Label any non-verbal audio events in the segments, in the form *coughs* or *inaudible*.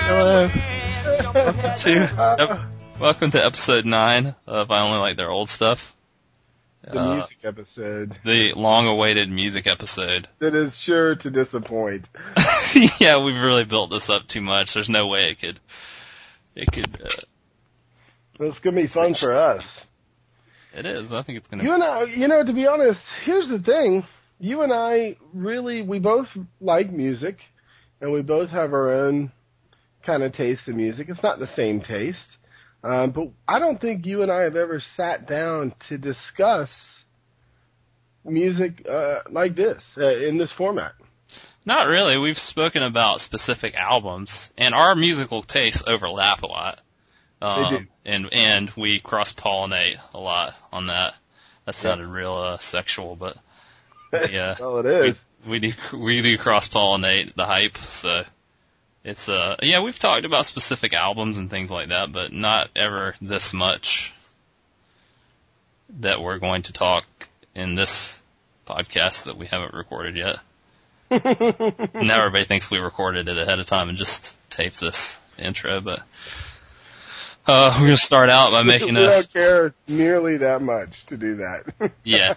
Hello. Welcome to, welcome to episode 9 of I Only Like Their Old Stuff. The Uh, music episode the long-awaited music episode. that is sure to disappoint. *laughs* yeah, we've really built this up too much. There's no way it could, it could, uh, It's gonna be fun for us. it is. I think it's gonna You and I, you know, to be honest, here's the thing. You and I really, we both like music, and we both have our own kind of taste in music. It's not the same taste, um, but I don't think you and I have ever sat down to discuss music uh, like this uh, in this format. Not really. We've spoken about specific albums, and our musical tastes overlap a lot. Um, They do. And and we cross pollinate a lot on that. That sounded real uh, sexual, but yeah, Well, it is. we do we do cross pollinate the hype. So it's uh yeah we've talked about specific albums and things like that, but not ever this much that we're going to talk in this podcast that we haven't recorded yet. *laughs* Now everybody thinks we recorded it ahead of time and just taped this intro, but uh, *laughs* we're gonna start out by making we a don't care nearly that much to do that. *laughs* yeah,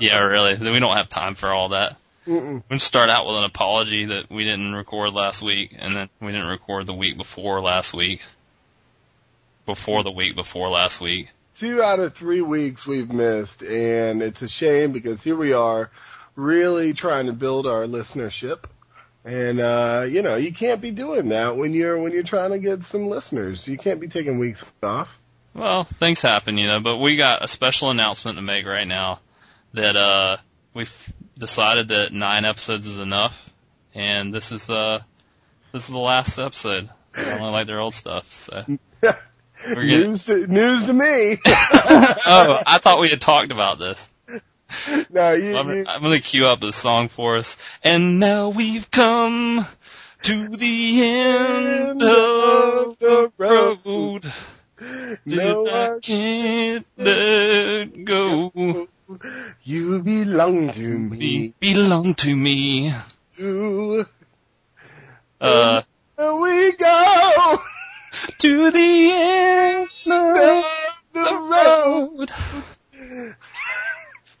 yeah, really. We don't have time for all that. Mm-mm. We're gonna start out with an apology that we didn't record last week, and then we didn't record the week before last week, before the week before last week. Two out of three weeks we've missed, and it's a shame because here we are, really trying to build our listenership. And uh, you know, you can't be doing that when you're when you're trying to get some listeners. You can't be taking weeks off. Well, things happen, you know, but we got a special announcement to make right now that uh we've decided that nine episodes is enough, and this is uh this is the last episode. I only like their old stuff, so. *laughs* News to news to me. *laughs* oh, I thought we had talked about this. *laughs* no, you, I'm, you I'm gonna cue up the song for us. And now we've come to the end of the road. no, I can't let go. you belong to me. You belong to me. Ooh, Uh, here we go. to the end *laughs* of the the road. road. *laughs*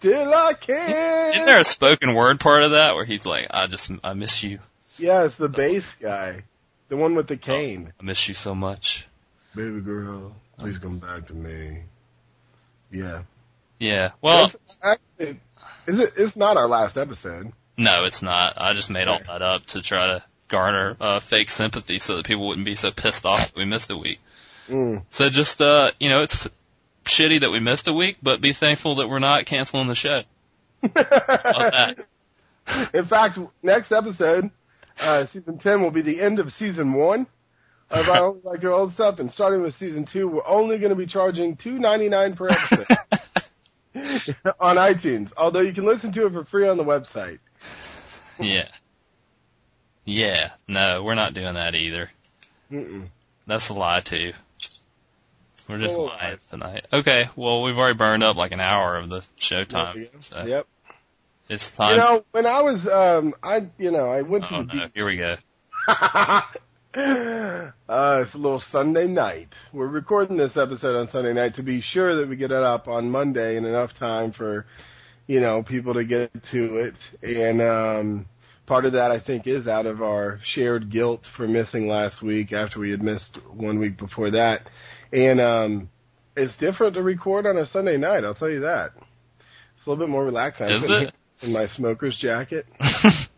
Still I can. Isn't there a spoken word part of that where he's like, I just, I miss you. Yeah, it's the bass guy. The one with the cane. I miss you so much. Baby girl, please come back to me. Yeah. Yeah. Well, It's actually, is it, it's not our last episode. No, it's not. I just made all that up to try to garner uh, fake sympathy so that people wouldn't be so pissed off that we missed a week. Mm. So just, uh, you know, it's shitty that we missed a week, but be thankful that we're not canceling the show. *laughs* In fact, next episode, uh, season 10 will be the end of season one of I Only Like Your Old Stuff, and starting with season two, we're only going to be charging two ninety nine per episode *laughs* on iTunes. Although you can listen to it for free on the website. Yeah. Yeah. No, we're not doing that either. Mm-mm. That's a lie too. We're just Oh, lying tonight. Okay, well we've already burned up like an hour of the show time, so Yep. it's time. You know, when I was, um, I, you know, I went to oh the no, beach. here we go. *laughs* uh, it's a little Sunday night. We're recording this episode on Sunday night to be sure that we get it up on Monday in enough time for, you know, people to get to it. And, um, part of that I think is out of our shared guilt for missing last week after we had missed one week before that. And, um, it's different to record on a Sunday night, I'll tell you that. It's a little bit more relaxed. Is it? In my smoker's jacket. *laughs*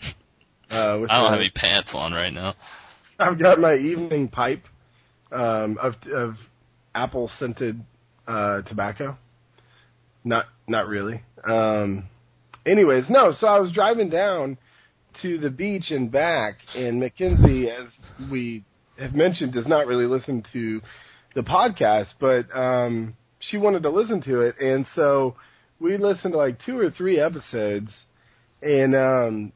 Uh, I don't my- have any pants on right now. I've got my evening pipe um, of of apple scented uh, tobacco. Not not really. Um, anyways, no. So I was driving down to the beach and back, and Mackenzie, as we have mentioned, does not really listen to the podcast, but um, she wanted to listen to it, and so we listened to like two or three episodes, and um,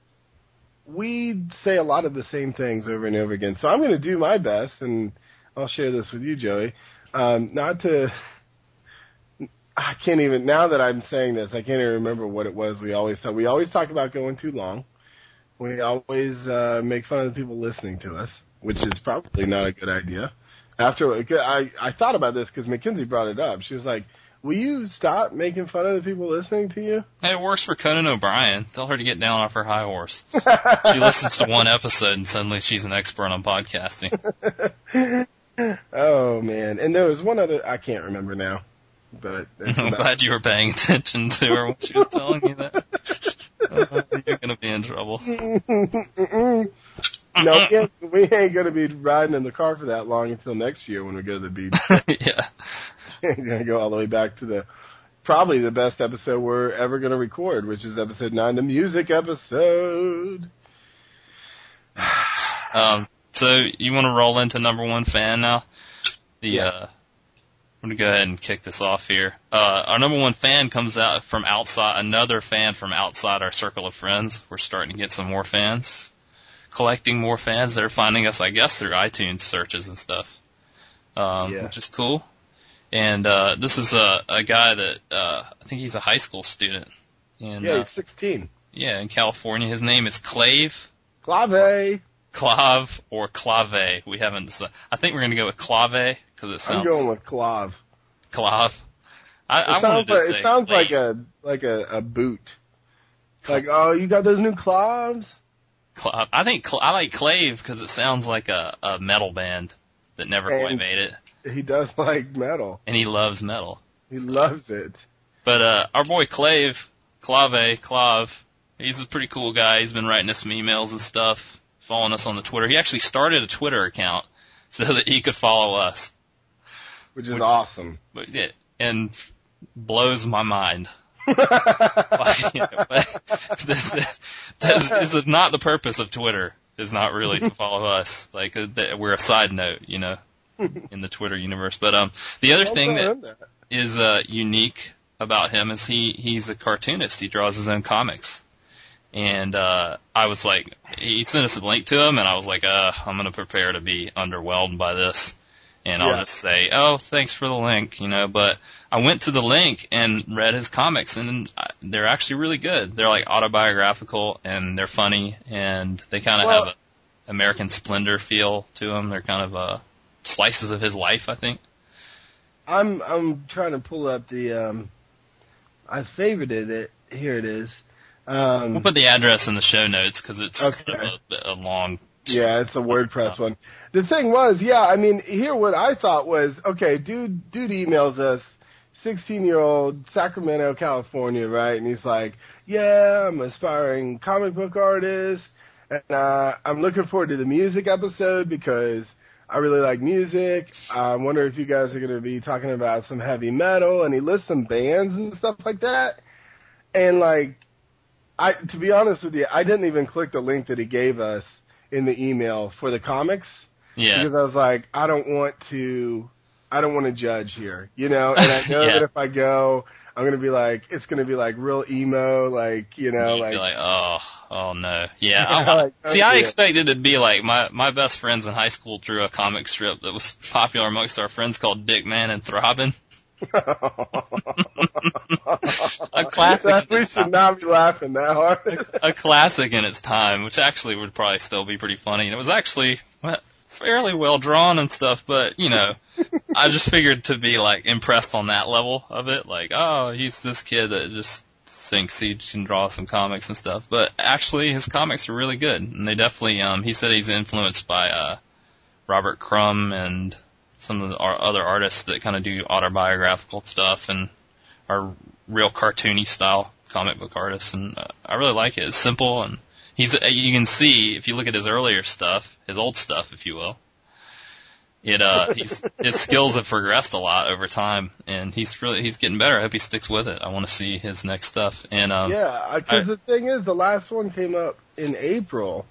we say a lot of the same things over and over again. So I'm going to do my best, and I'll share this with you, Joey. Um, not to, I can't even now that I'm saying this, I can't even remember what it was. We always talk. We always talk about going too long, We always uh, make fun of the people listening to us, which is probably not a good idea. After I I thought about this because Mackenzie brought it up. She was like, "Will you stop making fun of the people listening to you?" Hey, it works for Conan O'Brien. Tell her to get down off her high horse. *laughs* she listens to one episode and suddenly she's an expert on podcasting. *laughs* oh man! And there was one other I can't remember now, but *laughs* I'm glad you were paying attention to her when she was telling you that. Oh, you're gonna be in trouble. Mm-hmm. No, *laughs* we ain't, we ain't gonna be riding in the car for that long until next year when we go to the beach. *laughs* yeah. *laughs* We're gonna go all the way back to the probably the best episode we're ever gonna record, which is episode nine, the music episode. *sighs* um, so you want to roll into number one fan now? The Yeah. uh, I'm gonna go ahead and kick this off here. Uh, our number one fan comes out from outside, another fan from outside our circle of friends. We're starting to get some more fans, collecting more fans that are finding us, I guess, through iTunes searches and stuff, um, Yeah. which is cool. And uh, this is a, a guy that uh, I think he's a high school student, and Yeah, uh, he's sixteen. yeah, in California. His name is Clave. Clave. Clave or Clave. We haven't decided. I think we're going to go with Clave because it sounds. I'm going with Clav. Clave. I, It I sounds like it sounds like a like a, a boot. Like, oh, you got those new Clavs? I think I like Clave because it sounds like a, a metal band that never quite made it, He does *laughs* like metal. and he loves metal. He loves it. But uh, our boy Clave, Clave, Clave, he's a pretty cool guy. He's been writing us some emails and stuff, following us on the Twitter. He actually started a Twitter account *laughs* so that he could follow us. Which is Which- awesome. But yeah, and blows my mind. Like, you know, but this, is not the purpose of Twitter. Is not really to follow us. Like uh, we're a side note, you know, in the Twitter universe. But um, the other thing that that. is uh, unique about him is he he's a cartoonist. He draws his own comics. And uh I was like he sent us a link to him and I was like, uh, I'm gonna prepare to be underwhelmed by this. And I'll just say, oh, thanks for the link, you know, but I went to the link and read his comics and they're actually really good. They're like autobiographical and they're funny and they kind of Well- have a American Splendor feel to them. They're kind of uh slices of his life, I think. I'm I'm trying to pull up the um I favorited it. Here it is. Um We'll put the address in the show notes because it's Okay. kind of a, a long. Yeah, it's a WordPress one. The thing was, yeah, I mean, here what I thought was, okay, dude, dude emails us, 16 year old Sacramento, California, right? And he's like, yeah, I'm aspiring comic book artist, and uh, I'm looking forward to the music episode because I really like music. I wonder if you guys are going to be talking about some heavy metal, and he lists some bands and stuff like that. And like, I, to be honest with you, I didn't even click the link that he gave us in the email for the comics Yeah, because I was like, I don't want to, I don't want to judge here, you know. And I *laughs* know Yeah. that if I go, I'm gonna be like, it's gonna be like real emo, like you know, you'd like, be like, oh, oh no, yeah. *laughs* I- like, see, I expected it to be like my my best friends in high school drew a comic strip that was popular amongst our friends called Dick Man and Throbbing. A classic. *laughs* we should not be laughing that hard. a classic in its time, which actually would probably still be pretty funny. And it was actually well, fairly well drawn and stuff, but you know, I just figured to be like impressed on that level of it, like, oh, he's this kid that just thinks he can draw some comics and stuff. But actually, his comics are really good, and they definitely. Um, he said he's influenced by uh, Robert Crumb and some of our other artists that kind of do autobiographical stuff and are real cartoony style comic book artists, and uh, I really like it. It's simple, and he's uh, you can see if you look at his earlier stuff, his old stuff, if you will. It uh, he's, his skills have progressed a lot over time, and he's really he's getting better. I hope he sticks with it. I want to see his next stuff, and um, yeah, because the thing is, the last one came up in April,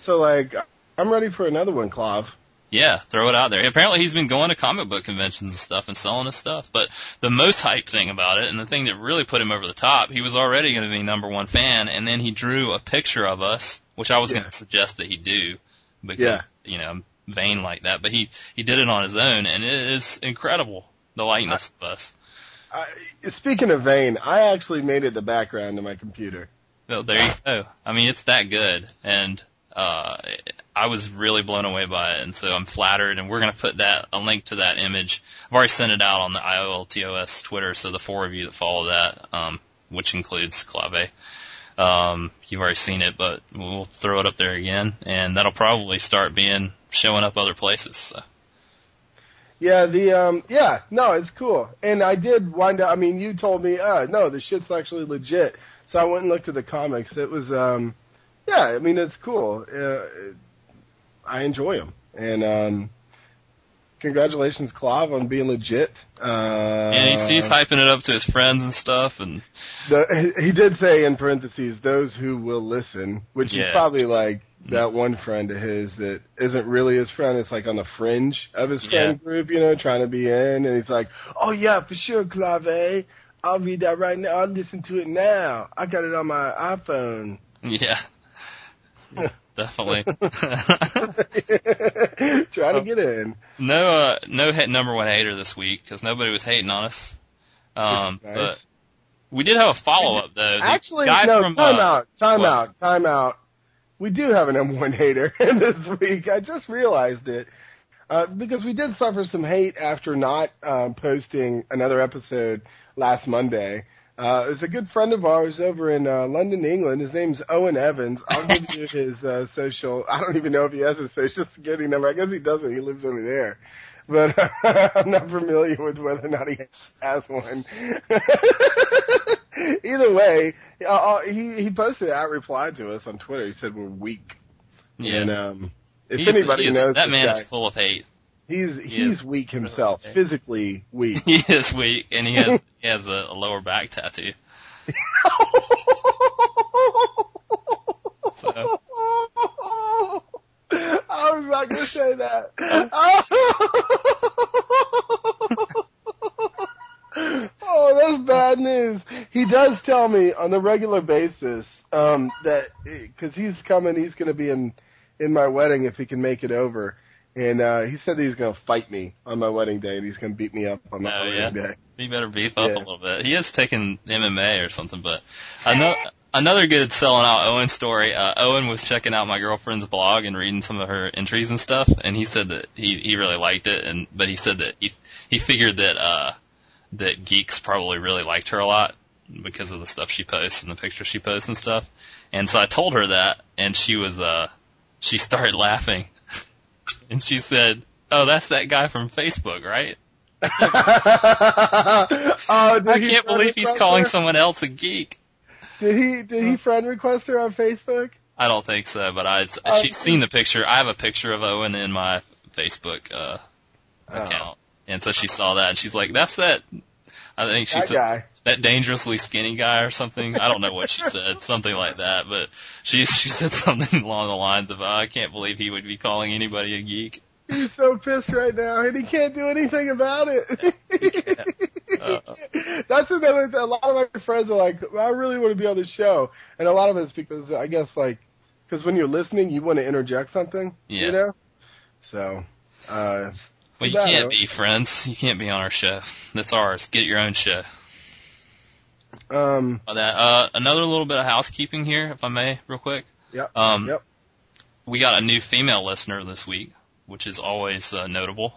so like, I'm ready for another one, Clav. Yeah, throw it out there. Apparently he's been going to comic book conventions and stuff and selling his stuff. But the most hyped thing about it, and the thing that really put him over the top, he was already going to be number one fan, and then he drew a picture of us, which I was Yeah. going to suggest that he do, because Yeah. you know I'm vain like that. But he he did it on his own, and it is incredible the likeness of us. I, speaking of vain, I actually made it the background to my computer. Well, there you go. I mean, it's that good, and uh, I was really blown away by it, and so I'm flattered. And we're gonna put that a link to that image. I've already sent it out on the IOLTOS Twitter, so the four of you that follow that, um, which includes Clave, um, you've already seen it, but we'll throw it up there again, and that'll probably start being showing up other places. So. Yeah, the um yeah, no, it's cool. And I did wind up I mean, you told me, uh no, the shit's actually legit. So I went and looked at the comics. It was um yeah, I mean, it's cool. Uh, I enjoy them. And um congratulations Clav on being legit. Uh And he's, he's hyping it up to his friends and stuff, and the, he did say in parentheses those who will listen, which Yeah. is probably like that one friend of his that isn't really his friend. It's like on the fringe of his friend group, you know, trying to be in. And he's like, "Oh yeah, for sure, Clave. I'll read that right now. I'll listen to it now. I got it on my iPhone." yeah, *laughs* definitely. *laughs* *laughs* Try to get in. no, uh, no hit number one hater this week because nobody was hating on us. Um, nice. but we did have a follow up though. The Actually, guy no, from, time uh, out, time what? out, time out. We do have an M1 hater *laughs* this week. I just realized it. Uh, because we did suffer some hate after not um, posting another episode last Monday. Uh, it's a good friend of ours over in uh, London, England. His name's Owen Evans. I'll give you *laughs* his uh, social. I don't even know if he has a social security number. I guess he doesn't. He lives over there. But *laughs* I'm not familiar with whether or not he has one. *laughs* Either way, uh, uh, he he posted out replied to us on Twitter. He said we're weak. Yeah, And um, if He's- anybody he is- knows that man guy, is full of hate. He's he's is weak himself, really- physically weak. *laughs* He is weak, and he has *laughs* he has a, a lower back tattoo. *laughs* So. I was not going to say that. oh, that's bad news. He does tell me on a regular basis um, that because he's coming, he's going to be in in my wedding if he can make it over. And uh, he said that he's going to fight me on my wedding day, and he's going to beat me up on my Oh, wedding yeah? day. He better beef up Yeah. a little bit. He has taken MMA or something, but another another good selling out Owen story. Uh, Owen was checking out my girlfriend's blog and reading some of her entries and stuff, and he said that he he really liked it, and but he said that he he figured that uh that geeks probably really liked her a lot because of the stuff she posts and the pictures she posts and stuff. And so I told her that, and she was uh she started *laughs* laughing, and she said, "Oh, that's that guy from Facebook, right?" *laughs* oh, I can't believe he's calling her? someone else a geek. Did he did he friend request her on Facebook? I don't think so, but I Oh, she's seen the picture. I have a picture of Owen in my Facebook uh Oh. account, and so she saw that and she's like, "That's that." I think she That said guy. that dangerously skinny guy or something. I don't know what she said, something like that. But she she said something *laughs* along the lines of, oh, "I can't believe he would be calling anybody a geek." He's so pissed right now, and he can't do anything about it. *laughs* Uh, That's another. Thing. A lot of my friends are like, "I really want to be on the show," and a lot of it's because I guess like, because when you're listening, you want to interject something, Yeah. you know. So, uh, Well, you can't be friends. You can't be on our show. That's ours. Get your own show. um, that, uh, another little bit of housekeeping here, if I may, real quick. Yep. Um, Yep. We got a new female listener this week, which is always uh, notable.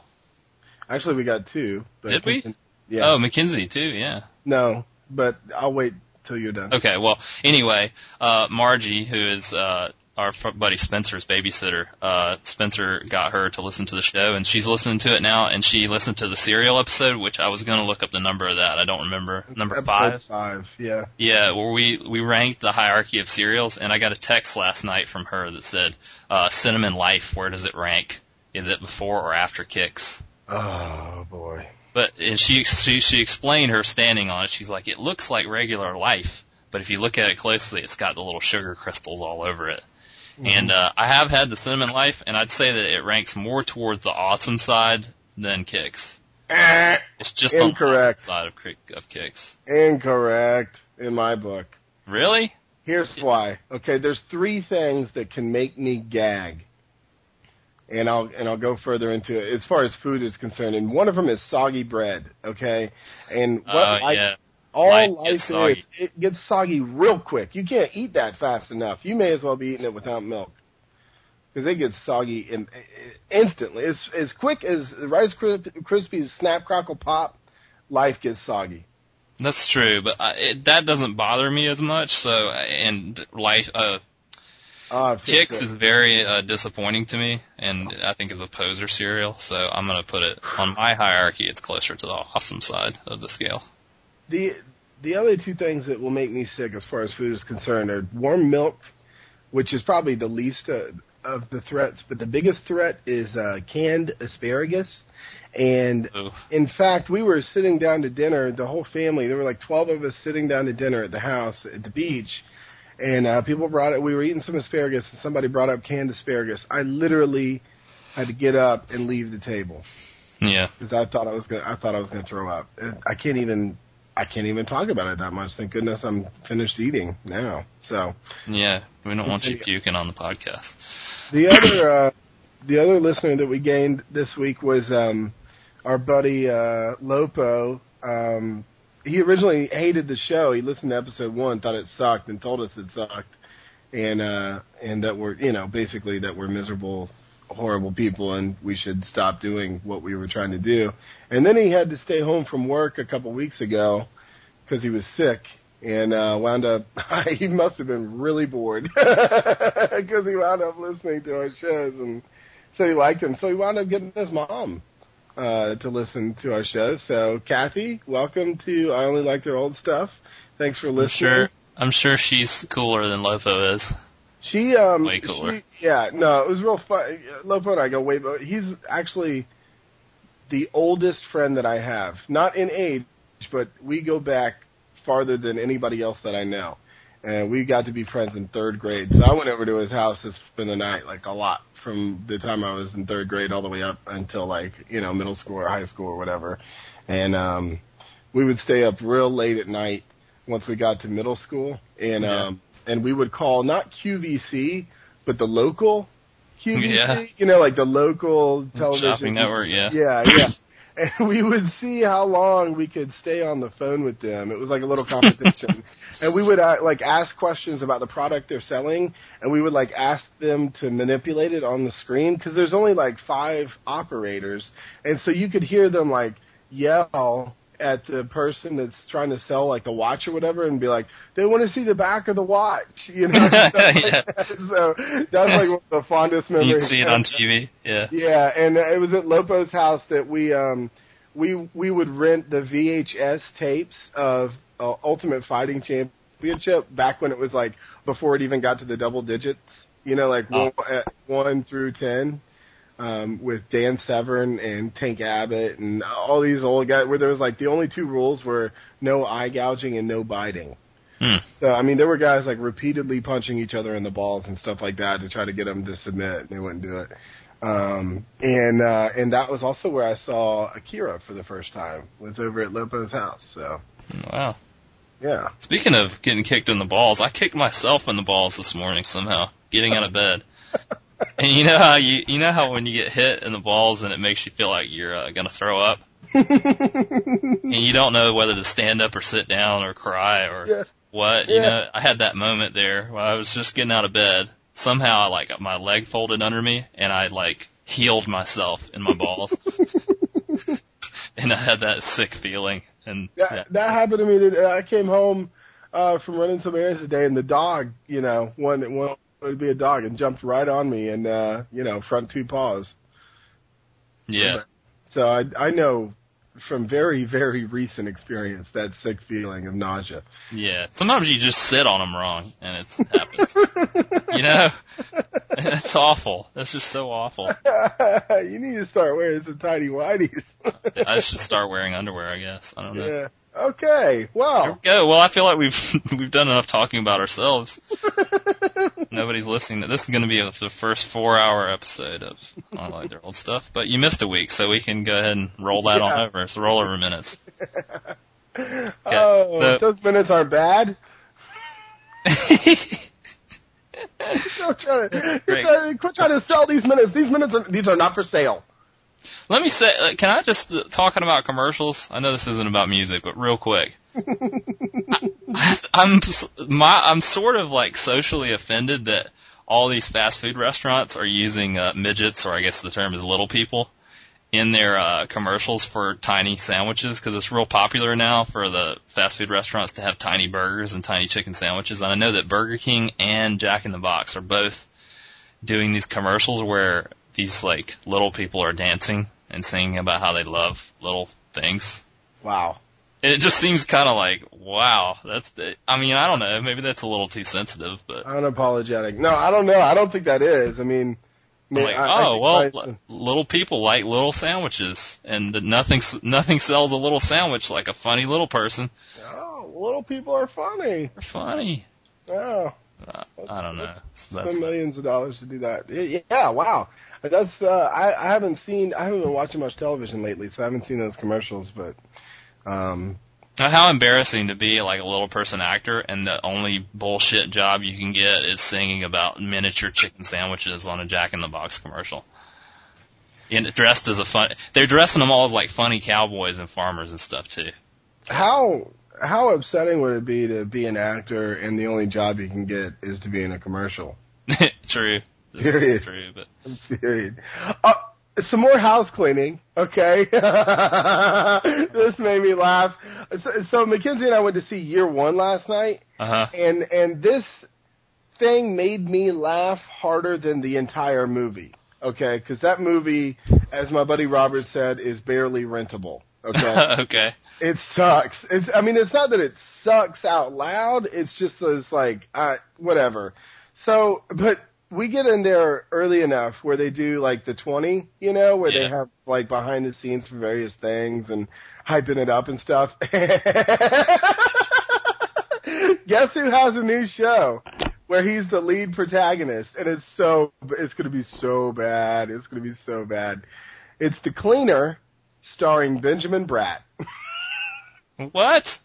actually, we got two. But Did we? Yeah. Oh, Mackenzie too, yeah. No, but I'll wait till you're done. Okay, well, anyway, uh, Margie, who is, uh, our buddy Spencer's babysitter, uh, Spencer got her to listen to the show and she's listening to it now and she listened to the cereal episode, which I was gonna look up the number of that. I don't remember. Number Episode five? Five. Yeah. Yeah, where we, we ranked the hierarchy of cereals and I got a text last night from her that said, uh, Cinnamon Life, where does it rank? Is it before or after Kix? Oh boy. But and she she she explained her standing on it. She's like, it looks like regular life, but if you look at it closely, it's got the little sugar crystals all over it. And uh, I have had the cinnamon life, and I'd say that it ranks more towards the awesome side than Kix. Eh, It's just on the Incorrect. awesome side of, of Kix. Incorrect in my book. Really? Here's why. Okay, there's three things that can make me gag. And I'll and I'll go further into it as far as food is concerned. And one of them is soggy bread. Okay, and what Oh I yeah. All Life life gets is, it gets soggy real quick. You can't eat that fast enough. You may as well be eating it without milk. Because it gets soggy in, instantly. As, as quick as Rice Krispies Snap Crackle Pop, life gets soggy. That's true, but I, it, that doesn't bother me as much. So, and life, uh, I feel Kix is very uh, disappointing to me, and I think is a poser cereal. So I'm gonna put it on my hierarchy. It's closer to the awesome side of the scale. The the other two things that will make me sick as far as food is concerned are warm milk, which is probably the least uh, of the threats, but the biggest threat is uh, canned asparagus. And Ooh. in fact, we were sitting down to dinner, the whole family. There were like twelve of us sitting down to dinner at the house at the beach, and uh, people brought it. We were eating some asparagus, and somebody brought up canned asparagus. I literally had to get up and leave the table Yeah, because I thought I was gonna. I thought I was gonna throw up. I can't even. I can't even talk about it that much. Thank goodness I'm finished eating now. So yeah. We don't want you puking on the podcast. the other, uh, the other listener that we gained this week was um, our buddy uh, Lopo. Um, he originally hated the show. He listened to episode one, thought it sucked, and told us it sucked, and uh, and that we're you know basically that we're miserable, horrible people, and we should stop doing what we were trying to do. And then he had to stay home from work a couple weeks ago because he was sick. And uh, wound up, *laughs* he must have been really bored *laughs* because he wound up listening to our shows, and so he liked them. So he wound up getting his mom uh, to listen to our shows. So Kathy, welcome to I Only Like Their Old Stuff. Thanks for I'm listening. sure. I'm sure she's cooler than Lopo is. She um Way cooler. she- yeah, no, it was real fun. Lopo and I go way but he's actually the oldest friend that I have. Not in age, but we go back farther than anybody else that I know. And we got to be friends in third grade. So I went over to his house to spend the night, like a lot, from the time I was in third grade all the way up until like, you know, middle school or high school or whatever. And um we would stay up real late at night once we got to middle school and Yeah. um and we would call not QVC but the local QVC, Yeah. you know, like the local television Shopping network, yeah. yeah, yeah. *laughs* And we would see how long we could stay on the phone with them. It was like a little *laughs* competition. and we would uh, like ask questions about the product they're selling and we would like ask them to manipulate it on the screen because there's only like five operators. And so you could hear them like yell at the person that's trying to sell like the watch or whatever and be like, they want to see the back of the watch, you know? Stuff like that. So that's like one of the fondest memories. You'd see it on TV. Yeah. Yeah, and it was at Lopo's house that we um we we would rent the VHS tapes of uh, Ultimate Fighting Championship back when it was like before it even got to the double digits. You know, like Oh. one, uh, one through ten. Um, with Dan Severn and Tank Abbott and all these old guys, where there was like the only two rules were no eye gouging and no biting. Hmm. So I mean, there were guys like repeatedly punching each other in the balls and stuff like that to try to get them to submit, and they wouldn't do it. Um, and uh, and that was also where I saw Akira for the first time. Was over at Lopo's house. So Wow. yeah, Speaking of getting kicked in the balls, I kicked myself in the balls this morning somehow, getting out of bed. *laughs* *laughs* And you know how you you know how when you get hit in the balls and it makes you feel like you're uh, gonna throw up, *laughs* and you don't know whether to stand up or sit down or cry or Yeah. what. You know, I had that moment there while I was just getting out of bed. Somehow, I like got my leg folded under me, and I like heeled myself in my balls, *laughs* and I had that sick feeling. And that yeah. that happened to me. I came home uh, from running some errands today, and the dog, you know, one wanted to be a dog and jumped right on me, and uh, you know, front two paws. yeah. So I I know from very very recent experience that sick feeling of nausea. Yeah, sometimes you just sit on them wrong, and it happens. *laughs* you know, it's awful. That's just so awful. *laughs* you need to start wearing some tidy whities. I should start wearing underwear. I guess I don't know. yeah. Okay. Here Well. we go. Well, I feel like we've *laughs* we've done enough talking about ourselves. *laughs* Nobody's listening. This is going to be the first four-hour episode of I like their old stuff, but you missed a week, so we can go ahead and roll that on Yeah. over. It's rollover minutes. *laughs* oh, so- those minutes aren't bad. Don't try to, quit trying to sell these minutes. These minutes are these are not for sale. Let me say, uh, can I just uh, talking about commercials? I know this isn't about music, but real quick, *laughs* I, I'm my I'm sort of like socially offended that all these fast food restaurants are using uh, midgets, or I guess the term is little people, in their uh, commercials for tiny sandwiches because it's real popular now for the fast food restaurants to have tiny burgers and tiny chicken sandwiches. And I know that Burger King and Jack in the Box are both doing these commercials where these like little people are dancing and singing about how they love little things. Wow. And it just seems kind of like, wow, that's, the, I mean, I don't know, maybe that's a little too sensitive, but. Unapologetic. No, I don't know. I don't think that is. I mean, I'm like, I- I oh think well, l- little people like little sandwiches, and nothing nothing sells a little sandwich like a funny little person. oh, little people are funny. They're funny. Oh, I don't know. So spend That's, millions of dollars to do that. Yeah, wow. That's uh, I, I haven't seen. I haven't been watching much television lately, so I haven't seen those commercials. But um, how embarrassing to be like a little person actor, and the only bullshit job you can get is singing about miniature chicken sandwiches on a Jack in the Box commercial. And dressed as a fun, they're dressing them all as like funny cowboys and farmers and stuff too. how how upsetting would it be to be an actor and the only job you can get is to be in a commercial? *laughs* true. This Period. is true, but Period. Uh, some more house cleaning, okay? *laughs* this made me laugh. So, so Mackenzie and I went to see Year One last night, uh huh. and and this thing made me laugh harder than the entire movie. Okay, because that movie, as my buddy Robert said, is barely rentable. Okay, *laughs* okay. it sucks. It's I mean, it's not that it sucks out loud. It's just that it's like uh, whatever. So, but we get in there early enough where they do like the twenty, you know, where they have like behind the scenes for various things and hyping it up and stuff. *laughs* Guess who has a new show where he's the lead protagonist and it's so it's going to be so bad. It's going to be so bad. It's The Cleaner starring Benjamin Bratt. What?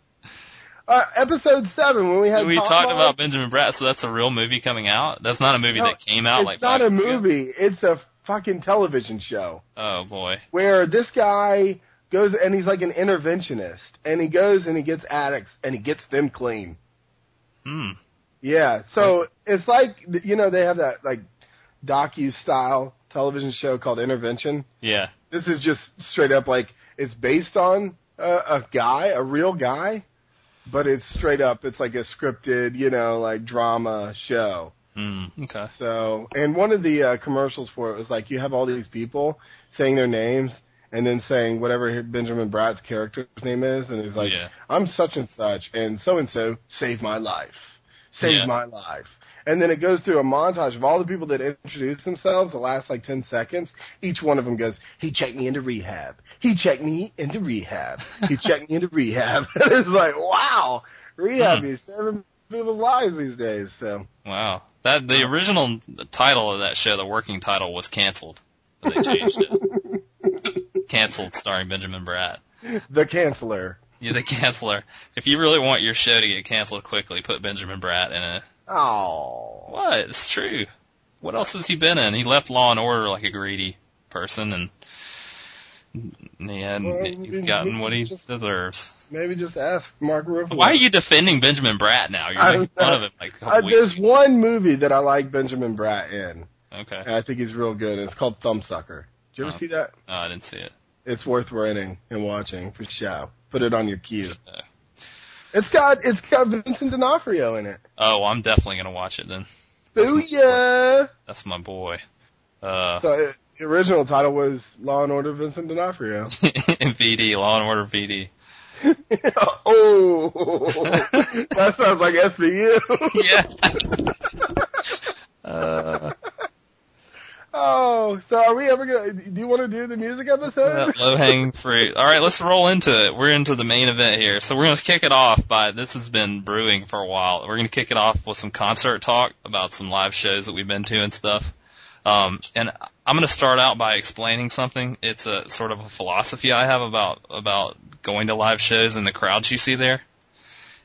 Uh, episode seven when we had we Tom talked about Benjamin Bratt, so that's a real movie coming out. That's not a movie No, that came out like it's like not a years ago? movie. It's a fucking television show Oh boy. where this guy goes and he's like an interventionist and he goes and he gets addicts and he gets them clean. Hmm. Yeah. So it's like you know they have that like docu style television show called Intervention. Yeah. This is just straight up like it's based on a, a guy, a real guy, but it's straight up. It's like a scripted, you know, like drama show. Hmm. Okay. So, and one of the uh, commercials for it was like you have all these people saying their names and then saying whatever Benjamin Bratt's character's name is, and he's like, Yeah. "I'm such and such, and so and so saved my life, saved Yeah. my life." And then it goes through a montage of all the people that introduce themselves. The last like ten seconds, each one of them goes, "He checked me into rehab. He checked me into rehab. He checked me into rehab." *laughs* it's like, wow, rehab Hmm. is saving people's lives these days. So. Wow. That the original title of that show, the working title, was canceled. But they changed it. *laughs* canceled, starring Benjamin Bratt. The Canceller. Yeah, the canceller. If you really want your show to get canceled quickly, put Benjamin Bratt in it. Oh. What? It's true. What else has he been in? He left Law and Order like a greedy person, and yeah, and Well, he's gotten what he just- deserves. Maybe just ask Mark Ruffalo. Why are you defending Benjamin Bratt now? You're I'm making fun of him like a Uh, there's one movie that I like Benjamin Bratt in, Okay. and I think he's real good. And it's called Thumbsucker. Did you ever Oh. see that? Oh, I didn't see it. It's worth renting and watching for show. Put it on your queue. Uh. It's got it's got Vincent D'Onofrio in it. Oh, I'm definitely gonna watch it then. That's my- yeah. That's my boy. Uh, So uh, the original title was Law and Order Vincent D'Onofrio. *laughs* VD, Law and Order VD. *laughs* oh, *laughs* that sounds like SVU. Yeah. uh, Oh, so are we ever gonna? Do you want to do the music episode? low hanging fruit. All right, let's roll into it. We're into the main event here. So we're to kick it off by this has been brewing for a while. We're to kick it off with some concert talk about some live shows that we've been to and stuff. Um, and I'm to start out by explaining something. It's a sort of a philosophy I have about about going to live shows and the crowds you see there.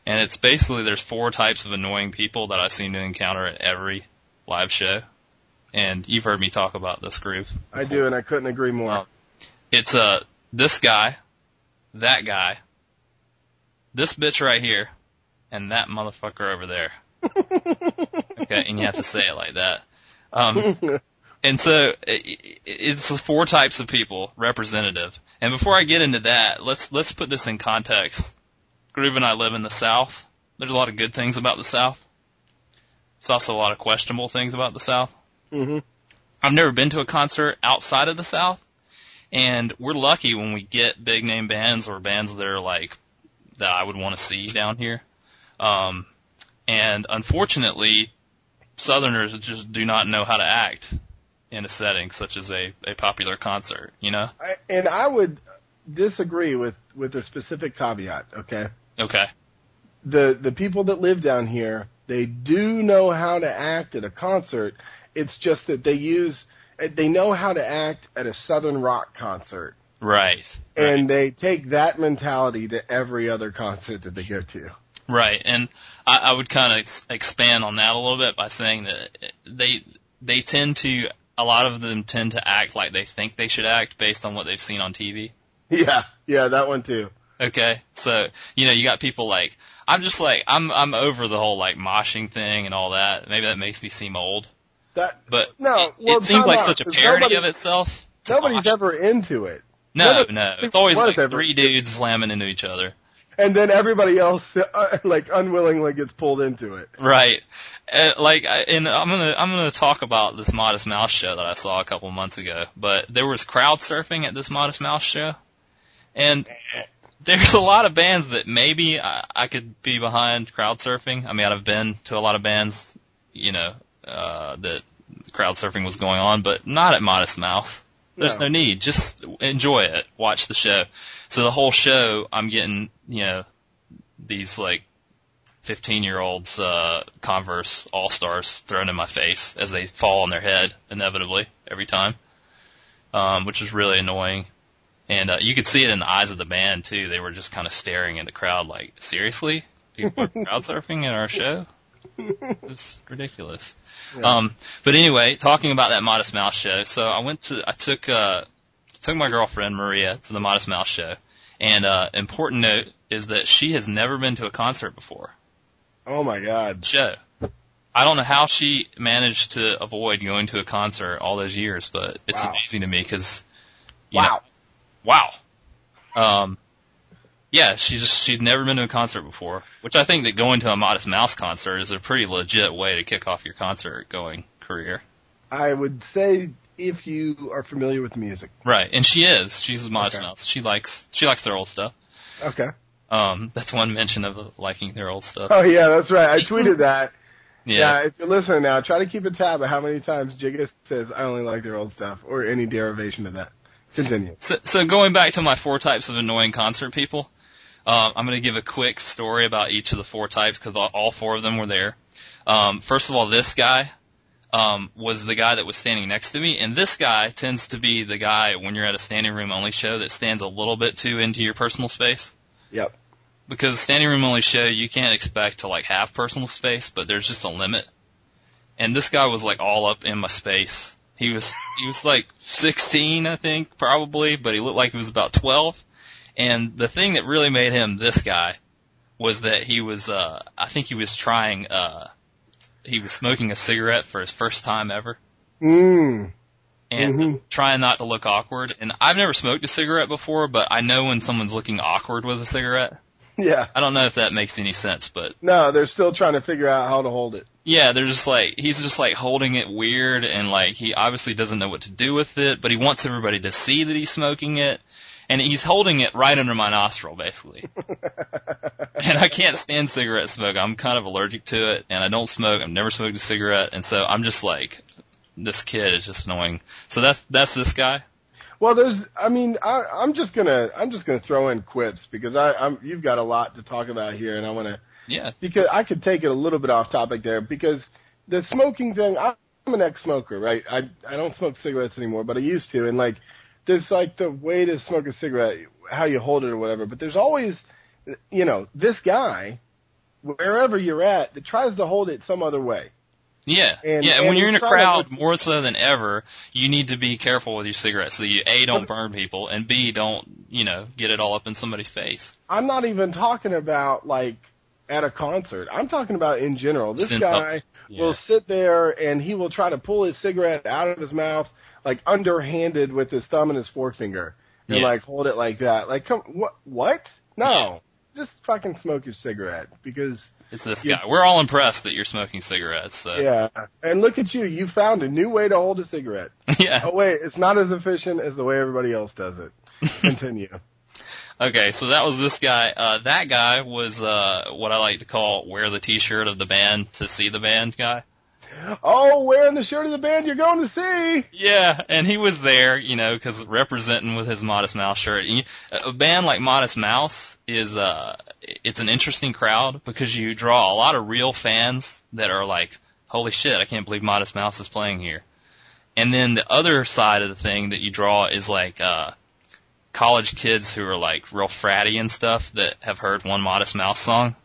And it's basically there's four types of annoying people that I seem to encounter at every live show. And you've heard me talk about this group. I do, and I couldn't agree more. Oh. It's uh this guy, that guy, this bitch right here and that motherfucker over there. *laughs* okay, and you have to say it like that. Um, *laughs* and so it, it's four types of people representative. And before I get into that, let's let's put this in context. Groove and I live in the South. There's a lot of good things about the South. There's also a lot of questionable things about the South. Hmm I've never been to a concert outside of the South, and we're lucky when we get big name bands or bands that are like that I would want to see down here. Um, and unfortunately, Southerners just do not know how to act in a setting such as a, a popular concert, you know? I, and I would disagree with with a specific caveat. Okay, Okay. the the people that live down here, they do know how to act at a concert. It's just that they use they know how to act at a southern rock concert, Right. and they take that mentality to every other concert that they go to. Right, and I, I would kind of ex- expand on that a little bit by saying that they they tend to a lot of them tend to act like they think they should act based on what they've seen on TV. Yeah, yeah, that one too. Okay, so you know you got people like I'm just like I'm I'm over the whole like moshing thing and all that. Maybe that makes me seem old, That but No, it, well, it seems like out, such a parody nobody- of itself. nobody's ever into it. no, no, it's always like three dudes slamming into each other. And then everybody else, uh, like, unwillingly gets pulled into it. Right. Uh, like, I- and I'm gonna, I'm gonna talk about this Modest Mouse show that I saw a couple months ago, but there was crowd surfing at this Modest Mouse show, and there's a lot of bands that maybe I, I could be behind crowd surfing. I mean, I've been to a lot of bands, you know, uh, that crowd surfing was going on, but not at Modest Mouse. There's No. no need. Just enjoy it. Watch the show. So the whole show, I'm getting, you know, these like 15 year olds, uh, Converse All Stars thrown in my face as they fall on their head inevitably every time. Um, which is really annoying. And, uh, you could see it in the eyes of the band too. They were just kind of staring at the crowd like, seriously? People are *laughs* crowd surfing at our show? *laughs* It's ridiculous. Yeah. Um, but anyway, talking about that Modest Mouse show. So I went to, I took, uh, took my girlfriend Maria to the Modest Mouse show. And, uh, important note is that she has never been to a concert before. Oh my god. Show. I don't know how she managed to avoid going to a concert all those years, but it's Wow. amazing to me because, Wow. wow. Um, yeah, she's just, she's never been to a concert before, which I think that going to a Modest Mouse concert is a pretty legit way to kick off your concert going career. I would say if you are familiar with music. Right, and she is. She's a Modest Okay. Mouse. She likes, she likes their old stuff. Okay. Um, that's one mention of liking their old stuff. Oh yeah, that's right. I tweeted *laughs* that. Yeah. Yeah, if you're listening now, try to keep a tab of how many times Jigga says I only like their old stuff or any derivation of that. Continue. So, so going back to my four types of annoying concert people, uh, I'm going to give a quick story about each of the four types because all, four of them were there. Um, first of all, this guy um, was the guy that was standing next to me, and this guy tends to be the guy when you're at a standing room only show that stands a little bit too into your personal space. Yep. Because standing room only show, you can't expect to like have personal space, but there's just a limit. And this guy was like all up in my space. He was, he was like 16, I think, probably, but he looked like he was about 12. And the thing that really made him this guy was that he was, uh, I think he was trying, uh, he was smoking a cigarette for his first time ever Mm. and Mhm. trying not to look awkward. And I've never smoked a cigarette before, but I know when someone's looking awkward with a cigarette. Yeah. I don't know if that makes any sense, but No, they're still trying to figure out how to hold it. yeah, they're just like, he's just like holding it weird and like he obviously doesn't know what to do with it, but he wants everybody to see that he's smoking it. And he's holding it right under my nostril, basically. *laughs* and I can't stand cigarette smoke. I'm kind of allergic to it, and I don't smoke. I've never smoked a cigarette, and so I'm just like, this kid is just annoying. So that's that's this guy. Well, there's. I mean, I, I'm just gonna. I'm just gonna throw in quips because I, I'm. You've got a lot to talk about here, and I want to. Yeah, Because I could take it a little bit off topic there because the smoking thing. I'm an ex-smoker, right? I I don't smoke cigarettes anymore, but I used to, and like, there's like the way to smoke a cigarette, how you hold it or whatever. But there's always, you know, this guy, wherever you're at, that tries to hold it some other way. Yeah, And- yeah. And, and when you're in a trying to crowd more so than ever, you need to be careful with your cigarettes so you a don't burn people and b don't you know get it all up in somebody's face. I'm not even talking about like at a concert. I'm talking about in general. This Just in guy. Yeah. will sit there and he will try to pull his cigarette out of his mouth like underhanded with his thumb and his forefinger and Yeah. like hold it like that. Like come what what? No. Just fucking smoke your cigarette because It's this You- guy. We're all impressed that you're smoking cigarettes. So. yeah. And look at you, you found a new way to hold a cigarette. *laughs* yeah. Oh wait, it's not as efficient as the way everybody else does it. *laughs* Continue. Okay, so that was this guy. Uh, that guy was uh, what I like to call wear the T-shirt of the band to see the band guy. Oh, wearing the shirt of the band you're going to see. Yeah, and he was there, you know, because representing with his Modest Mouse shirt. A band like Modest Mouse is uh, it's an interesting crowd because you draw a lot of real fans that are like, "Holy shit, I can't believe Modest Mouse is playing here." And then the other side of the thing that you draw is like uh, college kids who are like real fratty and stuff that have heard one Modest Mouse song.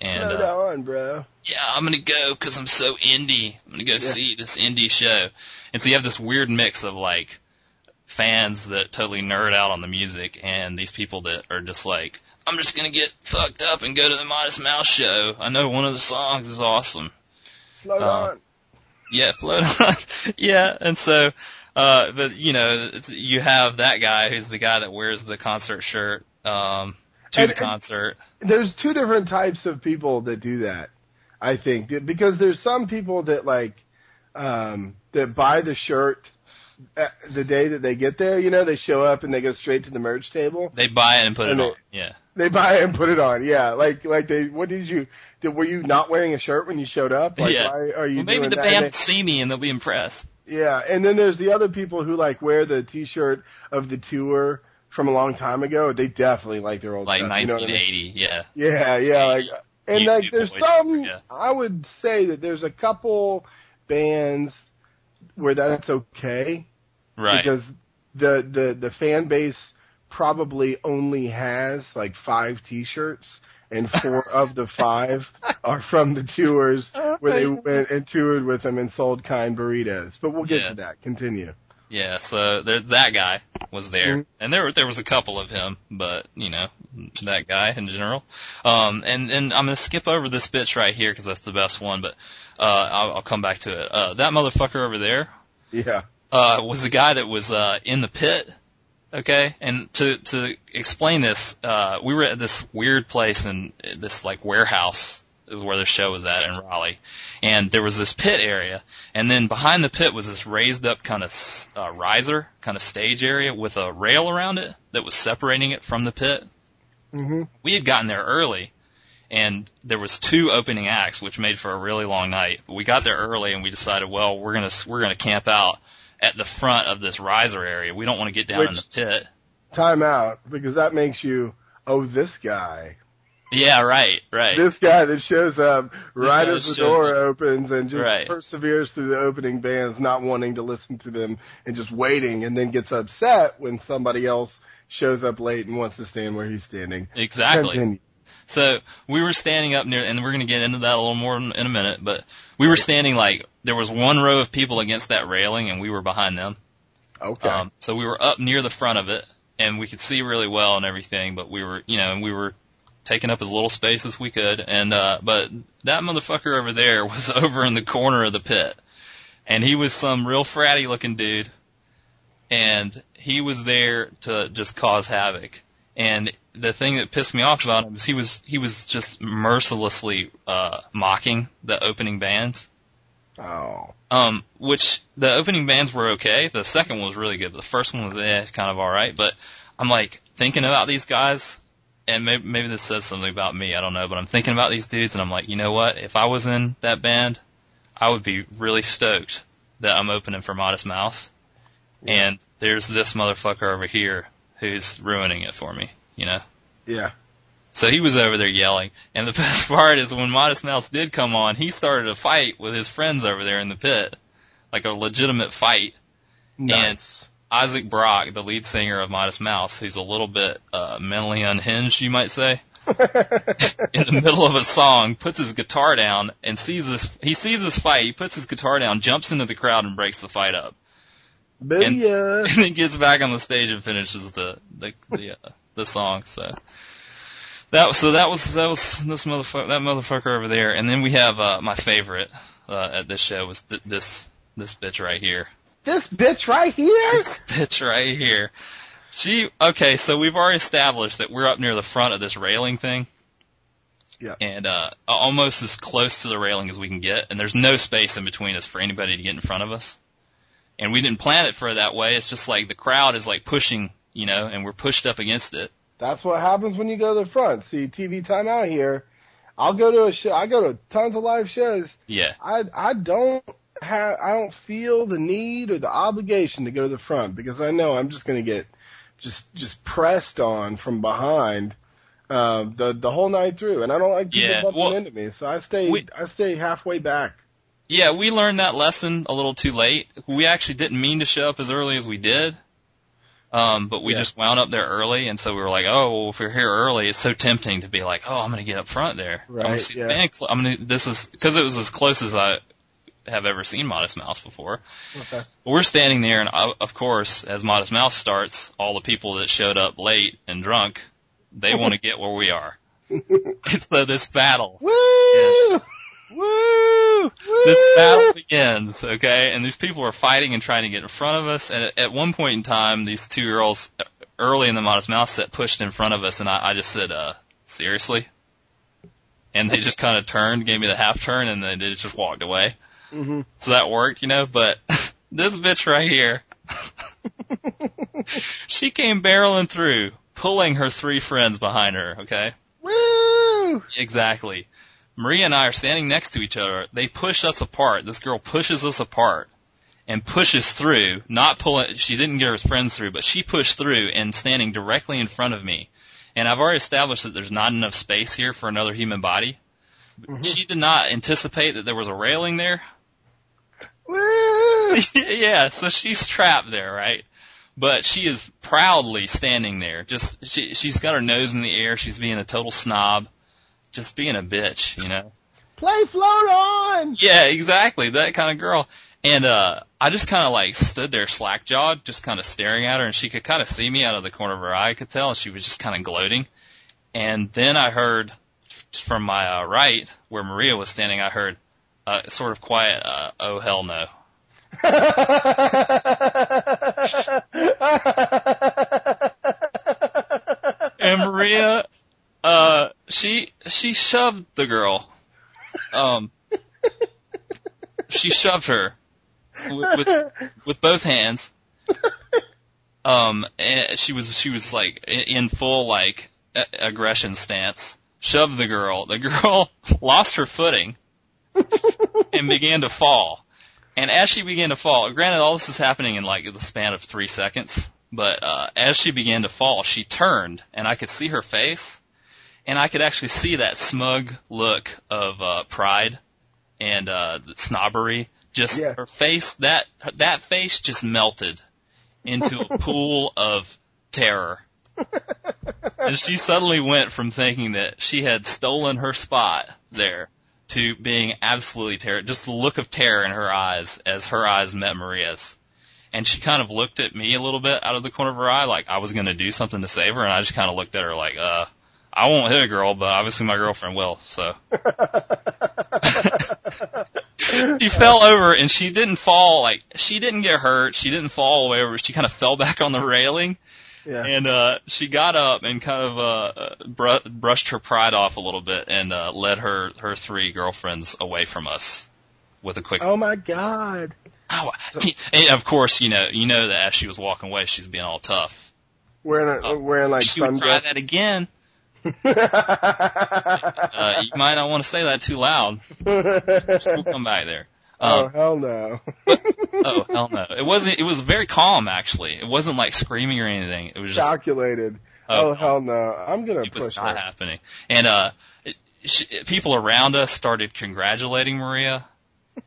And right uh, on, bro. yeah, I'm gonna go because I'm so indie. I'm gonna go see this indie show. And so you have this weird mix of like fans that totally nerd out on the music and these people that are just like, I'm just gonna get fucked up and go to the Modest Mouse show. I know one of the songs is awesome. Float uh, on. Yeah, *laughs* float on. yeah, and so, uh, but you know, it's, you have that guy who's the guy that wears the concert shirt, um, to And- the concert. There's two different types of people that do that. I think because there's some people that like um that buy the shirt uh, the day that they get there. You know, they show up and they go straight to the merch table. They buy it and put it And on. Yeah. They buy it and put it on. Yeah, like like they. What did you? Did, were you not wearing a shirt when you showed up? Like, Yeah. Why are you Well, maybe the band And will see me and they'll be impressed. yeah, and then there's the other people who like wear the T-shirt of the tour from a long time ago. They definitely like their old Like stuff. you know I mean? yeah. Yeah, yeah, like, and YouTube like, there's some. yeah. I would say that there's a couple bands where that's okay Right. because the the the fan base probably only has like five T-shirts, and four *laughs* of the five are from the tours where they *laughs* went and toured with them and sold kind burritos. But we'll get Yeah. to that. Continue. Yeah, so there, that guy was there. Mhm. And there, there was a couple of him, but, you know, that guy in general. Um, and, and I'm gonna skip over this bitch right here because that's the best one, but, uh, I'll, I'll come back to it. Uh, that motherfucker over there, Yeah. uh, was the guy that was, uh, in the pit. Okay, and to to explain this, uh, we were at this weird place in this like warehouse where the show was at in Raleigh, and there was this pit area, and then behind the pit was this raised up kind of uh, riser, kind of stage area with a rail around it that was separating it from the pit. hmm We had gotten there early, and there was two opening acts, which made for a really long night. But we got there early, and we decided, well, we're gonna we're gonna camp out at the front of this riser area. We don't want to get down in the pit. Time out because that makes you. Oh, this guy. Yeah, right, right. This guy that shows up right as the door up. opens and just Right. perseveres through the opening bands, not wanting to listen to them and just waiting, and then gets upset when somebody else shows up late and wants to stand where he's standing. exactly. Continue. So we were standing up near, and we're going to get into that a little more in, in a minute, but we were standing like, there was one row of people against that railing and we were behind them. Okay. Um, so we were up near the front of it and we could see really well and everything, but we were, you know, and we were taking up as little space as we could. And, uh, but that motherfucker over there *laughs* was over in the corner of the pit and he was some real fratty looking dude and he was there to just cause havoc. And the thing that pissed me off about him is he was, he was just mercilessly, uh, mocking the opening bands. oh. Um, which the opening bands were okay. The second one was really good, but the first one was eh, kind of all right. But I'm like thinking about these guys, and maybe, maybe this says something about me. I don't know, but I'm thinking about these dudes, and I'm like, you know what? If I was in that band, I would be really stoked that I'm opening for Modest Mouse, Yeah. and there's this motherfucker over here who's ruining it for me. You know. Yeah. So he was over there yelling. And the *laughs* best part is when Modest Mouse did come on, he started a fight with his friends over there in the pit. Like a legitimate fight. Nice. Isaac Brock, the lead singer of Modest Mouse, who's a little bit uh mentally unhinged, you might say. *laughs* in the middle of a song, puts his guitar down and sees this. He sees this fight. He puts his guitar down, jumps into the crowd, and breaks the fight up. Booyah. And *laughs* then gets back on the stage and finishes the the the, uh, the song. So that so that was that was this motherfucker that motherfucker over there. And then we have uh, my favorite uh, at this show was th- this this bitch right here. This bitch right here? This bitch right here. She okay, so we've already established that we're up near the front of this railing thing. Yeah. And uh almost as close to the railing as we can get, and there's no space in between us for anybody to get in front of us. And we didn't plan it for that way. It's just like the crowd is like pushing, you know, and we're pushed up against it. That's what happens when you go to the front. See, TV time out here. I'll go to a show. I go to tons of live shows. Yeah. I I don't have I don't feel the need or the obligation to go to the front because I know I'm just going to get just just pressed on from behind uh, the the whole night through, and I don't like people Yeah, bumping well, into me, so I stay we- I stay halfway back. Yeah, we learned that lesson a little too late. We actually didn't mean to show up as early as we did. Um, but we Yeah. just wound up there early, and so we were like, "Oh, well, if we're here early, it's so tempting to be like, oh, I'm going to get up front there. I'm gonna Right, see yeah. the band cl- I'm going to. This is because it was as close as I have ever seen Modest Mouse before. Okay. We're standing there, and uh, of course, as Modest Mouse starts, all the people that showed up late and drunk, they want to *laughs* get where we are. *laughs* *laughs* It's the, this battle. Woo! Woo! Woo! This battle begins, okay? And these people are fighting and trying to get in front of us. And at, at one point in time, these two girls, uh, early in the Modest Mouse set, pushed in front of us, and I, I just said, uh, seriously? And they just kind of turned, gave me the half turn, and then they just walked away. Hmm So that worked, you know, but *laughs* this bitch right here, *laughs* she came barreling through, pulling her three friends behind her, okay? Woo! Exactly. Maria and I are standing next to each other. They push us apart. This girl pushes us apart and pushes through, not pulling, she didn't get her friends through, but she pushed through and standing directly in front of me. And I've already established that there's not enough space here for another human body. Mhm. She did not anticipate that there was a railing there. Woo! *laughs* yeah, so she's trapped there, right? But she is proudly standing there. Just she she's got her nose in the air. She's being a total snob, just being a bitch, you know. Play float on! Yeah, exactly, that kind of girl. And uh I just kind of like stood there slack jawed, just kind of staring at her, and she could kind of see me out of the corner of her eye. I could tell, and she was just kind of gloating. And then I heard from my uh, right, where Maria was standing, I heard uh, sort of quiet, uh, "Oh hell no." *laughs* and Maria, uh, she she shoved the girl. Um, she shoved her with with, with both hands. Um, and she was she was like in in full like aggression stance. Shoved the girl. The girl *laughs* lost her footing *laughs* and began to fall. And as she began to fall, granted all this is happening in like the span of three seconds, but uh, as she began to fall, she turned and I could see her face, and I could actually see that smug look of uh, pride and uh, snobbery. Just Yeah. her face, that that face just melted into a *laughs* pool of terror. and she suddenly went from thinking that she had stolen her spot there to being absolutely terror. Just the look of terror in her eyes as her eyes met Maria's. And she kind of looked at me a little bit out of the corner of her eye, like I was going to do something to save her, and I just kind of looked at her like, uh, I won't hit a girl, but obviously my girlfriend will, so. *laughs* she fell over and she didn't fall, like, she didn't get hurt, she didn't fall away over, she kind of fell back on the railing, yeah. and uh she got up and kind of uh br- brushed her pride off a little bit and uh led her her three girlfriends away from us with a quick Oh my god. ow. And of course, you know, you know that as she was walking away, she's being all tough. Wearing, a, Oh. wearing like she would try that again. *laughs* Uh, you might not want to say that too loud. *laughs* We'll come back there. Oh Um, hell no. *laughs* oh *laughs* hell no! It wasn't. It was very calm actually. It wasn't like screaming or anything. It was just Calculated. Oh, Oh, hell no. I'm gonna it was push not her. happening. And uh, it, she, people around us started congratulating Maria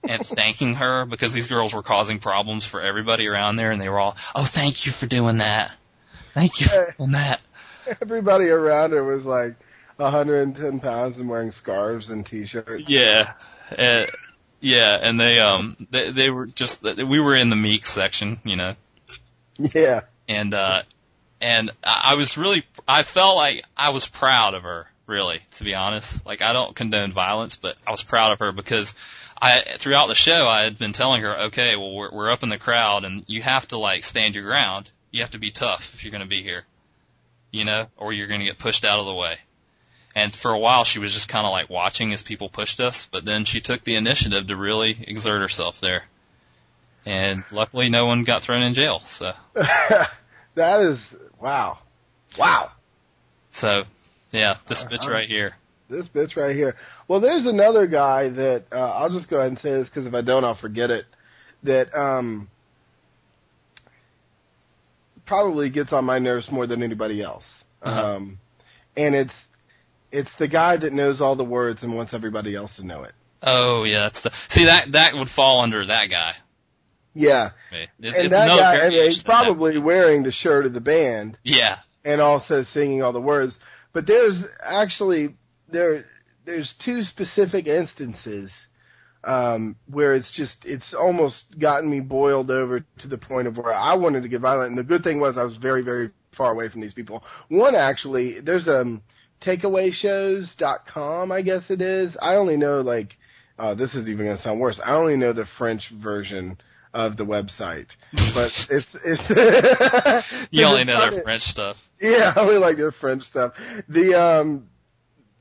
and thanking her because these girls were causing problems for everybody around there, and they were all, "Oh, thank you for doing that. Thank you for doing that." *laughs* Everybody around her was like, 110 pounds and wearing scarves and t-shirts. Yeah, uh, yeah, and they um they they were just we were in the meek section, you know, Yeah. and uh and I was really I felt like I was proud of her, really, to be honest. Like I don't condone violence, but I was proud of her because I throughout the show I had been telling her, okay, well we're we're up in the crowd and you have to like stand your ground. You have to be tough if you're going to be here, you know, or you're going to get pushed out of the way. And for a while she was just kind of like watching as people pushed us, but then she took the initiative to really exert herself there. And luckily no one got thrown in jail, so. *laughs* that is wow. Wow. So, yeah, this bitch right here. This bitch right here. Well, there's another guy that uh, I'll just go ahead and say this because if I don't, I'll forget it. That um, probably gets on my nerves more than anybody else. Uh-huh. Um, and it's it's the guy that knows all the words and wants everybody else to know it. Oh yeah, that's the see that that would fall under that guy. Yeah? It's, and it's that guy, I mean, he's probably wearing the shirt of the band. yeah, and also singing all the words. But there's actually there there's two specific instances um, where it's just it's almost gotten me boiled over to the point of where I wanted to get violent. And the good thing was I was very very far away from these people. One actually there's um takeawayshows.com I guess it is. I only know like uh, this is even going to sound worse. I only know the French version of the website, but *laughs* it's it's *laughs* you only know their French stuff. yeah, I only like their French stuff. The um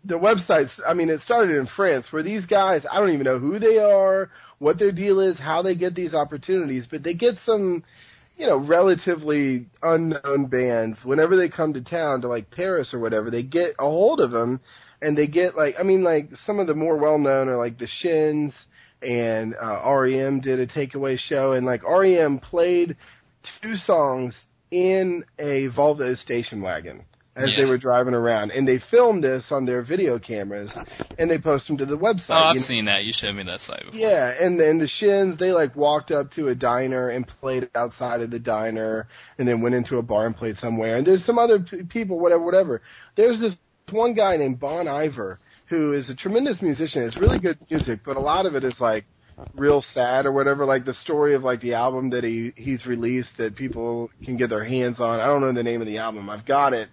the websites, I mean, it started in France where these guys, I don't even know who they are, what their deal is, how they get these opportunities, but they get some, you know, relatively unknown bands whenever they come to town to like Paris or whatever, they get a hold of them and they get like, I mean, like some of the more well known are like the Shins and uh, REM did a takeaway show and like REM played two songs in a Volvo station wagon as Yeah. they were driving around, and they filmed this on their video cameras, and they post them to the website. Oh, I've you know? seen that. You showed me that site before. Yeah, and then the Shins, they like walked up to a diner and played outside of the diner, and then went into a bar and played somewhere. And there's some other p- people, whatever, whatever. There's this one guy named Bon Iver who is a tremendous musician. It's really good music, but a lot of it is like real sad or whatever. Like the story of like the album that he he's released that people can get their hands on. I don't know the name of the album. I've got it.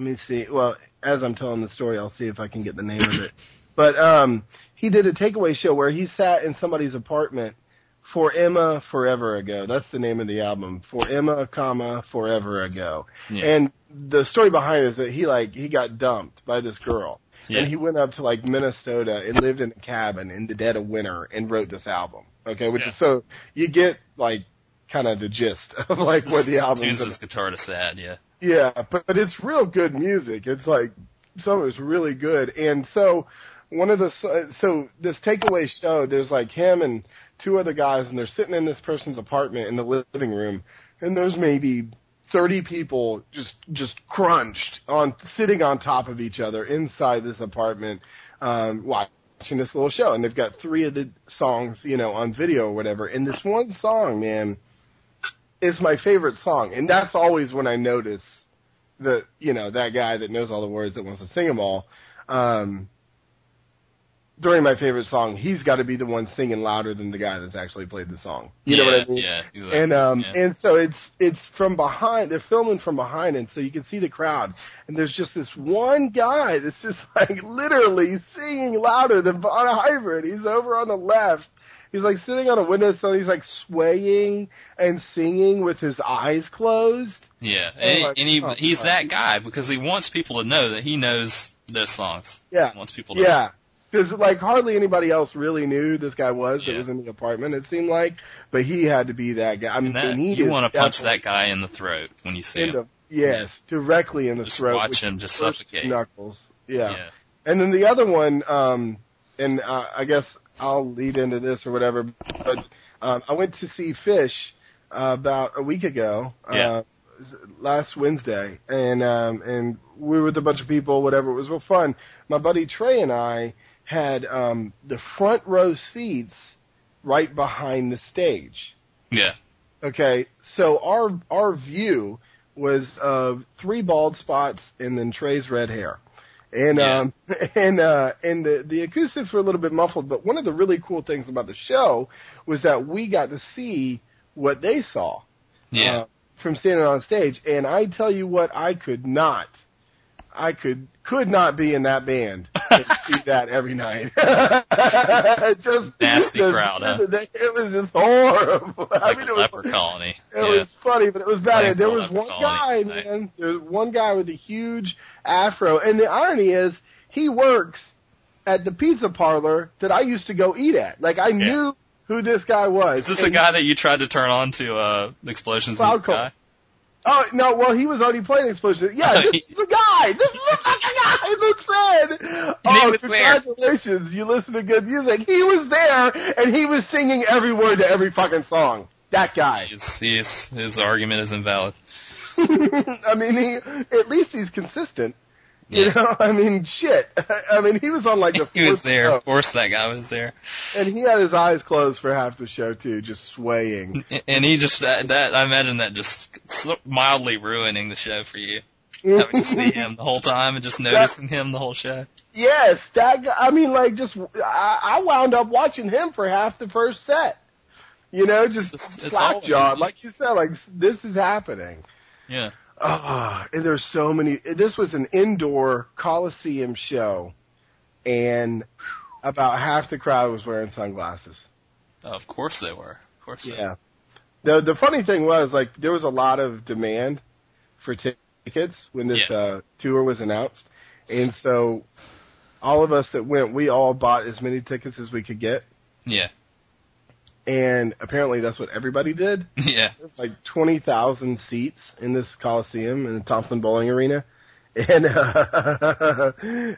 Let me see. Well, as I'm telling the story, I'll see if I can get the name of it. *coughs* But um, he did a takeaway show where he sat in somebody's apartment for Emma forever ago. That's the name of the album. For Emma, comma forever ago. Yeah. And the story behind it is that he like he got dumped by this girl. Yeah. And he went up to like Minnesota and lived in a cabin in the dead of winter and wrote this album. Okay, which Yeah. is so you get like kind of the gist of like what the album is. guitar to sad. Yeah. Yeah, but, but it's real good music. It's like some of it's really good. And so one of the so this takeaway show, there's like him and two other guys, and they're sitting in this person's apartment in the living room, and there's maybe 30 people just just crunched on sitting on top of each other inside this apartment, um, watching this little show, and they've got three of the songs, you know, on video or whatever. And this one song, man, is my favorite song, and that's always when I notice that you know that guy that knows all the words that wants to sing them all. Um, during my favorite song, he's got to be the one singing louder than the guy that's actually played the song. You yeah, know what I mean? Yeah. And um yeah. and so it's it's from behind. They're filming from behind, and so you can see the crowd. And there's just this one guy that's just *laughs* like literally singing louder than Bon Iver. And he's over on the left. He's like sitting on a windowsill. He's like swaying and singing with his eyes closed. yeah. Oh And, my and he God. he's that guy because he wants people to know that he knows those songs. Yeah. He wants people to Yeah. Because like hardly anybody else really knew who this guy was that Yeah. was in the apartment. It seemed like, but he had to be that guy. I mean, that, he you want to punch that guy in the throat when you see him. the yes, directly in the Just throat. watch him just suffocate. Knuckles. Yeah. yeah. And then the other one, um, and uh, I guess I'll lead into this or whatever. But um, I went to see Phish uh, about a week ago. Yeah. Uh, last Wednesday, and um, and we were with a bunch of people, whatever. It was real fun. My buddy Trey and I had um, the front row seats right behind the stage. Yeah. Okay, so our our view was of three bald spots and then Trey's red hair, And Yeah. um *laughs* and uh and the the acoustics were a little bit muffled, but one of the really cool things about the show was that we got to see what they saw Yeah. uh, from standing on stage. And I tell you what, I could not, I could could not be in that band *laughs* and see that every night. *laughs* just Nasty just- crowd, huh? It was just horrible. *laughs* I mean, a it was, colony. it yeah. was funny, but it was bad. Like there was one colony. guy, man. There was one guy with a huge afro, and the irony is, he works at the pizza parlor that I used to go eat at. Like I knew who this guy was. Is this and- the guy that you tried to turn on to uh, explosions in the Cloud Call. Oh no! Well, he was already playing Explosion. Yeah, *laughs* this is the guy. This is the fucking guy that said, "Oh, was there." congratulations! You listen to good music." He was there, and he was singing every word to every fucking song. That guy. He's, he's, his argument is invalid. *laughs* I mean, he at least he's consistent. *laughs* You know, I mean, shit. *laughs* I mean, he was on like the *laughs* he was there. show, Of course, that guy was there, and he had his eyes closed for half the show too, just swaying. and he just that, that I imagine that just mildly ruining the show for you, having to see him the whole time and just noticing him the whole show. Yes, that I mean, like, just, I, I wound up watching him for half the first set. You know, just It's- it's slack jawed, like you said, like, this is happening. Yeah. Ah, and there's so many, this was an indoor Coliseum show, and about half the crowd was wearing sunglasses. Of course they were. Of course they Yeah. The, the funny thing was, like, there was a lot of demand for ti- tickets when this, Yeah. uh, tour was announced. And so, all of us that went, we all bought as many tickets as we could get. Yeah. And apparently that's what everybody did. *laughs* Yeah. There's like 20,000 seats in this Coliseum in the Thompson-Boling Arena. And, *laughs* uh,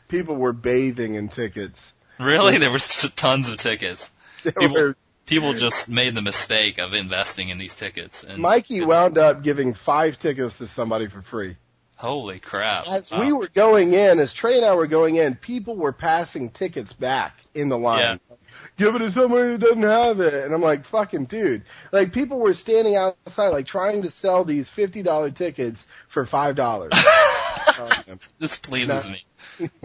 people were bathing in tickets. Really? There was tons of tickets. There People- were, People just made the mistake of investing in these tickets. And Mikey wound up giving five tickets to somebody for free. Holy crap! As Wow. we were going in, as Trey and I were going in, people were passing tickets back in the line. Give it to somebody who doesn't have it. And I'm like, fucking dude. Like people were standing outside, like trying to sell these $50 tickets for $5. *laughs* Um, this pleases me. *laughs*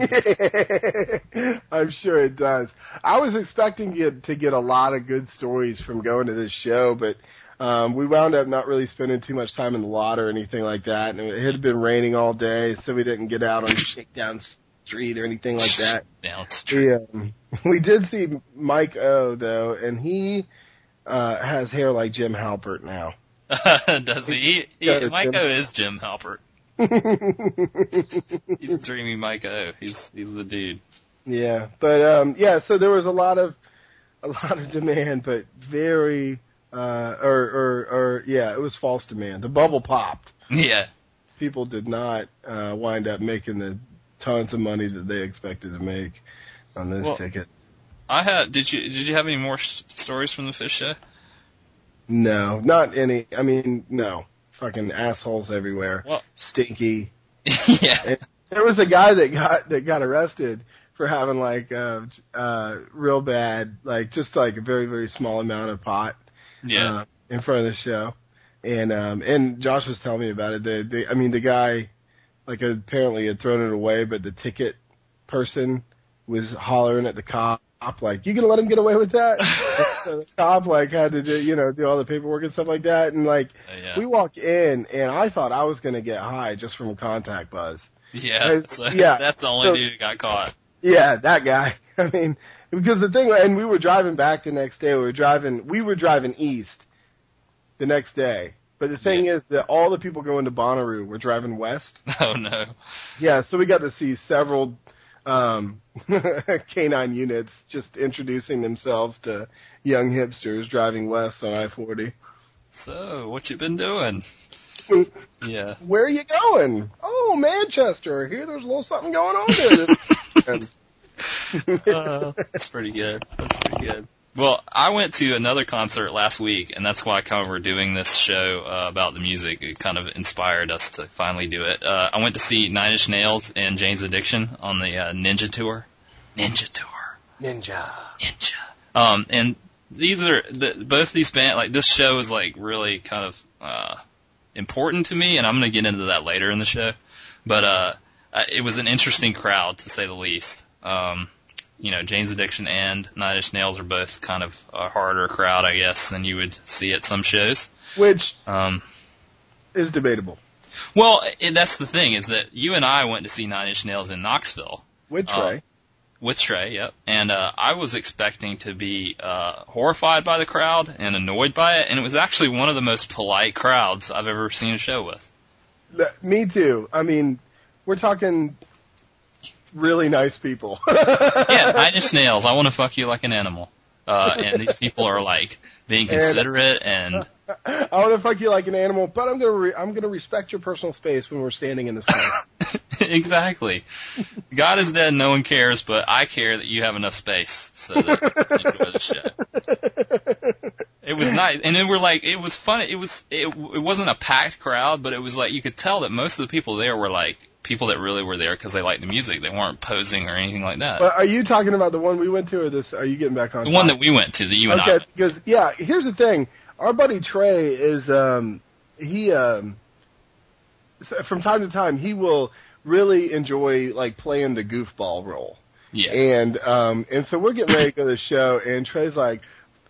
I'm sure it does. I was expecting to get, to get a lot of good stories from going to this show, but um, we wound up not really spending too much time in the lot or anything like that. And it had been raining all day, so we didn't get out on Shakedown Street or anything like that. True. We, um, *laughs* we did see Mike O though, and he uh, has hair like Jim Halpert now. *laughs* Does he? he *laughs* Yeah, Mike Jim. O is Jim Halpert. He's dreamy Mike O. He's he's the dude. Yeah, but um, yeah. So there was a lot of a lot of demand, but very uh, or or or yeah, it was false demand. The bubble popped. Yeah. People did not uh, wind up making the tons of money that they expected to make on those Well- tickets. I had. Did you did you have any more s stories from the Phish show? No, not any. I mean, no. Fucking assholes everywhere. Well- Stinky. *laughs* yeah. There was a guy that got that got arrested for having like uh uh real bad like just like a very very small amount of pot Yeah. uh, in front of the show. And um and Josh was telling me about it. The, the I mean the guy like apparently had thrown it away but the ticket person was hollering at the cop like you gonna let him get away with that? *laughs* so the cop like had to do you know do all the paperwork and stuff like that and like yeah. we walk in and I thought I was gonna get high just from contact buzz. yeah. *laughs* Yeah. That's the only So- dude who got caught. Yeah, that guy. *laughs* I mean, because the thing, and we were driving back the next day. We were driving, we were driving east the next day. But the thing is that all the people going to Bonnaroo were driving west. *laughs* Oh no. Yeah, so we got to see several um *laughs* canine units just introducing themselves to young hipsters driving west on I-40. So what you been doing? *laughs* Yeah. Where are you going? Oh, Manchester. I hear there's a little something going on there. Uh, *laughs* that's pretty good. That's pretty good. Well, I went to another concert last week, and that's why I kind of we're doing this show uh, about the music. It kind of inspired us to finally do it. Uh, I went to see Nine Inch Nails and Jane's Addiction on the uh, Ninja Tour. Ninja Tour. Ninja. Ninja. Um, and these are the, both these band like this show is like really kind of uh important to me, and I'm gonna get into that later in the show. But uh, uh, it was an interesting crowd to say the least. Um, you know, Jane's Addiction and Nine Inch Nails are both kind of a harder crowd, I guess, than you would see at some shows. Which Um, is debatable. well, it, that's the thing is that you and I went to see Nine Inch Nails in Knoxville With Oh. Trey. with Trey, yep. And uh, I was expecting to be uh, horrified by the crowd and annoyed by it, and it was actually one of the most polite crowds I've ever seen a show with. Me too. I mean, we're talking really nice people. *laughs* Yeah, Nine Inch Nails. I want to fuck you like an animal. Uh, and these people are like being considerate and *laughs* I want to fuck you like an animal, but I'm gonna re- I'm gonna respect your personal space when we're standing in this place. *laughs* exactly. God is dead. No one cares, but I care that you have enough space so that you can enjoy the show. It was nice, and then we're like, it was funny. It was, it, it wasn't a packed crowd, but it was like you could tell that most of the people there were like people that really were there because they liked the music. They weren't posing or anything like that. but are you talking about the one we went to, or this? Are you getting back on? the one that we went to, that you and okay, I. because yeah, here's the thing. Our buddy Trey is um he um from time to time he will really enjoy like playing the goofball role. Yeah, And um and so we're getting ready to go to the show and Trey's like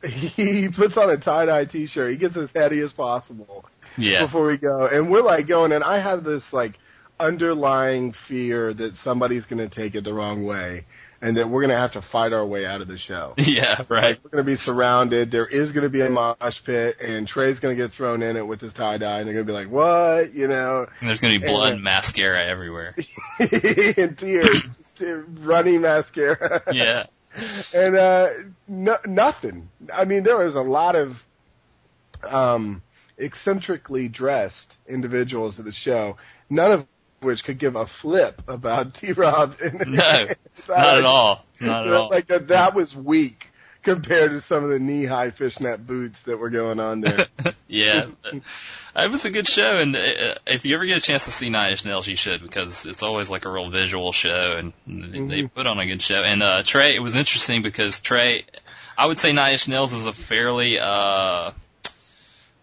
he puts on a tie dye t shirt, he gets as heady as possible yeah, before we go. And we're like going and I have this like underlying fear that somebody's gonna take it the wrong way and that we're gonna have to fight our way out of the show. *laughs* yeah, right. We're going to be surrounded. There is going to be a mosh pit, and Trey's going to get thrown in it with his tie dye, and they're going to be like, "What?" You know, And there's gonna be blood And- and mascara everywhere. *laughs* and tears, just runny mascara. *laughs* Yeah, and uh, no, nothing. I mean, there was a lot of um, eccentrically dressed individuals at the show. None of which could give a flip about *laughs* T. Rob. no, not at all, not at all. Like that, that was weak compared to some of the knee-high fishnet boots that were going on there. *laughs* yeah, it was a good show, and uh, if you ever get a chance to see Nine Inch Nails, you should because it's always like a real visual show, and they, they put on a good show. And uh, Trey, it was interesting because Trey, I would say Nine Inch Nails is a fairly uh,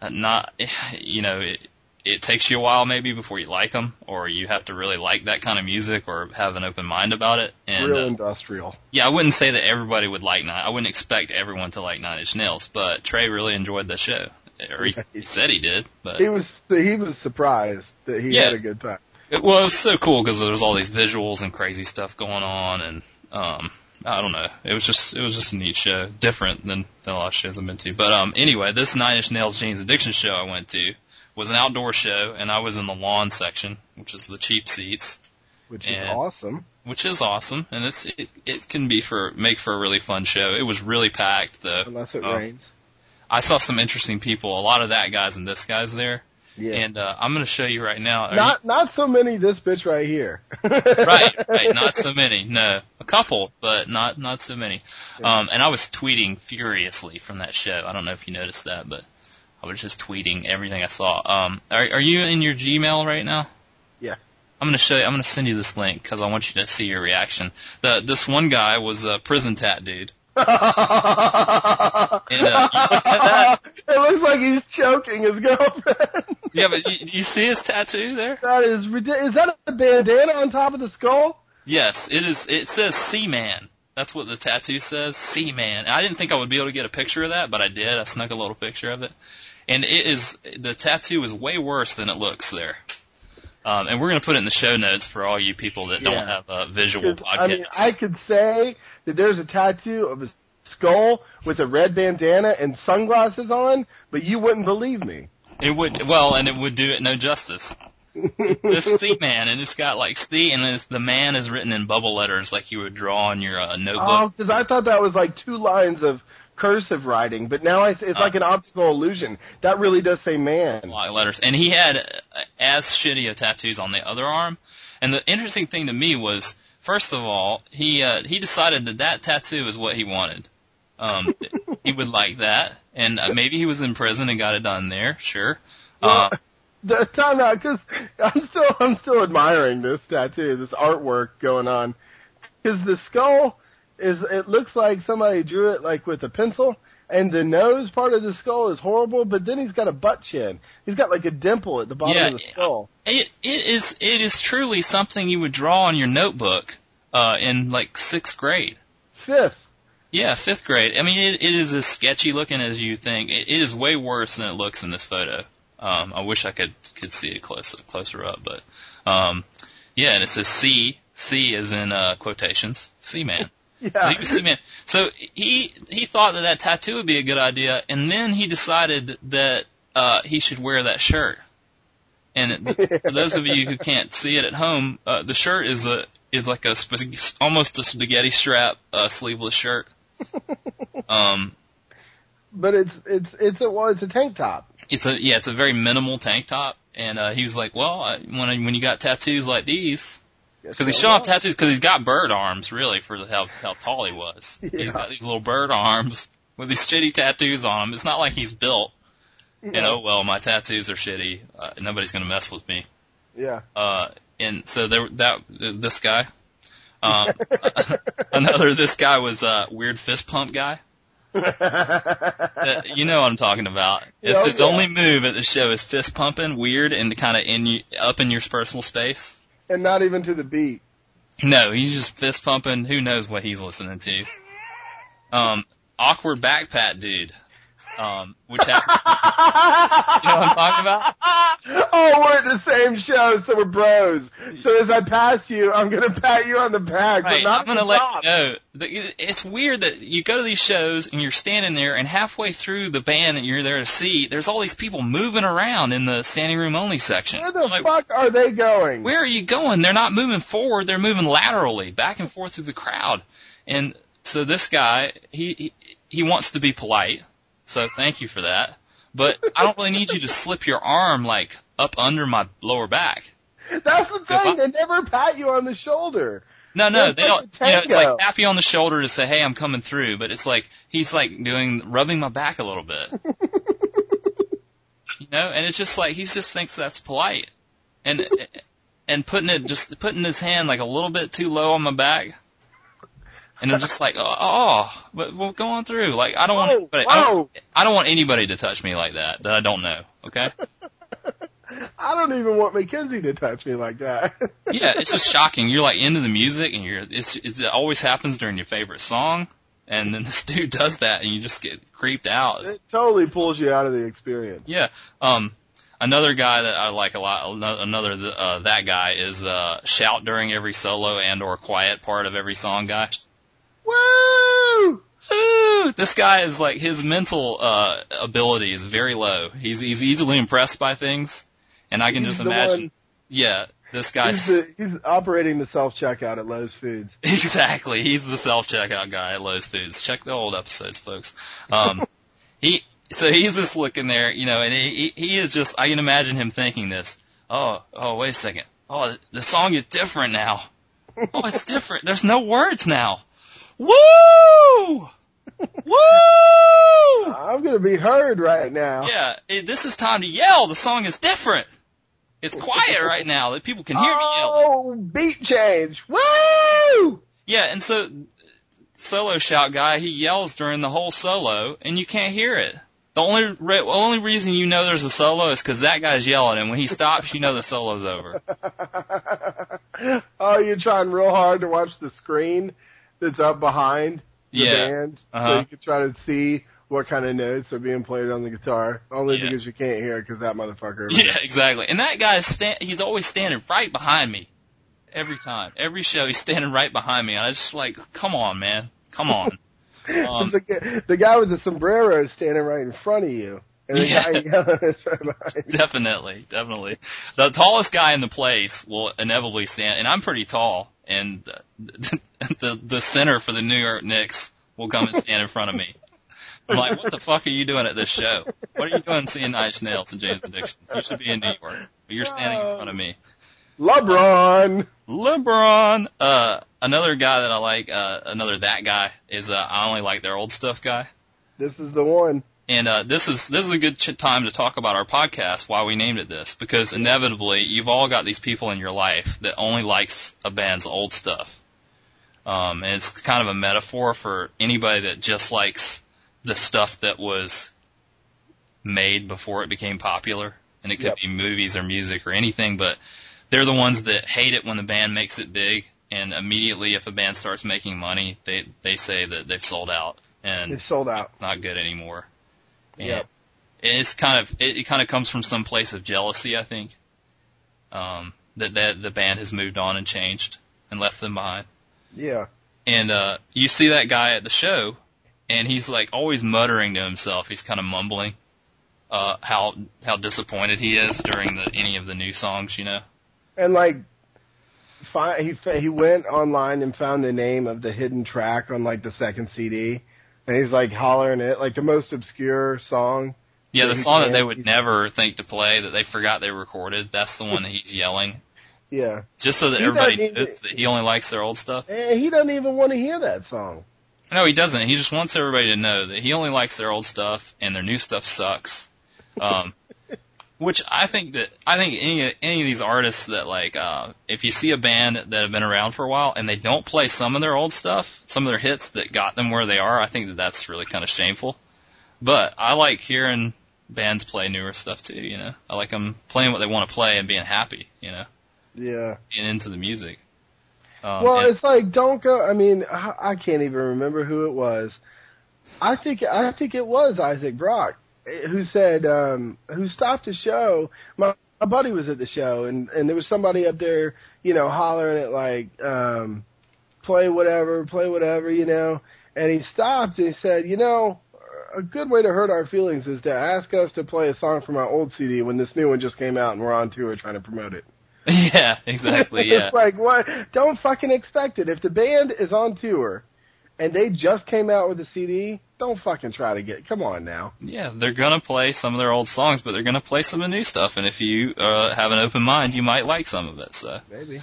not, you know. It, it takes you a while maybe before you like them, or you have to really like that kind of music, or have an open mind about it. And Real uh, industrial. yeah, I wouldn't say that everybody would like Nine. I wouldn't expect everyone to like Nine Inch Nails, but Trey really enjoyed the show, or he, he said he did. But He was he was surprised that he Yeah. had a good time. it, well, it was so cool because there was all these visuals and crazy stuff going on, and um, I don't know. It was just it was just a neat show, different than, than a lot of shows I've been to. But um, anyway, this Nine Inch Nails Jane's Addiction show I went to was an outdoor show, and I was in the lawn section, which is the cheap seats. Which is awesome. which is awesome, and it's it, it can be for make for a really fun show. It was really packed though. Unless it Um, rains. I saw some interesting people. A lot of that guys and this guy's there, Yeah. and uh, I'm going to show you right now. Are not not so many this bitch right here. right, right, *laughs* not so many. No, a couple, but not not so many. Um, and I was tweeting furiously from that show. I don't know if you noticed that, but I was just tweeting everything I saw. Um, are are you in your Gmail right now? Yeah. I'm gonna show you. I'm gonna send you this link because I want you to see your reaction. The this one guy was a prison tat dude. *laughs* And, uh, you look at that? It looks like he's choking his girlfriend. Yeah, but you, you see his tattoo there? that is ridiculous. Is that a bandana on top of the skull? Yes, it is. It says Seaman. That's what the tattoo says, Seaman. I didn't think I would be able to get a picture of that, but I did. I snuck a little picture of it, and it is the tattoo is way worse than it looks there. Um, and we're gonna put it in the show notes for all you people that don't have a visual podcast. I mean, I could say that there's a tattoo of a skull with a red bandana and sunglasses on, but you wouldn't believe me. It would well, and it would do it no justice. This *laughs* Sea Man, and it's got like Sea, and it's, the man is written in bubble letters like you would draw on your uh, Oh, notebook. because I thought that was like two lines of cursive writing, but now I, it's Uh. like an optical illusion. That really does say man. Like letters, and he had uh, as shitty of tattoos on the other arm. And the interesting thing to me was, first of all, he uh, he decided that that tattoo is what he wanted. Um, *laughs* he would like that, and uh, maybe he was in prison and got it done there. Sure. Uh, *laughs* The time out, because I'm still I'm still admiring this tattoo, this artwork going on. Because the skull is it looks like somebody drew it like with a pencil, and the nose part of the skull is horrible, but then he's got a butt chin. He's got like a dimple at the bottom Yeah, of the skull. It it is it is truly something you would draw on your notebook uh, in like sixth grade. Fifth. Yeah, fifth grade. I mean, it, it is as sketchy looking as you think. It, it is way worse than it looks in this photo. Um, I wish I could could see it closer closer up, but um, yeah, and it says C. C is in uh, quotations. C man. Yeah. He was C-man. So he he thought that that tattoo would be a good idea, and then he decided that uh, he should wear that shirt. And it, for those of you who can't see it at home, uh, the shirt is a is like a sp- almost a spaghetti strap uh, sleeveless shirt. *laughs* Um, But it's it's it's a well, it's a tank top. it's a yeah, it's a very minimal tank top, and uh, he was like, well, I, when I, when you got tattoos like these, because he's showing off tattoos because he's got bird arms really for the, how how tall he was. Yeah. *laughs* He's got these little bird arms with these shitty tattoos on him. It's not like he's built. And oh well, my tattoos are shitty. Uh, nobody's gonna mess with me. Yeah. Uh, and so there that this guy. *laughs* Um, *laughs* another this guy was uh weird fist pump guy. Uh, you know what I'm talking about. It's Yeah, his yeah. only move at the show is fist pumping, weird and kind of in you, up in your personal space. And not even to the beat. No, he's just fist pumping. Who knows what he's listening to? Um, awkward back pat dude. Um, which happened. *laughs* you know what I'm talking about? oh, we're at the same show, so we're bros. So as I pass you, I'm gonna pat you on the back, Right, but not I'm gonna the let top. you know. It's weird that you go to these shows and you're standing there, and halfway through the band that you're there to see, there's all these people moving around in the standing room only section. Where the I'm like, fuck are they going? where are you going? They're not moving forward, they're moving laterally, back and forth through the crowd. And so this guy, he, he, he wants to be polite, so thank you for that. But I don't really need you to slip your arm like up under my lower back. That's the If I- thing. They never pat you on the shoulder. No, no, That's they like don't. You know, it's like tap you on the shoulder to say, "Hey, I'm coming through," but it's like he's like doing rubbing my back a little bit. *laughs* you know, and it's just like he just thinks that's polite, and and putting it just putting his hand like a little bit too low on my back, and I'm just like, oh, oh but well, go on through. Like I don't want Whoa, anybody, I, don't, I don't want anybody to touch me like that that I don't know. Okay. *laughs* I don't even want Mackenzie to touch me like that. *laughs* yeah, it's just shocking. You're like into the music, and you're it's, it's it always happens during your favorite song, and then *laughs* this dude does that, and you just get creeped out. It totally pulls you out of the experience. yeah. Um, another guy that I like a lot, another uh, that guy is uh, shout during every solo and or quiet part of every song guy. Woo! Ooh, this guy is like his mental uh ability is very low. He's he's easily impressed by things, and I can He's just imagine. one- Yeah, this He's, guy's the, he's operating the self checkout at Lowe's Foods. *laughs* Exactly. He's the self checkout guy at Lowe's Foods. Check the old episodes, folks. Um, *laughs* he, so he's just looking there, you know, and he, he is just, I can imagine him thinking this. Oh, oh, wait a second. Oh, the song is different now. Oh, it's *laughs* different. There's no words now. Woo! *laughs* Woo! I'm gonna be heard right now. Yeah, it, this is time to yell. The song is different. It's quiet right *laughs* now that people can hear me yell. Oh, beat change. Woo! Yeah, and so solo shout guy, he yells during the whole solo, and you can't hear it. The only re- only reason you know there's a solo is because that guy's yelling, and when he stops, you know the solo's over. *laughs* oh, you're trying real hard to watch the screen that's up behind the Yeah. band, so Uh-huh. you can try to see what kind of notes are being played on the guitar. Only Yeah. because you can't hear it because that motherfucker. *laughs* Yeah, exactly. And that guy's sta- he's always standing right behind me. Every time. Every show he's standing right behind me. And I just like, come on, man. Come on. *laughs* Um, the, guy- the guy with the sombrero is standing right in front of you, and the Yeah. guy yelling is right behind you. definitely, definitely. The tallest guy in the place will inevitably stand, and I'm pretty tall, and uh, *laughs* the the center for the New York Knicks will come and stand in front of me. I'm like, what the fuck are you doing at this show? What are you doing seeing Inch Nails and Jane's Addiction? You should be in New York, but you're standing in front of me. LeBron. LeBron. Uh, another guy that I like, uh, another that guy is uh, I only like their old stuff guy. This is the one. And uh, this is this is a good ch- time to talk about our podcast. Why we named it this? Because inevitably, you've all got these people in your life that only likes a band's old stuff. Um, and it's kind of a metaphor for anybody that just likes the stuff that was made before it became popular, and it could Yep. be movies or music or anything, but they're the ones that hate it when the band makes it big, and immediately if a band starts making money, they they say that they've sold out and They sold out. it's not good anymore. And it's kind of it, it kind of comes from some place of jealousy, I think. Um, that that the band has moved on and changed and left them behind. Yeah. And uh, you see that guy at the show, and he's like always muttering to himself. He's kind of mumbling uh, how how disappointed he is during the, any of the new songs. You know. And like, fi- he he went online and found the name of the hidden track on like the second CD, and he's like hollering it like the most obscure song. Yeah, the he song that they would never think to play that they forgot they recorded. That's the one that he's yelling, Yeah, just so that He everybody knows that he only likes their old stuff. and he doesn't even want to hear that song. No, he doesn't. He just wants everybody to know that he only likes their old stuff and their new stuff sucks. Um, which I think that I think any any of these artists that like uh, if you see a band that have been around for a while and they don't play some of their old stuff, some of their hits that got them where they are, I think that that's really kind of shameful. But I like hearing bands play newer stuff too. You know, I like them playing what they want to play and being happy. You know, Yeah. being into the music. Um, Well, and- it's like don't go. I mean, I I can't even remember who it was. I think I think it was Isaac Brock who said um, who stopped the show. My, my buddy was at the show, and and there was somebody up there, you know, hollering at like um, play whatever, play whatever, you know. And he stopped and he said, you know, a good way to hurt our feelings is to ask us to play a song from our old CD when this new one just came out and we're on tour trying to promote it. *laughs* yeah, exactly. *laughs* Yeah. it's like what? Don't fucking expect it. If the band is on tour and they just came out with a CD, don't fucking try to get. Come on now. Yeah, they're gonna play some of their old songs, but they're gonna play some of the new stuff. And if you uh, have an open mind, you might like some of it. So, Maybe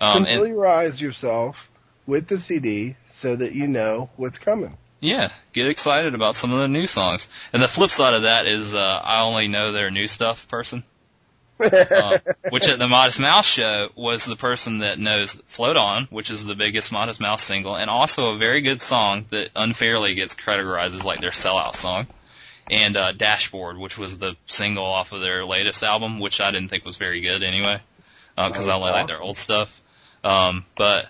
um, and familiarize yourself with the CD so that you know what's coming. yeah, get excited about some of the new songs. And the flip side of that is, uh, I only know their new stuff person, *laughs* uh, which at the Modest Mouse show was the person that knows "Float On," which is the biggest Modest Mouse single, and also a very good song that unfairly gets categorized as like their sellout song. And uh, Dashboard, which was the single off of their latest album, which I didn't think was very good anyway, because Oh, I only like their old stuff. Um, but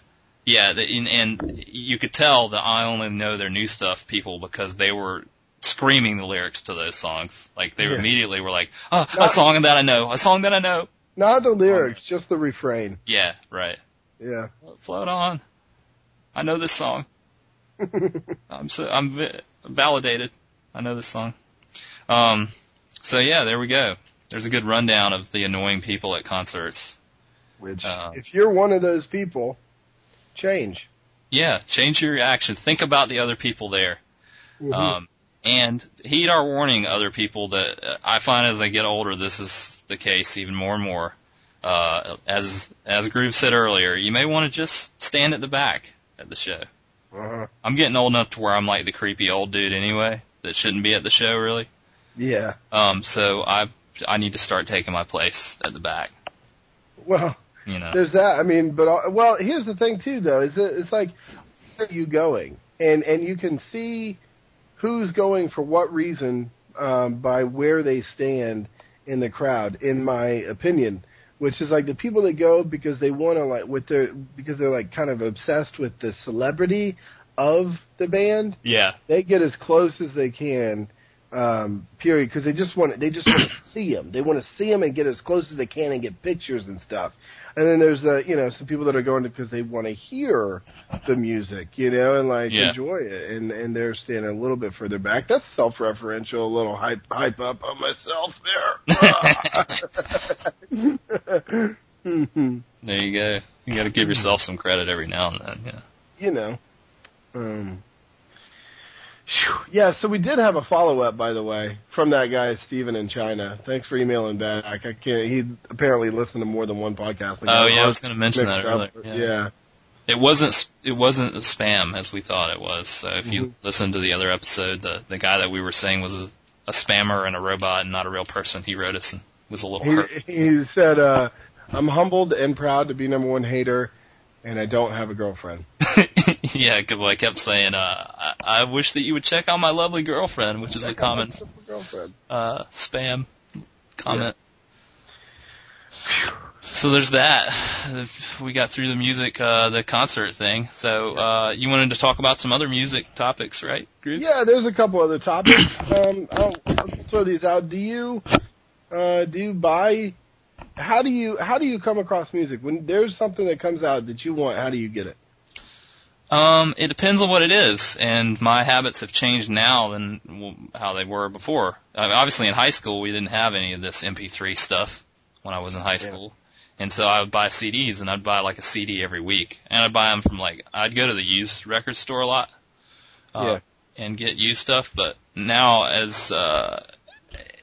yeah, the, and, and you could tell that I only know their new stuff people because they were screaming the lyrics to those songs. Like they Yeah. immediately were like, "Oh, a Not- song that I know, a song that I know." Not the lyrics, just the refrain. Yeah, right. Yeah. Float on. I know this song. *laughs* I'm so I'm validated. I know this song. Um, so yeah, there we go. There's a good rundown of the annoying people at concerts. Which, Uh, if you're one of those people, change. Yeah, change your reaction. Think about the other people there. Mhm. Um, and heed our warning, other people, that uh, I find as I get older, this is the case even more and more. Uh, as, as Groove said earlier, you may want to just stand at the back at the show. uh-huh. I'm getting old enough to where I'm like the creepy old dude anyway, that shouldn't be at the show really. Yeah. Um, so I, I need to start taking my place at the back, Well, you know. There's that. I mean, but uh, well, here's the thing too, though. Is that it's like, where are you going? And and you can see who's going for what reason um, by where they stand in the crowd. In my opinion, which is like the people that go because they want to like with their because they're like kind of obsessed with the celebrity of the band. Yeah. They get as close as they can. Um, period, because they just want they just want to see them. They want to see them and get as close as they can and get pictures and stuff. And then there's the you know some people that are going because they want to hear the music, you know, and like Yeah. enjoy it, and and they're standing a little bit further back. That's self-referential, a little hype hype up on myself there. *laughs* There you go. You gotta give yourself some credit every now and then, yeah. you know. Um. Yeah, so we did have a follow up, by the way, from that guy Steven in China. Thanks for emailing back. I can't. He apparently listened to more than one podcast. Oh yeah, I was gonna mention that earlier. Yeah. It wasn't it wasn't a spam as we thought it was. So if you Mhm. listen to the other episode, the the guy that we were saying was a, a spammer and a robot and not a real person, he wrote us and was a little hurt. He, he said, uh, "I'm humbled and proud to be number one hater, and I don't have a girlfriend." *laughs* *laughs* yeah, because I kept saying, uh, I, I wish that you would check out my lovely girlfriend, which is a Check my common girlfriend. uh, spam comment. So there's that. We got through the music, uh, the concert thing. So uh, you wanted to talk about some other music topics, right, Grooves? Yeah, there's a couple other topics. *coughs* Um, I'll, I'll throw these out. Do you, uh, do you buy? How do you how do you come across music when there's something that comes out that you want? How do you get it? Um, it depends on what it is, and my habits have changed now than how they were before. I mean, obviously, in high school, we didn't have any of this MP3 stuff when I was in high school, and so I would buy CDs, and I'd buy like a CD every week, and I'd buy them from like I'd go to the used record store a lot, uh, and get used stuff. But now, as uh,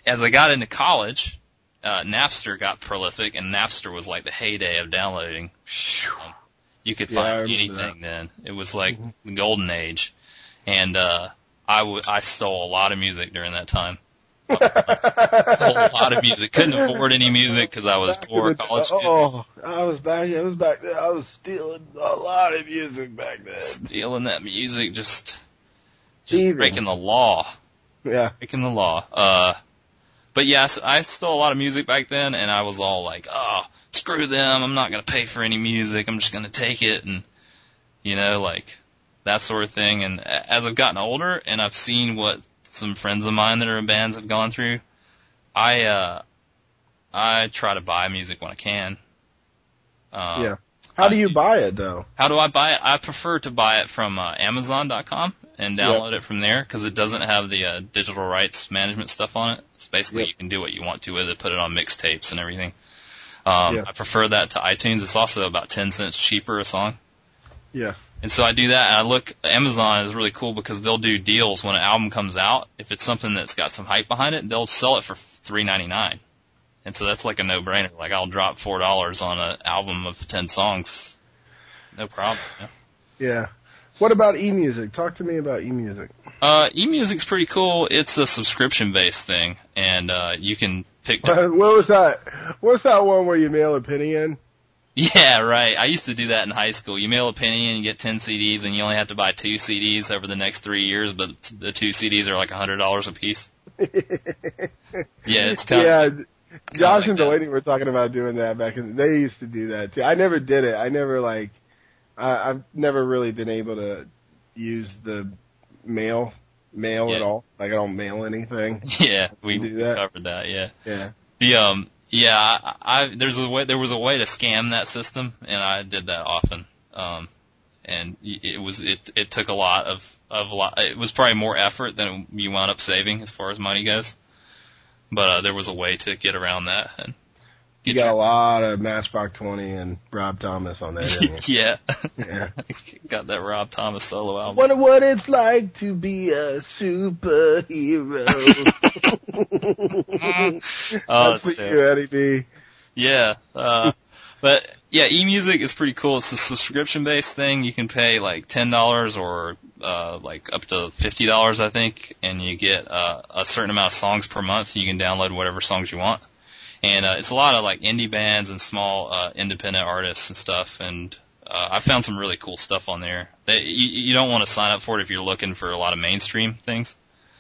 as I got into college, uh, Napster got prolific, and Napster was like the heyday of downloading. Um, you could Yeah, find anything then. It was like the golden age, and uh, I w- I stole a lot of music during that time. *laughs* I stole a lot of music. Couldn't afford any music because I was Back poor the- college student. Oh, I was back. I was back there. I was stealing a lot of music back then. Stealing that music, just just Thieving. breaking the law. Yeah. breaking the law. Uh, but yes, I stole a lot of music back then, and I was all like, "Oh, screw them! I'm not gonna pay for any music. I'm just gonna take it," and you know, like that sort of thing. And as I've gotten older, and I've seen what some friends of mine that are in bands have gone through, I uh, I try to buy music when I can. Um, Yeah. How do you buy it though? how do I buy it? I prefer to buy it from uh, Amazon.com and download it from there because it doesn't have the uh, digital rights management stuff on it. So basically, Yep. you can do what you want to with it, put it on mixtapes and everything. Um, Yeah. I prefer that to iTunes. It's also about ten cents cheaper a song. Yeah. And so I do that, and I look. Amazon is really cool because they'll do deals when an album comes out. If it's something that's got some hype behind it, they'll sell it for three ninety nine. And so that's like a no brainer. Like I'll drop four dollars on an album of ten songs, no problem. Yeah. Yeah. What about eMusic? Talk to me about eMusic. Uh, eMusic's pretty cool. It's a subscription based thing, and uh, you can pick. what was that? What's that one where you mail a penny in? yeah, right. I used to do that in high school. You mail a penny and you get ten CDs, and you only have to buy two CDs over the next three years, but the two CDs are like a hundred dollars a piece. *laughs* Yeah, it's kind yeah. Josh like and. Delaney were talking about doing that back in. They used to do that too. I never did it. I never like. I, I've never really been able to use the mail mail at all. Like I don't mail anything. *laughs* yeah. We, do we that. covered that. Yeah. Yeah. The um yeah, I, I there's a way there was a way to scam that system and I did that often. Um and it was it it took a lot of of a lot it was probably more effort than you wound up saving as far as money goes. But uh, there was a way to get around that and You got a lot of Matchbox Twenty and Rob Thomas on that. *laughs* Yeah. yeah. *laughs* Got that Rob Thomas solo album. Wonder what it's like to be a superhero. *laughs* Oh, That's that's for you, Eddie B. Yeah. Uh, but yeah, eMusic is pretty cool. It's a subscription based thing. You can pay like ten dollars or uh, like up to fifty dollars, I think, and you get uh, a certain amount of songs per month. You can download whatever songs you want, and uh, it's a lot of like indie bands and small uh, independent artists and stuff. And uh, I found some really cool stuff on there. They, you, you don't want to sign up for it if you're looking for a lot of mainstream things.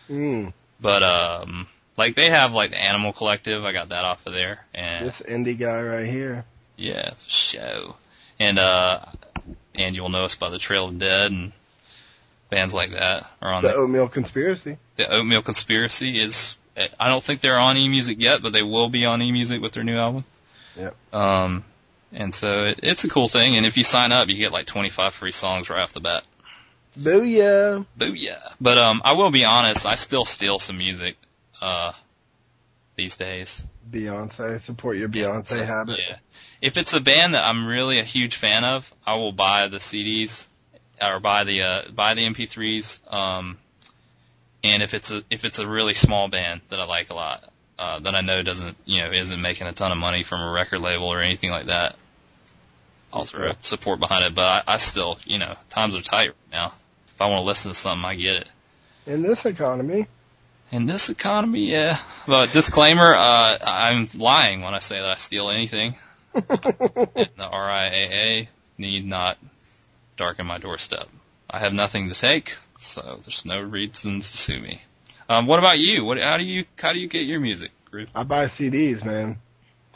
Mm, But um, like they have like the Animal Collective. I got that off of there, and this indie guy right here. yeah, for show. And uh and you'll know us by the Trail of Dead and bands like that are on The the, Oatmeal Conspiracy. the Oatmeal Conspiracy is I don't think they're on eMusic yet, but they will be on eMusic with their new album. Yep. Um and so it, it's a cool thing and if you sign up you get like 25 free songs right off the bat. Booyah. Booyah. But um I will be honest, I still steal some music uh these days. Beyonce. Support your Beyonce habit. Yeah. If it's a band that I'm really a huge fan of, I will buy the CDs or buy the uh, buy the MP3s. Um, and if it's a if it's a really small band that I like a lot, uh, that I know doesn't you know isn't making a ton of money from a record label or anything like that, I'll throw support behind it. But I, I still you know times are tight right now. If I want to listen to something, I get it. In this economy, In this economy, yeah. But disclaimer, uh, I'm lying when I say that I steal anything. *laughs* The RIAA need not darken my doorstep. I have nothing to take. So there's no reason to sue me. Um, what about you? What, how do you, how do you get your music, Groove? I buy CDs, man.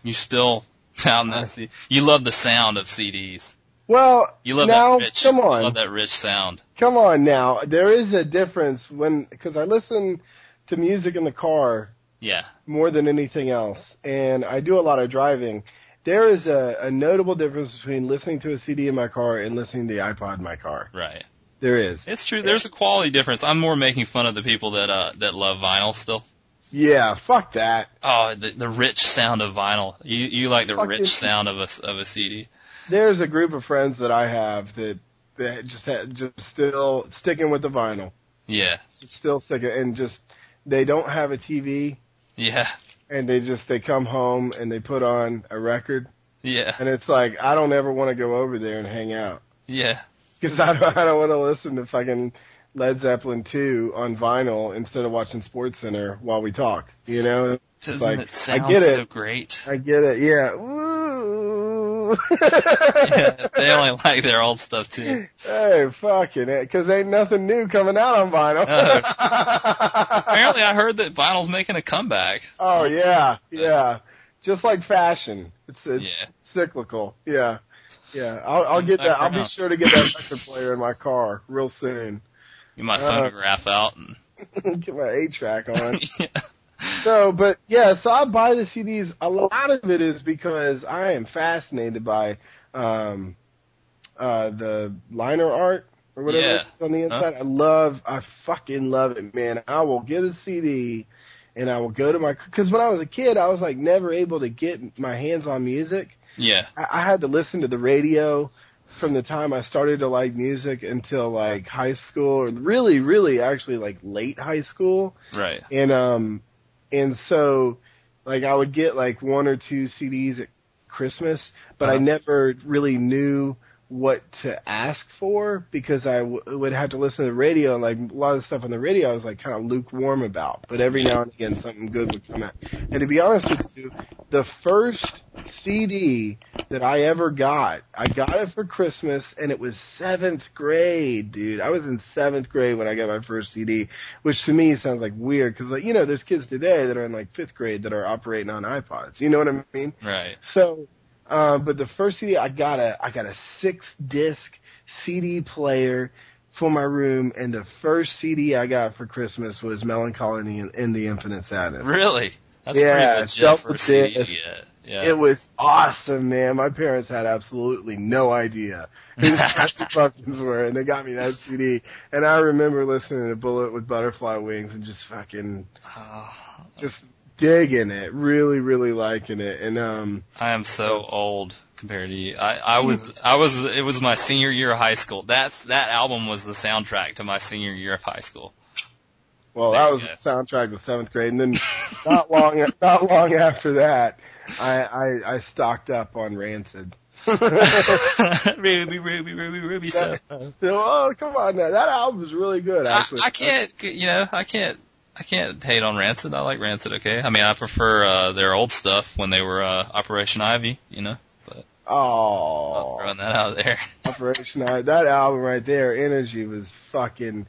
You still found that? You love the sound of CDs. Well, You love now, that rich, come on. love that rich sound. Come on now. There is a difference when, cause I listen to music in the car Yeah. more than anything else, and I do a lot of driving. There is a, a notable difference between listening to a CD in my car and listening to the iPod in my car. Right. There is. It's true. There's a quality difference. I'm more making fun of the people that uh that love vinyl still. Yeah, fuck that. Oh, the the rich sound of vinyl. You you like the Fucking- rich sound of a of a CD. There's a group of friends that I have that that just had, just still sticking with the vinyl, Yeah. just still sticking, and just they don't have a TV, Yeah. and they just they come home and they put on a record, Yeah. and it's like I don't ever want to go over there and hang out Yeah. Because I don't I don't want to listen to fucking Led Zeppelin 2 on vinyl instead of watching SportsCenter while we talk. You know, Doesn't like, it sound I get it. so great? I get it. Yeah. *laughs* Yeah, they only like their old stuff too. Hey, fucking it, cause ain't nothing new coming out on vinyl. *laughs* Apparently, I heard that vinyl's making a comeback. oh yeah, yeah. Just like fashion, it's it's Yeah. cyclical. Yeah, yeah. I'll, I'll get that. I'll be sure to get that record player in my car real soon. *laughs* Get my Uh. photograph out. And, get my eight track on. *laughs* yeah. So, but yeah, so I buy the CDs. A lot of it is because I am fascinated by um, uh, the liner art or whatever Yeah. on the inside. I love, I fucking love it, man. I will get a CD and I will go to my because when I was a kid, I was like never able to get my hands on music. Yeah. I, I had to listen to the radio from the time I started to like music until like high school, or really, really, actually like late high school. Right. And um and so like I would get like one or two CDs at Christmas, but I Uh-huh. never really knew what to ask for because I w- would have to listen to the radio and like a lot of stuff on the radio I was like kind of lukewarm about. But every now and again something good would come out. And to be honest with you, the first CD that I ever got, I got it for Christmas and it was seventh grade, dude. I was in seventh grade when I got my first CD, which to me sounds like weird because like, you know, there's kids today that are in like fifth grade that are operating on iPods. You know what I mean? Right. So, uh, but the first CD I got a I got a six disc CD player for my room, and the first CD I got for Christmas was Mellon Collie in, in the Infinite Sadness. Really? That's Yeah, pretty legit self for CD. this. Yeah. It was awesome, man. My parents had absolutely no idea who the *laughs* Pumpkins were, and they got me that CD. And I remember listening to Bullet with Butterfly Wings and just fucking Oh, just digging it, really, really liking it. And um, I am so old compared to you. I, I was, I was, it was my senior year of high school. That's, that album was the soundtrack to my senior year of high school. Well, There that was go. the soundtrack of seventh grade, and then not long, *laughs* not long after that, I, I, I stocked up on Rancid. *laughs* Ruby, Ruby, Ruby, Ruby, so. *laughs* So, oh, come on now, that album is really good, I, actually. I can't, you know, I can't, I can't hate on Rancid. I like Rancid, okay? I mean, I prefer, uh, their old stuff when they were, uh, Operation Ivy, you know? But I'll Oh, throw that out there. *laughs* Operation I, that album right there, Energy was fucking.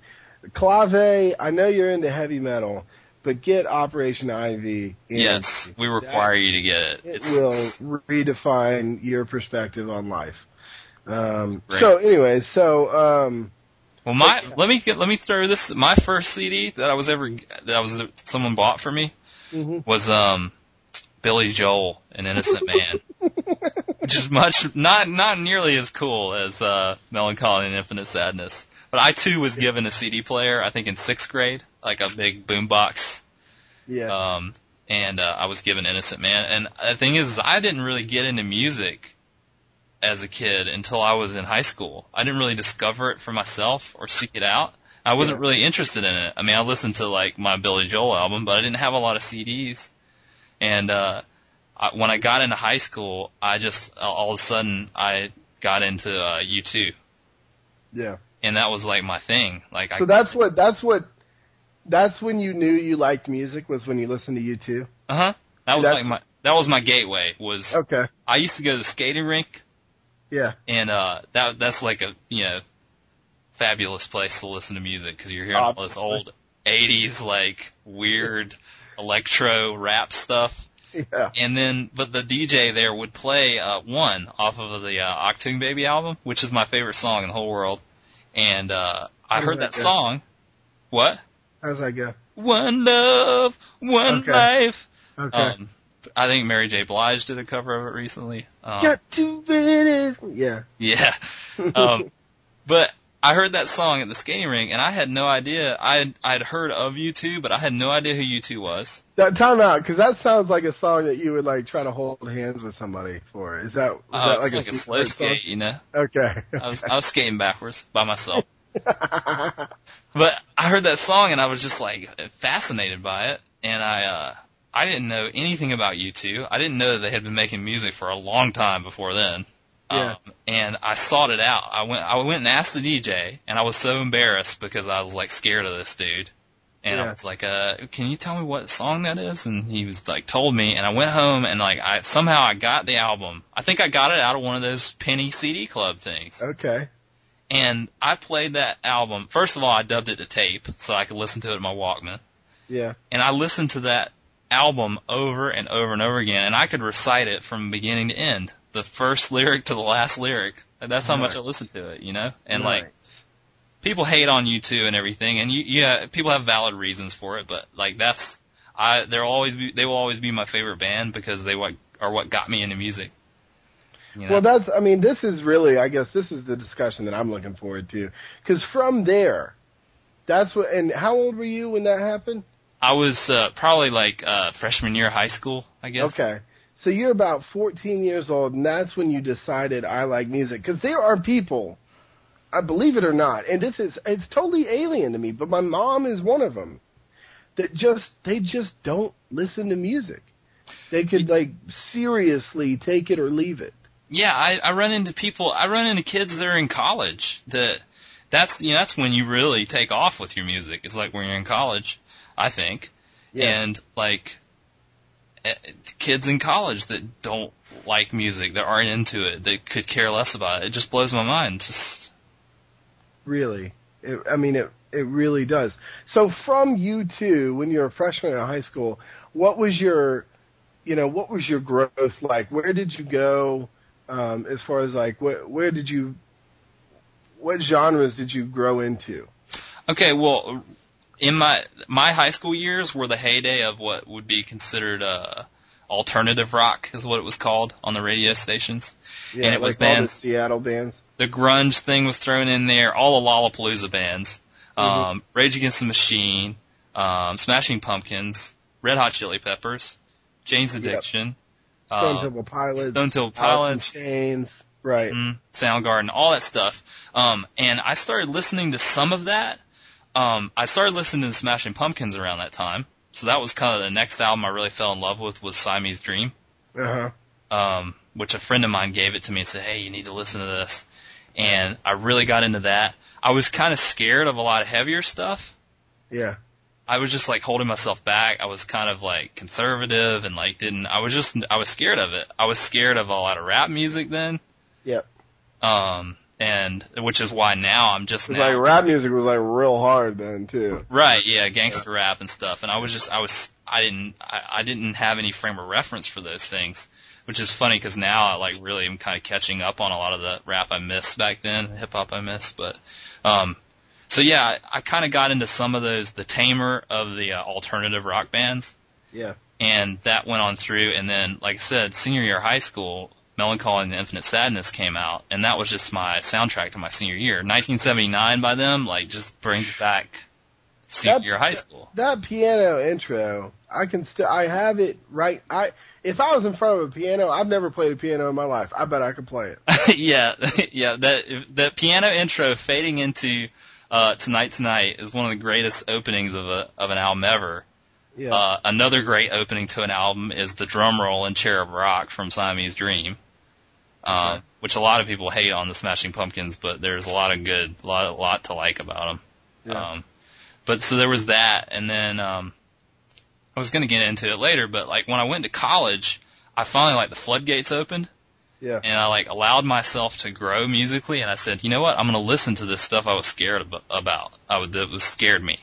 Clave, I know you're into heavy metal, but get Operation Ivy. yes, we require you to get it. It It's, will redefine your perspective on life. Um, so, anyway, so um, Well, my let me get, let me throw this. My first CD that I was ever that I was someone bought for me mhm. was um Billy Joel, an Innocent Man, *laughs* which is much not not nearly as cool as uh Mellon Collie and Infinite Sadness. But I too was given a CD player. I think in sixth grade, like a big boombox. yeah, Um, and uh, I was given Innocent Man. And the thing is, I didn't really get into music as a kid until I was in high school. I didn't really discover it for myself or seek it out. I wasn't really interested in it. I mean, I listened to like my Billy Joel album, but I didn't have a lot of CDs. And uh, I, when I got into high school, I just all of a sudden I got into uh, U2, yeah. and that was like my thing. Like So I, that's what that's what that's when you knew you liked music was when you listened to U2. uh huh. That was like my that was my gateway. Was Okay, I used to go to the skating rink yeah, and uh that that's like a you know fabulous place to listen to music because you're hearing all this old '80s like weird *laughs* electro rap stuff. Yeah. And then, but the DJ there would play uh, one off of the uh, Achtung Baby album, which is my favorite song in the whole world. And uh, I heard that that song. What? How's that go? One love, one Okay. life. Okay. Um, I think Mary J. Blige did a cover of it recently. Um, Got to finish. Yeah. yeah. Um, *laughs* but I heard that song at the skating rink, and I had no idea. I had, I'd heard of U2, but I had no idea who U2 was. Now, time out, because that sounds like a song that you would like try to hold hands with somebody for. Is that, is Oh, that like, like, a slow secret song? skate, you know. Okay. I was I was skating backwards by myself. *laughs* But I heard that song and I was just like fascinated by it, and I uh I didn't know anything about U2. I didn't know that they had been making music for a long time before then. Yeah. Um, and I sought it out. I went I went and asked the DJ, and I was so embarrassed because I was like scared of this dude. And I was like, uh, can you tell me what song that is? And he was like, told me, and I went home and like, I, somehow I got the album. I think I got it out of one of those penny CD club things. okay. And I played that album. First of all, I dubbed it to tape so I could listen to it in my Walkman. Yeah. And I listened to that album over and over and over again, and I could recite it from beginning to end, the first lyric to the last lyric. That's how much I Nice. listened to it, you know. And like people hate on U2 and everything, and you yeah, people have valid reasons for it, but like that's I they'll always be they will always be my favorite band because they what are what got me into music. You know? Well, that's, I mean, this is really, I guess this is the discussion that I'm looking forward to. Cause from there, that's what, and how old were you when that happened? I was uh, probably like uh, freshman year of high school, I guess. Okay. So you're about 14 years old and that's when you decided I like music. Cause there are people, I believe it or not, and this is, it's totally alien to me, but my mom is one of them that just, they just don't listen to music. They could like seriously take it or leave it. Yeah, I, I run into people. I run into kids that are in college. That that's you know that's when you really take off with your music. It's like when you're in college, I think. And like eh, kids in college that don't like music, that aren't into it, that could care less about it. It just blows my mind. Just Really. It, I mean, it, it really does. So from U2, when you were a freshman in high school, what was your, you know, what was your growth like? Where did you go, um, as far as like, where did you, what genres did you grow into? Okay, well, in my my high school years were the heyday of what would be considered uh, alternative rock, is what it was called on the radio stations. Yeah, And it was like all the bands- Seattle bands. The grunge thing was thrown in there. All the Lollapalooza bands, um, Rage Against the Machine, um, Smashing Pumpkins, Red Hot Chili Peppers, Jane's Addiction, Stone uh, Temple Pilots. Stone Temple Pilots, in Chains. Right. mm, Soundgarden, all that stuff. Um, and I started listening to some of that. Um, I started listening to Smashing Pumpkins around that time. So that was kind of the next album I really fell in love with was Siamese Dream, Uh huh. um, which a friend of mine gave it to me and said, hey, you need to listen to this. And I really got into that. I was kind of scared of a lot of heavier stuff. Yeah. I was just like holding myself back. I was kind of like conservative and like didn't, I was just, I was scared of it. I was scared of a lot of rap music then. Yep. Um, and which is why now I'm just now. like rap music was like real hard then too. Right, yeah, gangster rap and stuff. And I was just, I was, I didn't, I, I didn't have any frame of reference for those things, which is funny because now I like really am kind of catching up on a lot of the rap I missed back then, hip hop I missed. But, um, so yeah, I, I kind of got into some of those, the tamer of the uh, alternative rock bands. Yeah. And that went on through, and then, like I said, senior year of high school, Mellon Collie and Infinite Sadness came out, and that was just my soundtrack to my senior year. 1979 by them, like, just brings back senior That- year high school. That piano intro, I can still, I have it right. I if I was in front of a piano, I've never played a piano in my life. I bet I could play it. *laughs* yeah, *laughs* yeah. That that piano intro fading into uh, "Tonight Tonight" is one of the greatest openings of a of an album ever. Yeah. Uh, another great opening to an album is the drum roll in "Cherub Rock" from Siamese Dream, uh, Okay. which a lot of people hate on the Smashing Pumpkins, but there's a lot of good, a lot, a lot to like about them. Yeah. Um, but so there was that, and then um, I was going to get into it later, but like when I went to college, I finally like the floodgates opened, Yeah. And I like allowed myself to grow musically, and I said, you know what? I'm going to listen to this stuff I was scared ab- about. I would, that was scared me,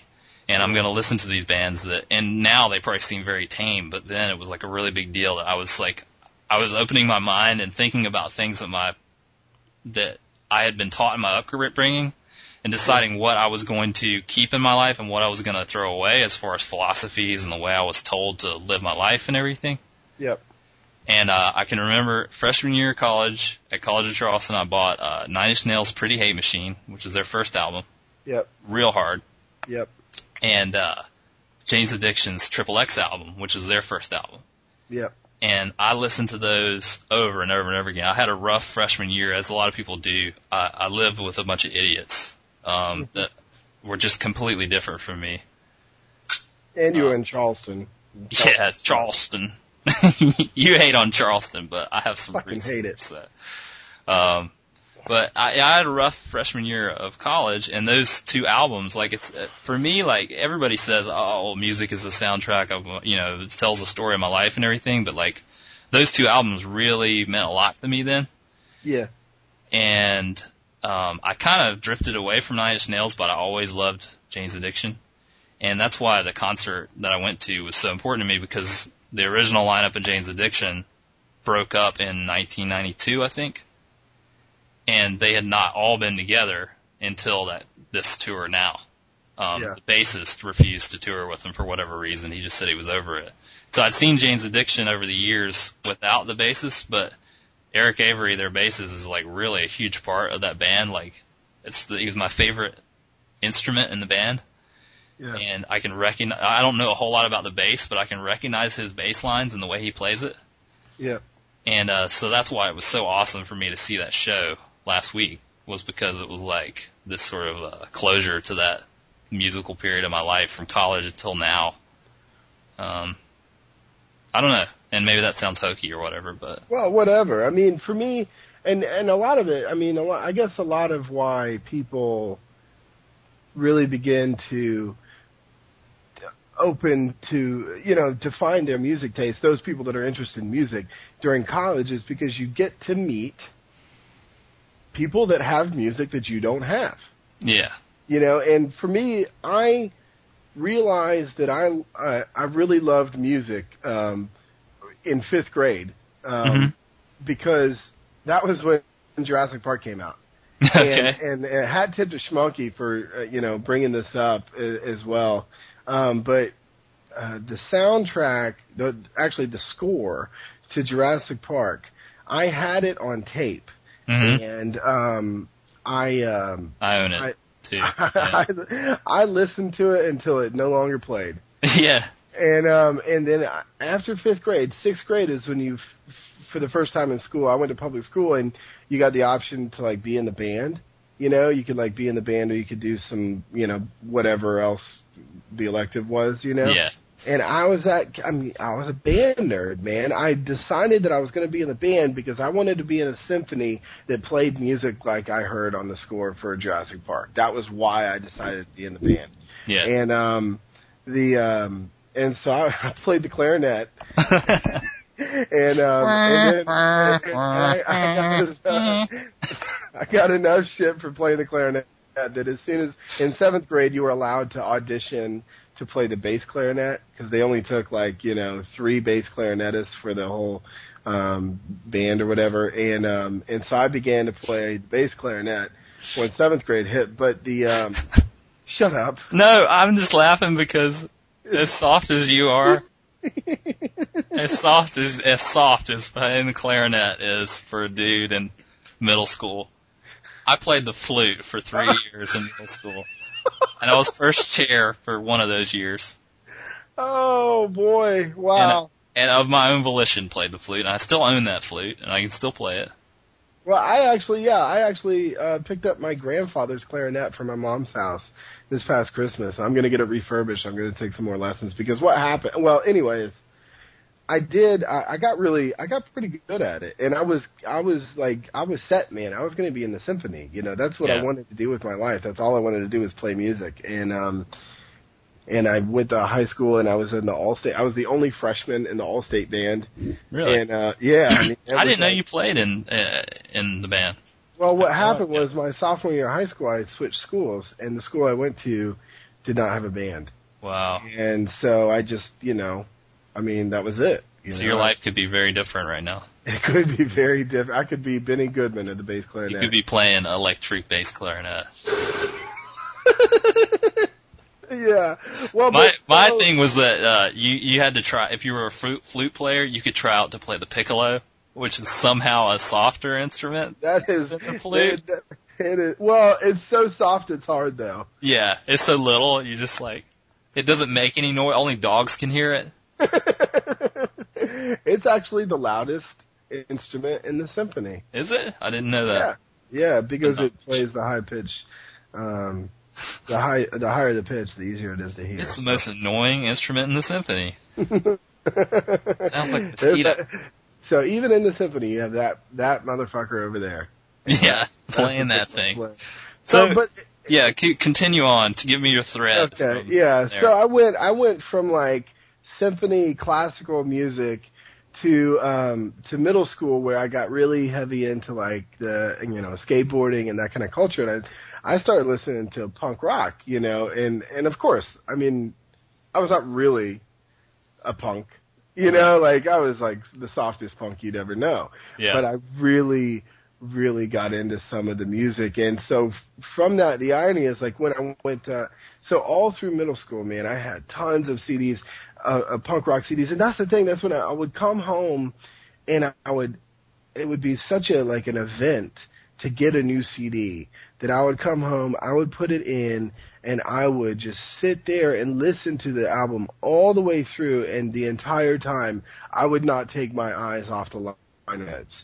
and I'm going to listen to these bands that. And now they probably seem very tame, but then it was like a really big deal that I was like, I was opening my mind and thinking about things that my that I had been taught in my upbringing, and deciding what I was going to keep in my life and what I was going to throw away as far as philosophies and the way I was told to live my life and everything. Yep. And uh, I can remember freshman year of college at College of Charleston, I bought uh, Nine Inch Nails' "Pretty Hate Machine," which is their first album. Yep. Real hard. Yep. And uh, Jane's Addiction's Triple X album, which is their first album. Yep. And I listened to those over and over and over again. I had a rough freshman year, as a lot of people do. I, I lived with a bunch of idiots um, that were just completely different from me. And you were in Charleston. Yeah, Charleston. *laughs* you hate on Charleston, but I have some Fucking hate it. for that. Um, but I, I had a rough freshman year of college, and those two albums, like it's uh, for me, like everybody says, oh, music is the soundtrack of, you know, it tells the story of my life and everything. But like those two albums really meant a lot to me then, Yeah. and um, I kind of drifted away from Nine Inch Nails, but I always loved Jane's Addiction, and that's why the concert that I went to was so important to me because the original lineup of Jane's Addiction broke up in 1992, I think, and they had not all been together until that this tour now. Um, Yeah. The bassist refused to tour with them for whatever reason. He just said he was over it. So I'd seen Jane's Addiction over the years without the bassist, but Eric Avery, their bassist, is like really a huge part of that band. Like, it's the, he was my favorite instrument in the band, Yeah. and I can recognize. I don't know a whole lot about the bass, but I can recognize his bass lines and the way he plays it. Yeah. And uh, so that's why it was so awesome for me to see that show last week was because it was like this sort of uh, closure to that musical period of my life from college until now. Um, I don't know, and maybe that sounds hokey or whatever, but Well, whatever. I mean, for me, and and a lot of it. I mean, a lot, I guess a lot of why people really begin to open to you know define their music taste. Those people that are interested in music during college is because you get to meet people that have music that you don't have. yeah, you know and for me i realized that i i, I really loved music um in fifth grade um Mhm. because that was when jurassic park came out *laughs* okay, and, and, and hat tip to Schmunky for uh, you know bringing this up a- as well. Um, but uh, the soundtrack, the actually the score to Jurassic Park, I had it on tape, hmm and um, I um, I own it I- too. Yeah. *laughs* I, I listened to it until it no longer played. *laughs* yeah, And um and then after fifth grade, sixth grade is when you, f- for the first time in school, I went to public school and you got the option to like be in the band. You know, you could like be in the band or you could do some, you know, whatever else the elective was. You know. yeah, And I was at, I mean, I was a band nerd, man. I decided that I was going to be in the band because I wanted to be in a symphony that played music like I heard on the score for Jurassic Park. That was why I decided to be in the band. yeah. And um, the um, and so I, *laughs* I played the clarinet, *laughs* and um, and then and I, *laughs* I, got this, uh, I got enough shit for playing the clarinet that as soon as in seventh grade you were allowed to audition to play the bass clarinet because they only took like you know three bass clarinetists for the whole um, band or whatever, and um, and so I began to play the bass clarinet when seventh grade hit. But the um, shut up. no, I'm just laughing because as soft as you are, *laughs* as soft as as soft as playing the clarinet is for a dude in middle school. I played the flute for three *laughs* years in middle school, *laughs* and I was first chair for one of those years, Oh boy! Wow. and of my own volition played the flute, and I still own that flute, and I can still play it. Well, I actually, yeah, I actually uh, picked up my grandfather's clarinet from my mom's house this past Christmas. I'm gonna get it refurbished. I'm gonna take some more lessons because what happened? Well, anyways, I did. I, I got really, I got pretty good at it, and I was, I was like, I was set, man. I was gonna be in the symphony. You know, that's what I wanted to do with my life. That's all I wanted to do was play music, and um, and I went to high school and I was in the all state. I was the only freshman in the all state band. Really? And uh, yeah, I, mean, I didn't know you played in uh, in the band. Well, what happened was my sophomore year of high school, I switched schools, and the school I went to did not have a band. Wow. And so I just, you know, I mean, that was it. You so know? your life could be very different right now. *laughs* It could be very different. I could be Benny Goodman at the bass clarinet. You could be playing electric bass clarinet. *laughs* yeah. Well, my but, my thing was that uh, you you had to try if you were a flute, flute player, you could try out to play the piccolo, which is somehow a softer instrument. That is, than the flute. it- it is- well, it's so soft, it's hard though. Yeah, it's so little, you just like it doesn't make any noise. Only dogs can hear it. *laughs* it's actually the loudest instrument in the symphony. Is it? I didn't know that. yeah, because it plays the high pitch. Um, the high, the higher the pitch, the easier it is to hear. It's the most annoying instrument in the symphony. *laughs* Sounds like mosquito. that- So even in the symphony, you have that that motherfucker over there Yeah, *laughs* playing that thing. play. So, So, but yeah, continue on to give me your thread. Okay, yeah. there. So I went, I went from like symphony classical music to um to middle school where I got really heavy into like the you know skateboarding and that kind of culture, and I I started listening to punk rock, you know, and and of course, I mean, I was not really a punk, you know, like I was like the softest punk you'd ever know yeah. but I really, really got into some of the music. And so from that, the irony is like when I went, uh, so all through middle school, man, I had tons of CDs, uh, punk rock CDs. And that's the thing, that's when I, I would come home and I, would, it would be such a, like an event to get a new CD that I would come home, I would put it in and I would just sit there and listen to the album all the way through and the entire time I would not take my eyes off the lineups.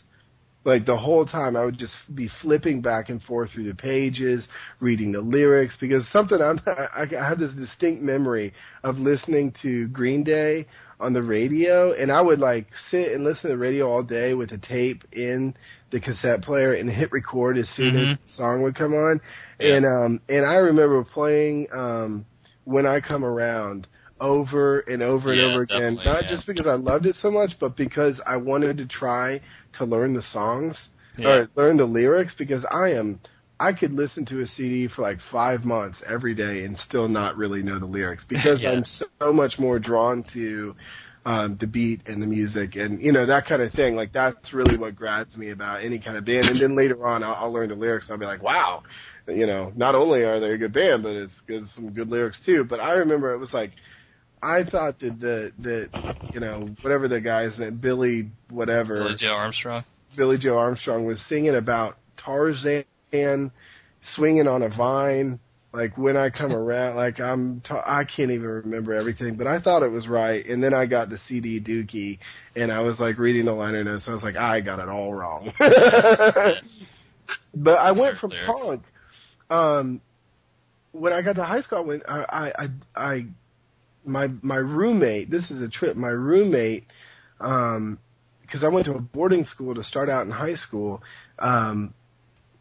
Like the whole time I would just be flipping back and forth through the pages, reading the lyrics because something I'm, *laughs* I, I have this distinct memory of listening to Green Day on the radio and I would like sit and listen to the radio all day with a tape in the cassette player and hit record as soon as Mhm. the song would come on. Yeah. And um and I remember playing um when I come around over and over and Yeah, over again. Not yeah. just because I loved it so much, but because I wanted to try to learn the songs Yeah. or learn the lyrics because I am I could listen to a CD for like five months every day and still not really know the lyrics *laughs* because. I'm so much more drawn to um, the beat and the music and you know that kind of thing. Like that's really what grabs me about any kind of band. And then later on, I'll, I'll learn the lyrics. and I'll be like, wow, you know, not only are they a good band, but it's good, some good lyrics too. But I remember it was like. I thought that the that you know whatever the guy's name Billy whatever Billie Joe Armstrong. Billie Joe Armstrong was singing about Tarzan swinging on a vine. Like when I come *laughs* around, like I'm, ta- I can't even remember everything, but I thought it was right. And then I got the CD Dookie, and I was like reading the liner notes. I was like, I got it all wrong. *laughs* but I went from Lyrics. punk. Um, when I got to high school, I went, I, I, I, I my my roommate. This is a trip. My roommate, um, because I went to a boarding school to start out in high school. Um,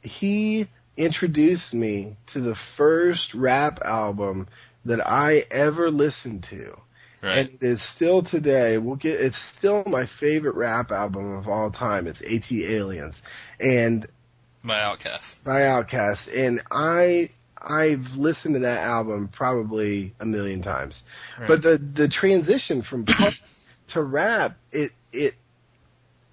he introduced me to the first rap album that I ever listened to. Right. And it is still today. We'll get. It's still my favorite rap album of all time. It's ATLiens, and My Outcast. by OutKast, and I I've listened to that album probably a million times. Right. But the the transition from punk to rap, it it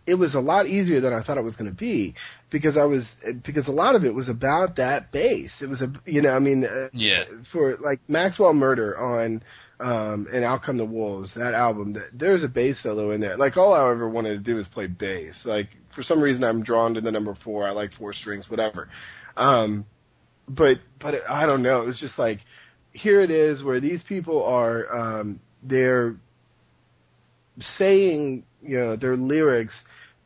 it was a lot easier than I thought it was going to be because I was because a lot of it was about that bass. It was a you know I mean uh, Yeah. for like Maxwell Murder on um and Out Come the Wolves that album that there's a bass solo in there. Like all I ever wanted to do is play bass. Like for some reason I'm drawn to the number four. I like four strings, whatever. Um, but but I don't know. It was just like here it is where these people are um they're saying you know their lyrics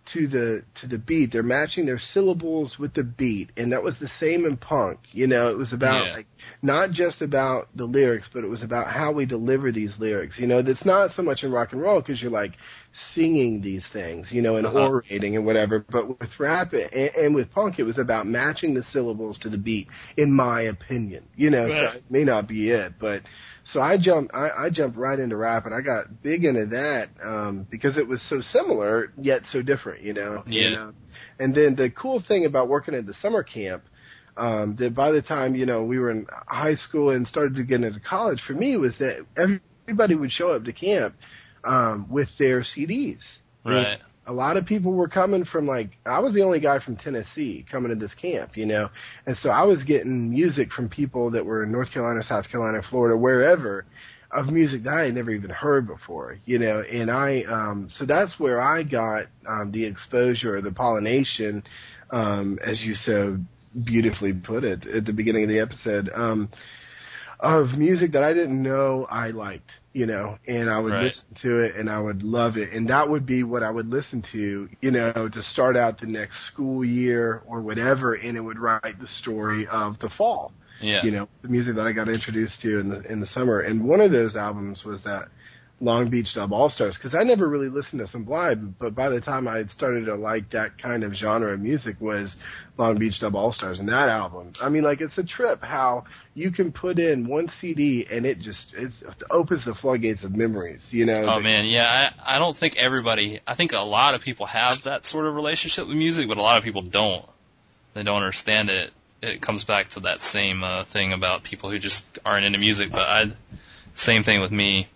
to the to the beat. They're matching their syllables with the beat, and that was the same in punk. You know, it was about Yeah. like not just about the lyrics, but it was about how we deliver these lyrics. You know, that's not so much in rock and roll because you're like singing these things, you know, and Uh-huh. orating and whatever. But with rap and, and with punk, it was about matching the syllables to the beat, in my opinion. You know, Right. so it may not be it, but so I jumped, I, I jumped right into rap and I got big into that, um, because it was so similar yet so different, you know. Yeah. And, uh, and then the cool thing about working at the summer camp, um, that by the time, you know, we were in high school and started to get into college for me was that everybody would show up to camp, um, with their CDs. Right. A lot of people were coming from like, I was the only guy from Tennessee coming to this camp, you know, and so I was getting music from people that were in North Carolina, South Carolina, Florida, wherever, of music that I had never even heard before, you know, and I, um, so that's where I got, um, the exposure, the pollination, um, as you so beautifully put it at the beginning of the episode, um, of music that I didn't know I liked, you know, and I would Right. listen to it and I would love it. And that would be what I would listen to, you know, to start out the next school year or whatever. And it would write the story of the fall Yeah. you know, the music that I got introduced to in the in the summer. And one of those albums was that Long Beach Dub All Stars because I never really listened to some Sublime, but by the time I started to like that kind of genre of music was Long Beach Dub All Stars and that album. I mean, like it's a trip how you can put in one CD and it just it opens the floodgates of memories. You know, Oh man, yeah, I, I don't think everybody, I think a lot of people have that sort of relationship with music, but a lot of people don't. They don't understand it. It comes back to that same uh, thing about people who just aren't into music, but I, same thing with me.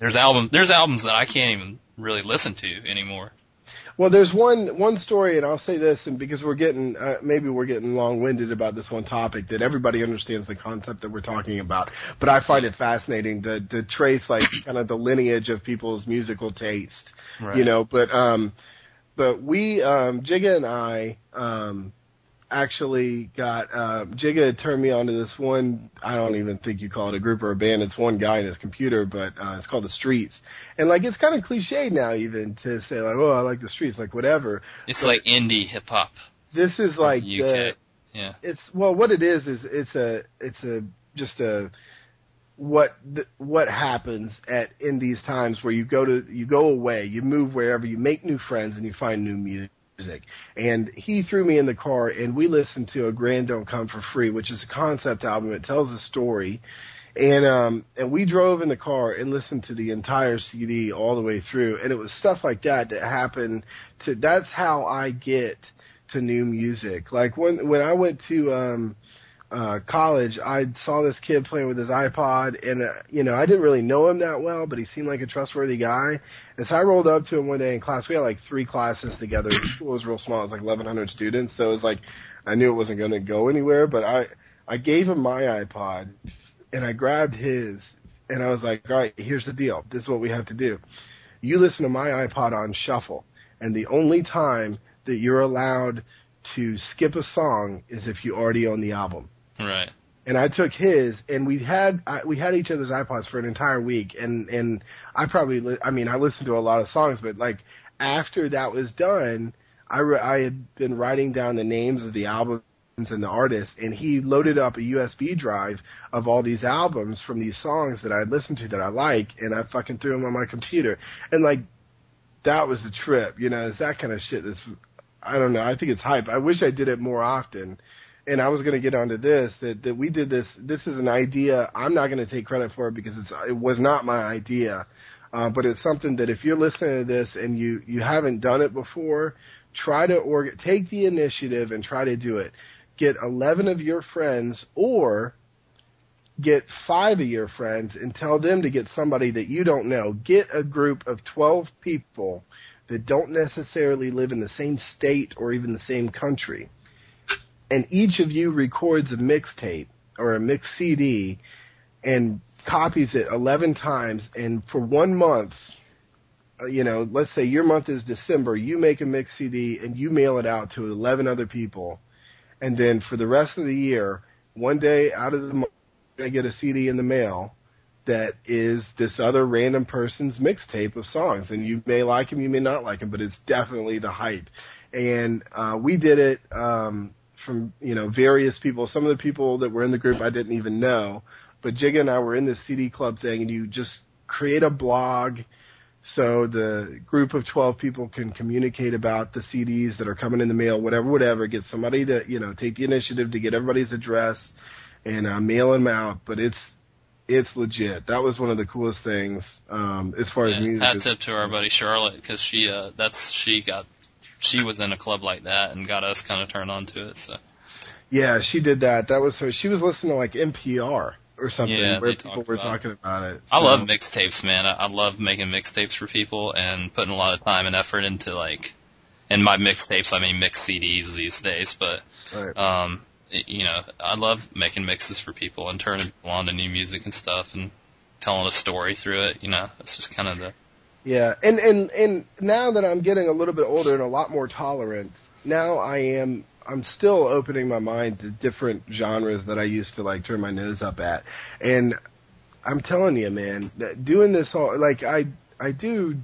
There's albums, there's albums that I can't even really listen to anymore. Well, there's one one story, and I'll say this, and because we're getting uh, maybe we're getting long winded about this one topic, that everybody understands the concept that we're talking about. But I find it fascinating to to trace like *coughs* kind of the lineage of people's musical taste, Right. you know. But um, but we um, Jigga and I um actually got uh, Jigga had turned me onto this one. I don't even think you call it a group or a band. It's one guy in his computer, but uh, it's called the Streets. And like it's kind of cliche now, even to say like, oh, I like the Streets, like whatever. It's But like indie hip hop. This is like UK. the, Yeah. it's well, what it is is it's a it's a just a what th- what happens at in these times where you go to you go away, you move wherever, you make new friends, and you find new music. And he threw me in the car, and we listened to a Grand Don't Come for Free, which is a concept album. It tells a story, and um and we drove in the car and listened to the entire CD all the way through, and it was stuff like that that happened. To that's how I get to new music. Like when when I went to um uh college, I saw this kid playing with his iPod and uh, you know, I didn't really know him that well, but he seemed like a trustworthy guy. And so I rolled up to him one day in class. We had like three classes together. The school was real small. It was like 1100 students. So it was like I knew it wasn't going to go anywhere, but I I gave him my iPod and I grabbed his and I was like, "All right, here's the deal. This is what we have to do. You listen to my iPod on shuffle, and the only time that you're allowed to skip a song is if you already own the album. Right. And I took his, and we had I, we had each other's iPods for an entire week, and and I probably li- I mean I listened to a lot of songs, but like after that was done, I re- I had been writing down the names of the albums and the artists, and he loaded up a USB drive of all these albums from these songs that I listened to that I like, and I fucking threw them on my computer, and like that was the trip, you know, it's that kind of shit that's I don't know, I think it's hype. I wish I did it more often and I was going to get onto this that that we did this. This is an idea. I'm not going to take credit for it because it's it was not my idea, uh, but it's something that if you're listening to this and you you haven't done it before, try to org take the initiative and try to do it. Get 11 of your friends or get five of your friends and tell them to get somebody that you don't know. Get a group of 12 people that don't necessarily live in the same state or even the same country and each of you records a mixtape or a mix CD and copies it 11 times and for one month uh, you know let's say your month is December you make a mix CD and you mail it out to 11 other people. And then for the rest of the year one day out of the month I get a CD in the mail that is this other random person's mixtape of songs. And you may like him you may not like him but it's definitely the hype. And uh we did it um from you know various people. Some of the people that were in the group I didn't even know, but Jigga and I were in this CD club thing, and you just create a blog, so the group of 12 people can communicate about the CDs that are coming in the mail, whatever, whatever, get somebody to, you know, take the initiative to get everybody's address and uh, mail them out. But it's, it's legit. That was one of the coolest things, um, as far Yeah, as music. hat is- tip to our buddy Charlotte because she uh that's she got she was in a club like that and got us kind of turned on to it. So Yeah, she did that. That was her. She was listening to like NPR or something Yeah, where people were about it. talking about it. I love mixtapes, man. I, I love making mixtapes for people and putting a lot of time and effort into like, and my mixtapes, I mean mix CDs these days, but Right. um, it- you know, I love making mixes for people and turning people on to new music and stuff and telling a story through it. You know, that's just kind of the Yeah, and and and now that I'm getting a little bit older and a lot more tolerant, now I am I'm still opening my mind to different genres that I used to like turn my nose up at. And I'm telling you, man, doing this all like I I do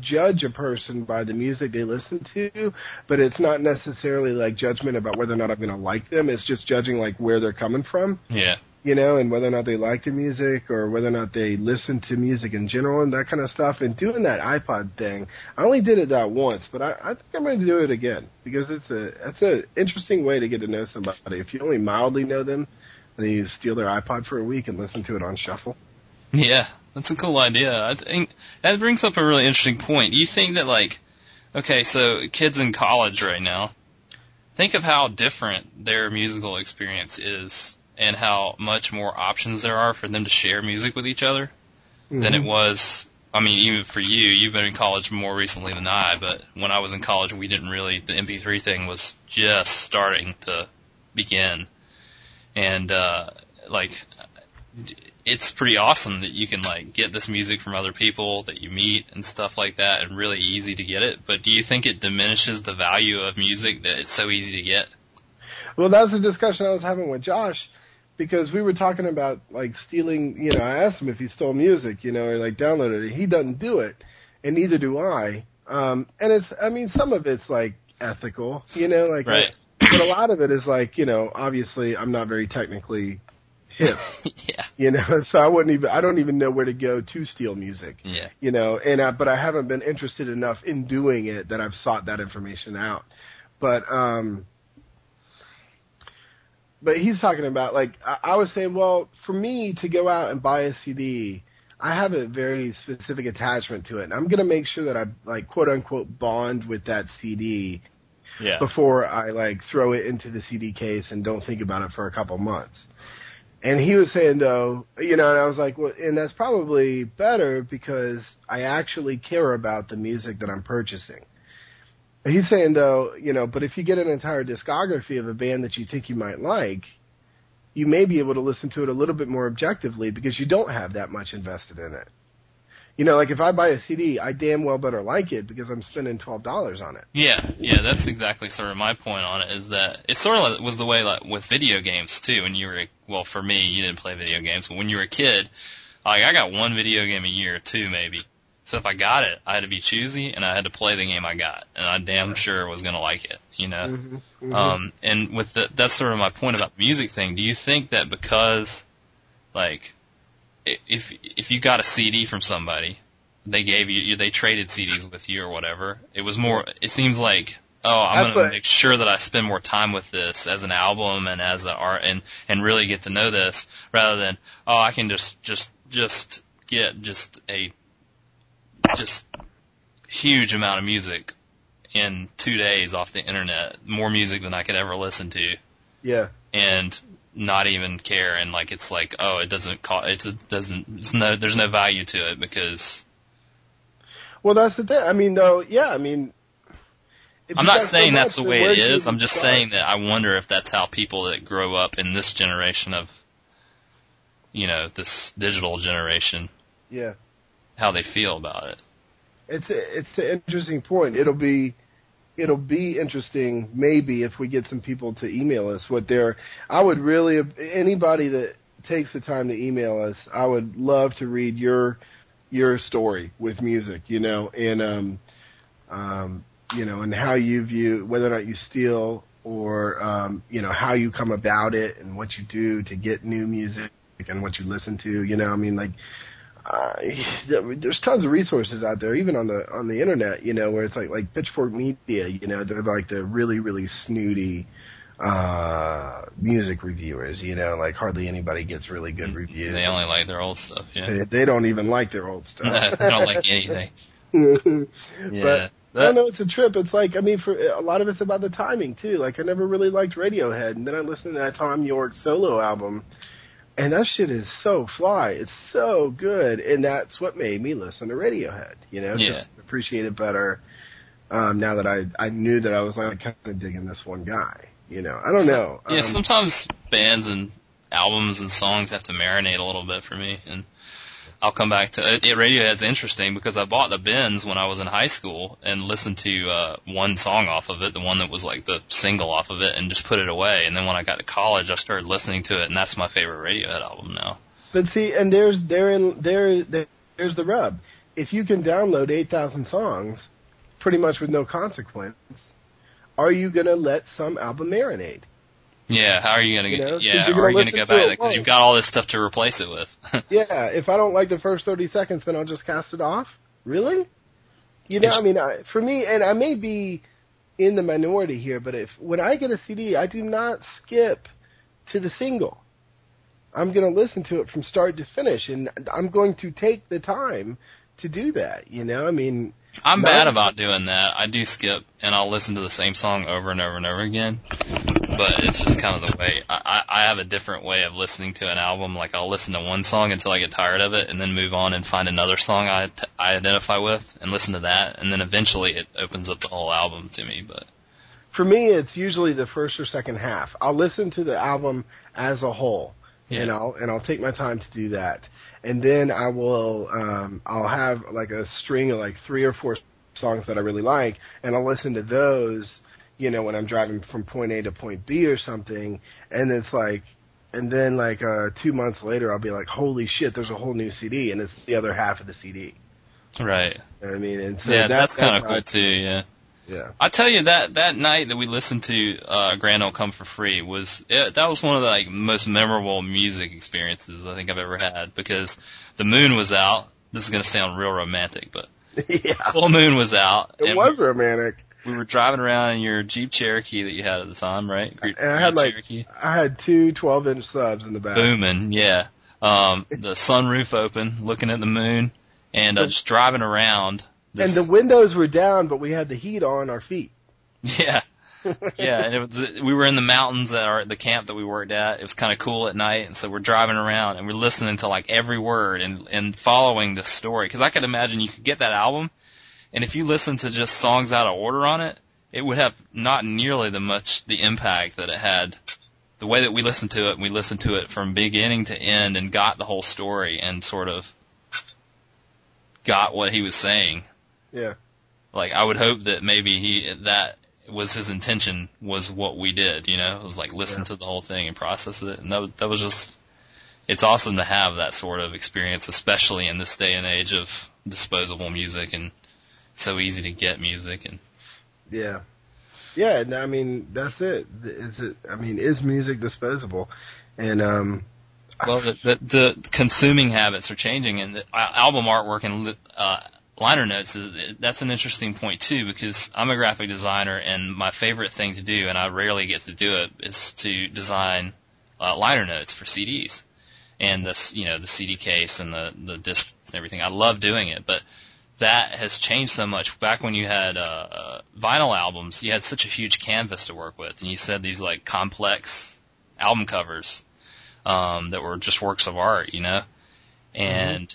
judge a person by the music they listen to, but it's not necessarily like judgment about whether or not I'm going to like them. It's just judging like where they're coming from yeah. You know, and whether or not they like the music or whether or not they listen to music in general and that kind of stuff. And doing that iPod thing, I only did it that once, but I, I think I'm going to do it again because it's a it's a interesting way to get to know somebody. If you only mildly know them, then you steal their iPod for a week and listen to it on shuffle. Yeah, that's a cool idea. I think that brings up a really interesting point. You think that like, okay, so kids in college right now, think of how different their musical experience is and how much more options there are for them to share music with each other than it was. I mean, even for you, you've been in college more recently than I, but when I was in college, we didn't really, the MP3 thing was just starting to begin. And, uh, like, it's pretty awesome that you can like get this music from other people that you meet and stuff like that and really easy to get it. But do you think it diminishes the value of music that it's so easy to get? Well, that was a discussion I was having with Josh because we were talking about like stealing, you know, I asked him if he stole music, you know, or like downloaded it. He doesn't do it and neither do I. Um, and it's, I mean, some of it's like ethical, you know, like, Right. but a lot of it is like, you know, obviously I'm not very technically hip, *laughs* yeah. you know, *laughs* so I wouldn't even, I don't even know where to go to steal music Yeah. you know, and uh, but I haven't been interested enough in doing it that I've sought that information out. But um, but he's talking about like I, I was saying, well, for me to go out and buy a CD, I have a very specific attachment to it, and I'm gonna make sure that I like quote unquote bond with that CD Yeah. before I like throw it into the CD case and don't think about it for a couple months. And he was saying though, you know, and I was like, well, and that's probably better because I actually care about the music that I'm purchasing. He's saying though, you know, but if you get an entire discography of a band that you think you might like, you may be able to listen to it a little bit more objectively because you don't have that much invested in it. You know, like if I buy a CD, I damn well better like it because I'm spending twelve dollars on it. Yeah, yeah, that's exactly sort of my point on it. Is that it sort of was the way like with video games too. When you were well, for me, you didn't play video games, but when you were a kid, like I got one video game a year, two maybe. So if I got it, I had to be choosy and I had to play the game I got, and I damn sure was gonna like it, you know. Mm-hmm. Um, and with the, that's sort of my point about the music thing. Do you think that because, like, if if you got a CD from somebody, they gave you, they traded CDs with you or whatever, it was more. It seems like, oh, I'm gonna what- make sure that I spend more time with this as an album and as an art and and really get to know this, rather than oh, I can just just just get just a just huge amount of music in two days off the internet, more music than I could ever listen to, Yeah. and not even care. And like it's like, oh, it doesn't cost, it doesn't, it's no, there's no value to it because Well, that's the thing. I mean, though, yeah, I mean, I'm not saying that's the way it is. I'm just start? saying that I wonder if that's how people that grow up in this generation of, you know, this digital generation, Yeah, how they feel about it. it's a, it's an interesting point. It'll be it'll be interesting maybe if we get some people to email us what they're. I would really anybody that takes the time to email us. I would love to read your your story with music. You know, and um um you know, and how you view whether or not you steal or um, you know how you come about it and what you do to get new music and what you listen to. You know, I mean, like uh, *laughs* there's tons of resources out there, even on the on the internet, you know, where it's like like Pitchfork Media, you know, they're like the really really snooty uh music reviewers, you know, like hardly anybody gets really good reviews. They only like their old stuff, yeah. They, they don't even like their old stuff. *laughs* they don't like anything. *laughs* yeah. But I don't know, it's a trip. It's like, I mean, for a lot of it's about the timing too. Like, I never really liked Radiohead, and then I listened to that Thom Yorke solo album, and that shit is so fly. It's so good, and that's what made me listen to Radiohead. You know, yeah. appreciate it better. Um, now that I I knew that I was like kind of digging this one guy. You know, I don't know. Yeah, um, sometimes bands and albums and songs have to marinate a little bit for me, and I'll come back to it. Radiohead's interesting because I bought the Bends when I was in high school and listened to uh, one song off of it, the one that was like the single off of it, and just put it away. And then when I got to college, I started listening to it, and that's my favorite Radiohead album now. But see, and there's therein there there's the rub. If you can download eight thousand songs, pretty much with no consequence, are you gonna let some album marinate? Yeah, how are you gonna You get? know, yeah, *laughs* how are you gonna go back to it because you've got all this stuff to replace it with? *laughs* Yeah, if I don't like the first 30 seconds, then I'll just cast it off? Really? You know, It's- I mean, I, for me, and I may be in the minority here, but if, when I get a CD, I do not skip to the single. I'm gonna listen to it from start to finish, and I'm going to take the time to do that, you know? I mean, I'm bad about doing that. I do skip, and I'll listen to the same song over and over and over again. But it's just kind of the way I, I have a different way of listening to an album. Like I'll listen to one song until I get tired of it, and then move on and find another song I t- I identify with and listen to that, and then eventually it opens up the whole album to me. But for me, it's usually the first or second half. I'll listen to the album as a whole, Yeah. and I'll and I'll take my time to do that, and then I will um, I'll have like a string of like three or four songs that I really like, and I'll listen to those, you know, when I'm driving from point A to point B or something, and it's like. And then like uh two months later I'll be like, Holy shit, there's a whole new CD and it's the other half of the CD. right, You know I mean? And so yeah, that's, kind of cool too. Yeah. Yeah. I tell you that that night that we listened to uh, Grand Don't Come for Free was it, that was one of the like most memorable music experiences I think I've ever had because the moon was out. This is gonna sound real romantic, but *laughs* yeah. full moon was out. It was romantic. We were driving around in your Jeep Cherokee that you had at the time, right? And I had like Cherokee. I had two 12 inch subs in the back. booming, yeah. Um, the sunroof open, looking at the moon, and uh, just driving around. And the windows were down, but we had the heat on our feet. *laughs* yeah, yeah, and it was, we were in the mountains at our the camp that we worked at. It was kind of cool at night, and so we're driving around and we're listening to like every word and and following the story because I could imagine you could get that album, and if you listen to just songs out of order on it, it would have not nearly the much the impact that it had. The way that we listened to it, we listened to it from beginning to end and got the whole story and sort of got what he was saying Yeah. like I would hope that maybe he that was his intention was what we did, you know, it was like listen Yeah. to the whole thing and process it, and that was- that was just it's awesome to have that sort of experience, especially in this day and age of disposable music and so easy to get music and Yeah. Yeah, and I mean, that's it. Is it, I mean, is music disposable? And, um, well the the, the consuming habits are changing and the uh, album artwork and uh liner notes is that's an interesting point too because I'm a graphic designer and my favorite thing to do and I rarely get to do it is to design uh, liner notes for CDs and this you know the CD case and the the disc and everything I love doing it but that has changed so much back when you had uh, uh vinyl albums you had such a huge canvas to work with and you said these like complex album covers um that were just works of art you know and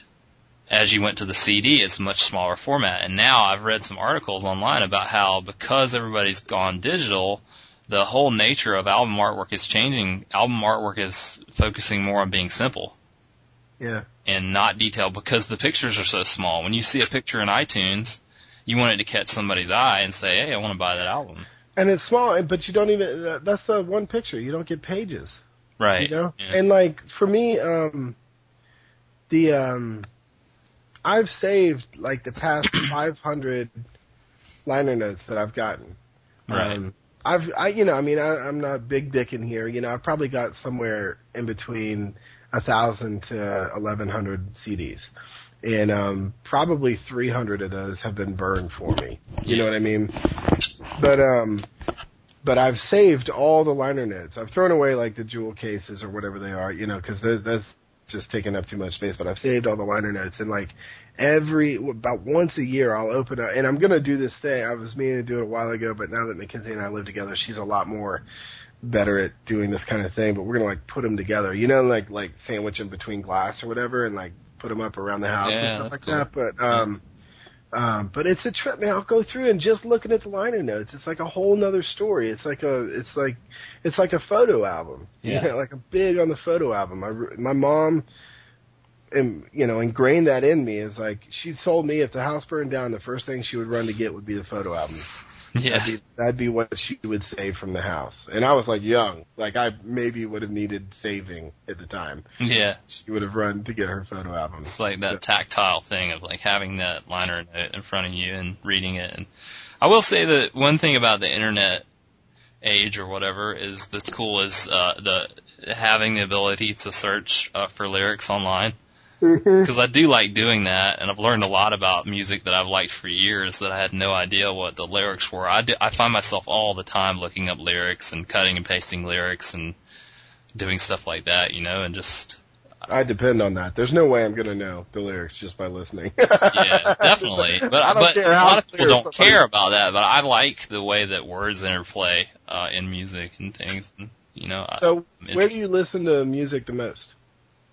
as you went to the CD, it's a much smaller format. And now I've read some articles online about how because everybody's gone digital, the whole nature of album artwork is changing. Album artwork is focusing more on being simple yeah. And not detailed because the pictures are so small. When you see a picture in iTunes, you want it to catch somebody's eye and say, "Hey, I want to buy that album." And it's small, but you don't even. That's the one picture. You don't get pages. Right. You know? Yeah. And like, for me, um, the, um, I've saved like the past *coughs* 500 liner notes that I've gotten. Right. Um, I've, I, you know, I mean, I, I'm not big dick in here. You know, I've probably got somewhere in between a thousand to eleven hundred CDs. and um, probably 300 of those have been burned for me. You know what I mean? But um, but I've saved all the liner notes. I've thrown away like the jewel cases or whatever they are, you know, because that's just taking up too much space. But I've saved all the liner notes, and like every about once a year, I'll open up, and I'm gonna do this thing. I was meaning to do it a while ago, but now that Mackenzie and I live together, she's a lot more better at doing this kind of thing. But we're gonna like put them together, you know, like like sandwich them between glass or whatever, and like put them up around the house Yeah, and stuff like that. But um. Um, but it's a trip, man. I'll go through and just looking at the liner notes, it's like a whole nother story. It's like a, it's like, it's like a photo album. Yeah. You know, like a big on the photo album. My my mom, and you know, ingrained that in me is like she told me if the house burned down, the first thing she would run to get would be the photo album. Yeah. That'd be, that'd be what she would save from the house. And I was like young, like I maybe would have needed saving at the time. Yeah. She would have run to get her photo album. It's like that tactile thing of like having that liner note in front of you and reading it. And I will say that one thing about the internet age or whatever is this cool is uh, the having the ability to search uh, for lyrics online. *laughs* Because I do like doing that, and I've learned a lot about music that I've liked for years that I had no idea what the lyrics were. I, do, I find myself all the time looking up lyrics and cutting and pasting lyrics and doing stuff like that, you know, and just I depend on that. There's no way I'm gonna know the lyrics just by listening. *laughs* yeah, definitely. But but a lot of people don't somebody- care about that. But I like the way that words interplay uh, in music and things. And, you know, So, where do you listen to music the most?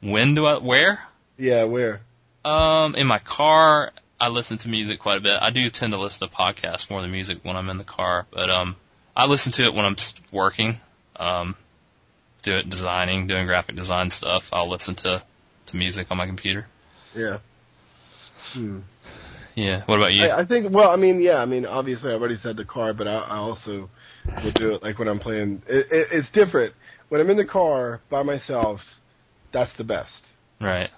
when do I where? Yeah, where? Um, in my car, I listen to music quite a bit. I do tend to listen to podcasts more than music when I'm in the car, but um, I listen to it when I'm working, um, doing designing, doing graphic design stuff. I'll listen to to music on my computer. Yeah. Hmm. Yeah. What about you? I, I think. Well, I mean, yeah. I mean, obviously, I already said the car, but I, I also will do it like when I'm playing. It, it, it's different when I'm in the car by myself. That's the best. right.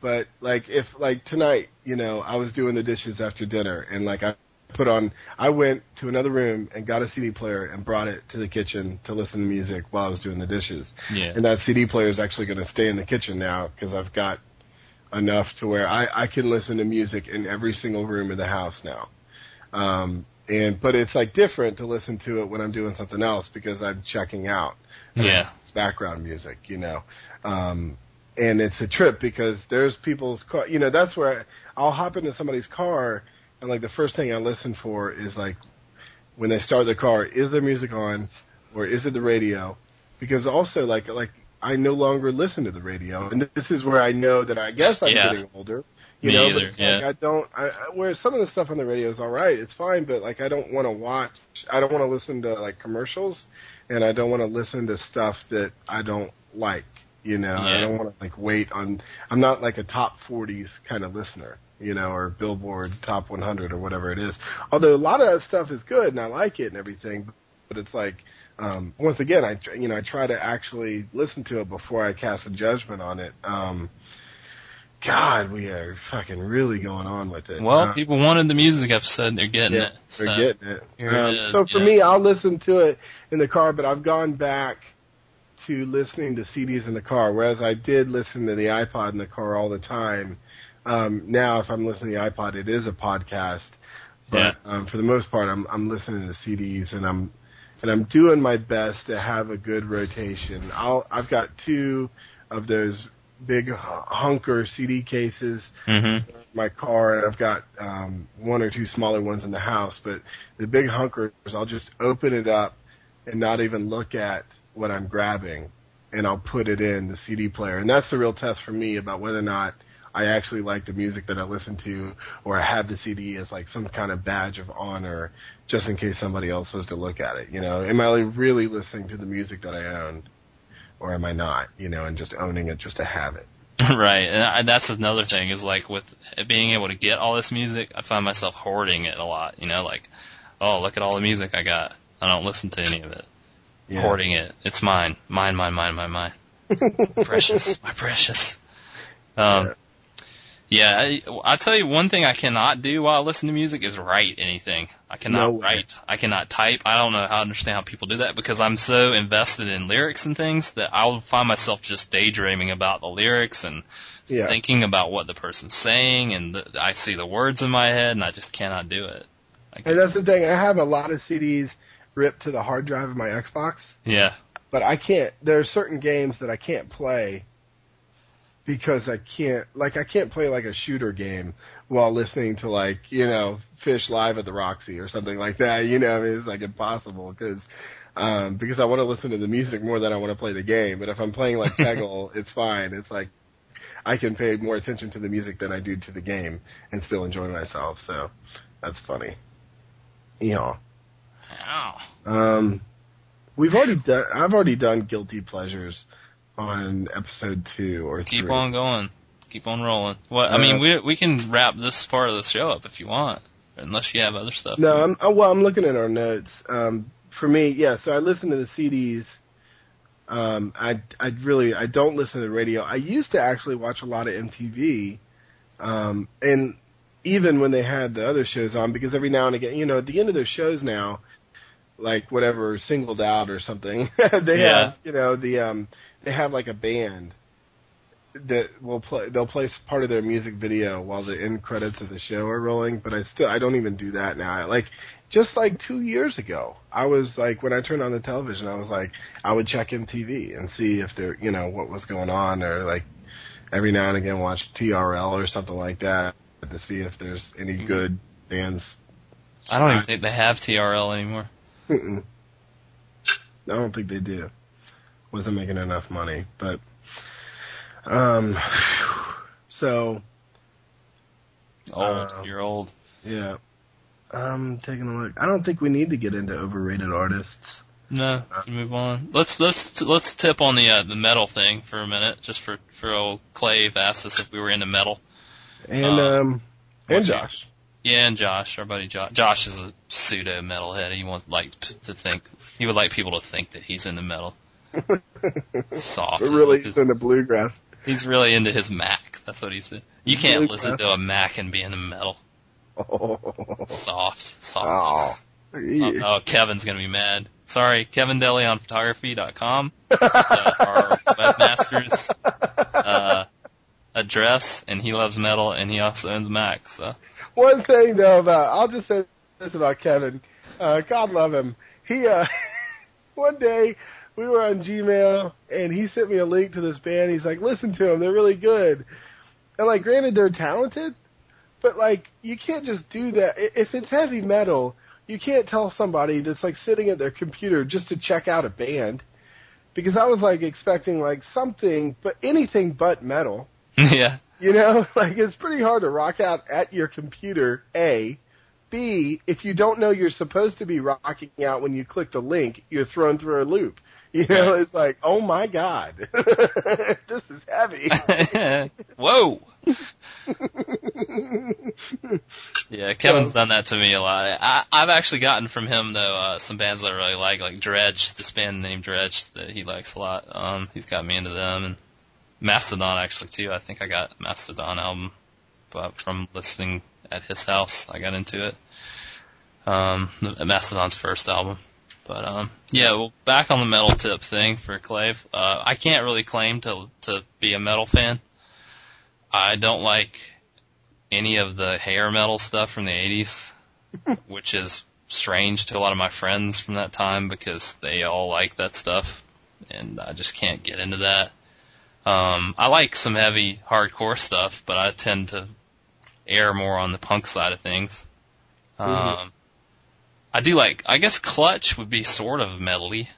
But like if like tonight, you know, I was doing the dishes after dinner and like I put on I went to another room and got a CD player and brought it to the kitchen to listen to music while I was doing the dishes. Yeah. And that CD player is actually going to stay in the kitchen now because I've got enough to where I I can listen to music in every single room in the house now. Um and but it's like different to listen to it when I'm doing something else because I'm checking out. Yeah. It's background music, you know. Um and it's a trip because there's people's car. You know, that's where I, I'll hop into somebody's car, and like the first thing I listen for is like when they start the car, is there music on, or is it the radio? Because also like like I no longer listen to the radio, and this is where I know that I guess I'm Yeah. getting older. You Me know, either, yeah. like I don't. I, I where some of the stuff on the radio is all right, it's fine, but like I don't want to watch. I don't want to listen to like commercials, and I don't want to listen to stuff that I don't like. You know, I don't want to like wait on. I'm not like a top 40s kind of listener, you know, or Billboard Top 100 or whatever it is. Although a lot of that stuff is good and I like it and everything, but it's like, um, once again, I you know I try to actually listen to it before I cast a judgment on it. Um, God, we are fucking really going on with it. Well, Uh, people wanted the music episode. They're getting yeah, it. they're getting it. Um, is, so for yeah. me, I'll listen to it in the car, but I've gone back to listening to CDs in the car, whereas I did listen to the iPod in the car all the time. Um, now, if I'm listening to the iPod, it is a podcast, but um, for the most part, I'm I'm listening to CDs, and I'm and I'm doing my best to have a good rotation. I'll I've got two of those big hunker CD cases Mm-hmm. my car and I've got um one or two smaller ones in the house, but the big hunkers I'll just open it up and not even look at what I'm grabbing and I'll put it in the CD player. And that's the real test for me about whether or not I actually like the music that I listen to or I have the CD as like some kind of badge of honor just in case somebody else was to look at it, you know. Am I really listening to the music that I own or am I not, you know, and just owning it just to have it? *laughs* Right, and that's another thing is like with being able to get all this music, I find myself hoarding it a lot. You know, like, oh, look at all the music I got. I don't listen to any of it. Yeah. Hoarding it. It's mine, mine, mine, mine, mine, mine. *laughs* precious, my precious. Um, Yeah, I, I tell you one thing I cannot do while I listen to music is write anything. I cannot No write. I cannot type. I don't know how to understand how people do that because I'm so invested in lyrics and things that I'll find myself just daydreaming about the lyrics and Yeah. thinking about what the person's saying and the, I see the words in my head and I just cannot do it. And that's the thing. I have a lot of CDs ripped to the hard drive of my Xbox, yeah. but I can't. There are certain games that I can't play because I can't. Like I can't play like a shooter game while listening to like you know Phish live at the Roxy or something like that. You know, it's like impossible because. Um, because I want to listen to the music more than I want to play the game. But if I'm playing like *laughs* Peggle, it's fine. It's like I can pay more attention to the music than I do to the game and still enjoy myself. So that's funny. Yeah. Ow. Um, we've already done. I've already done guilty pleasures on episode two or three. Keep three. on going. Keep on rolling. What? I Uh, mean, we we can wrap this part of the show up if you want, unless you have other stuff. No, I'm uh, well. I'm looking at our notes. Um, for me, yeah. So I listen to the CDs. Um, I I really I don't listen to the radio. I used to actually watch a lot of MTV, um, and even when they had the other shows on, because every now and again, you know, at the end of their shows now, like whatever singled out or something, *laughs* they Yeah. have you know the um they have like a band that will play they'll play part of their music video while the end credits of the show are rolling but i still i don't even do that now I, like just like two years ago i was like when i turned on the television i was like i would check mtv and see if there you know what was going on or like every now and again watch trl or something like that to see if there's any good bands I don't even think they have TRL anymore. Mm-mm. I don't think they do. Wasn't making enough money, but um, *sighs* so Old. Uh, You're old. yeah. Um, taking a look. I don't think we need to get into overrated artists. No, you move on. Let's let's let's tip on the uh, the metal thing for a minute, just for for old Clave asked us if we were into metal. And Uh, um, and what's Josh. Yeah, and Josh, our buddy Josh. Josh is a pseudo metalhead. He wants like to think he would like people to think that he's into metal. *laughs* Soft. But really, He's, into bluegrass. he's really into his Mac. That's what he said. You can't Bluegrass. listen to a Mac and be into metal. Oh, Soft, softness. Oh, yeah. oh, Kevin's gonna be mad. Sorry, Kevin Deli on photography.com. uh, our webmaster's uh, address, and he loves metal, and he also owns Mac. So One thing though about I'll just say this about Kevin. Uh, God love him. He uh, *laughs* one day we were on Gmail and he sent me a link to this band. He's like, listen to them, they're really good. And like, granted, they're talented, but like, you can't just do that. If it's heavy metal, you can't tell somebody that's like sitting at their computer just to check out a band. Because I was like expecting like something, but anything but metal. *laughs* yeah, You know, *laughs* like it's pretty hard to rock out at your computer, A. B, if you don't know you're supposed to be rocking out when you click the link, you're thrown through a loop. *laughs* You know, it's like, oh my god, *laughs* this is heavy. Whoa. Yeah, Kevin's done that to me a lot. I, I've actually gotten from him though uh, some bands that I really like, like Dredg, this band named Dredg that he likes a lot. Um, he's got me into them, and Mastodon actually too. I think I got Mastodon album, but from listening at his house, I got into it. Um, Mastodon's first album. But um, yeah, well, back on the metal tip thing for Clave. Uh, I can't really claim to to be a metal fan. I don't like any of the hair metal stuff from the 80s, *laughs* which is strange to a lot of my friends from that time because they all like that stuff, and I just can't get into that. Um, I like some heavy hardcore stuff, but I tend to err more on the punk side of things. Um, Mhm. I do like, I guess Clutch would be sort of metally,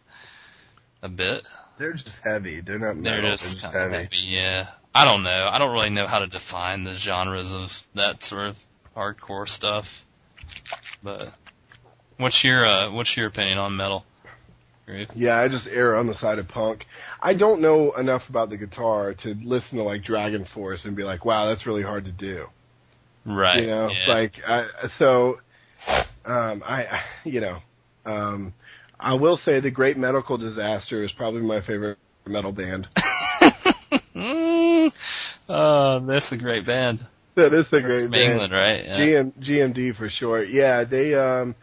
a bit. They're just heavy. They're not They're metal. just They're kind of heavy, yeah. I don't know. I don't really know how to define the genres of that sort of hardcore stuff. But what's your uh, what's your opinion on metal? Groove? Yeah, I just err on the side of punk. I don't know enough about the guitar to listen to like DragonForce and be like, wow, that's really hard to do. Right. you know, yeah. like I, so. Um, I, *laughs* you know, um, I will say the Great Medical Disaster is probably my favorite metal band. *laughs* Oh, that's a great band. that is a great band. England, right? Yeah. GM, GMD for short. Yeah, they um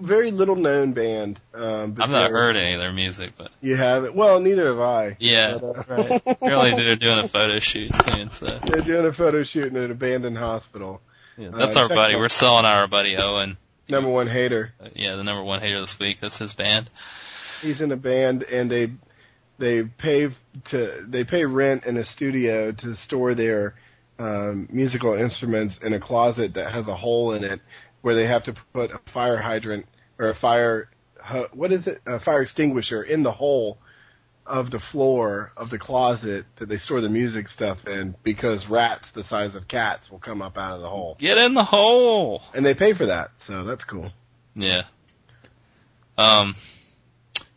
very little known band. Um, but I've not heard any of their music, but You haven't? Well, neither have I. yeah, But, uh, *laughs* right. Apparently they're doing a photo shoot soon, so They're doing a photo shoot in an abandoned hospital. yeah, Uh, that's our buddy. out- We're selling our buddy Owen. Number one hater. Uh, Yeah, the number one hater this week. That's his band. He's in a band and they they pay to they pay rent in a studio to store their um, musical instruments in a closet that has a hole in it where they have to put a fire hydrant or a fire what is it a fire extinguisher in the hole of the floor of the closet that they store the music stuff in because rats the size of cats will come up out of the hole Get in the hole. and they pay for that so that's cool Yeah. Um.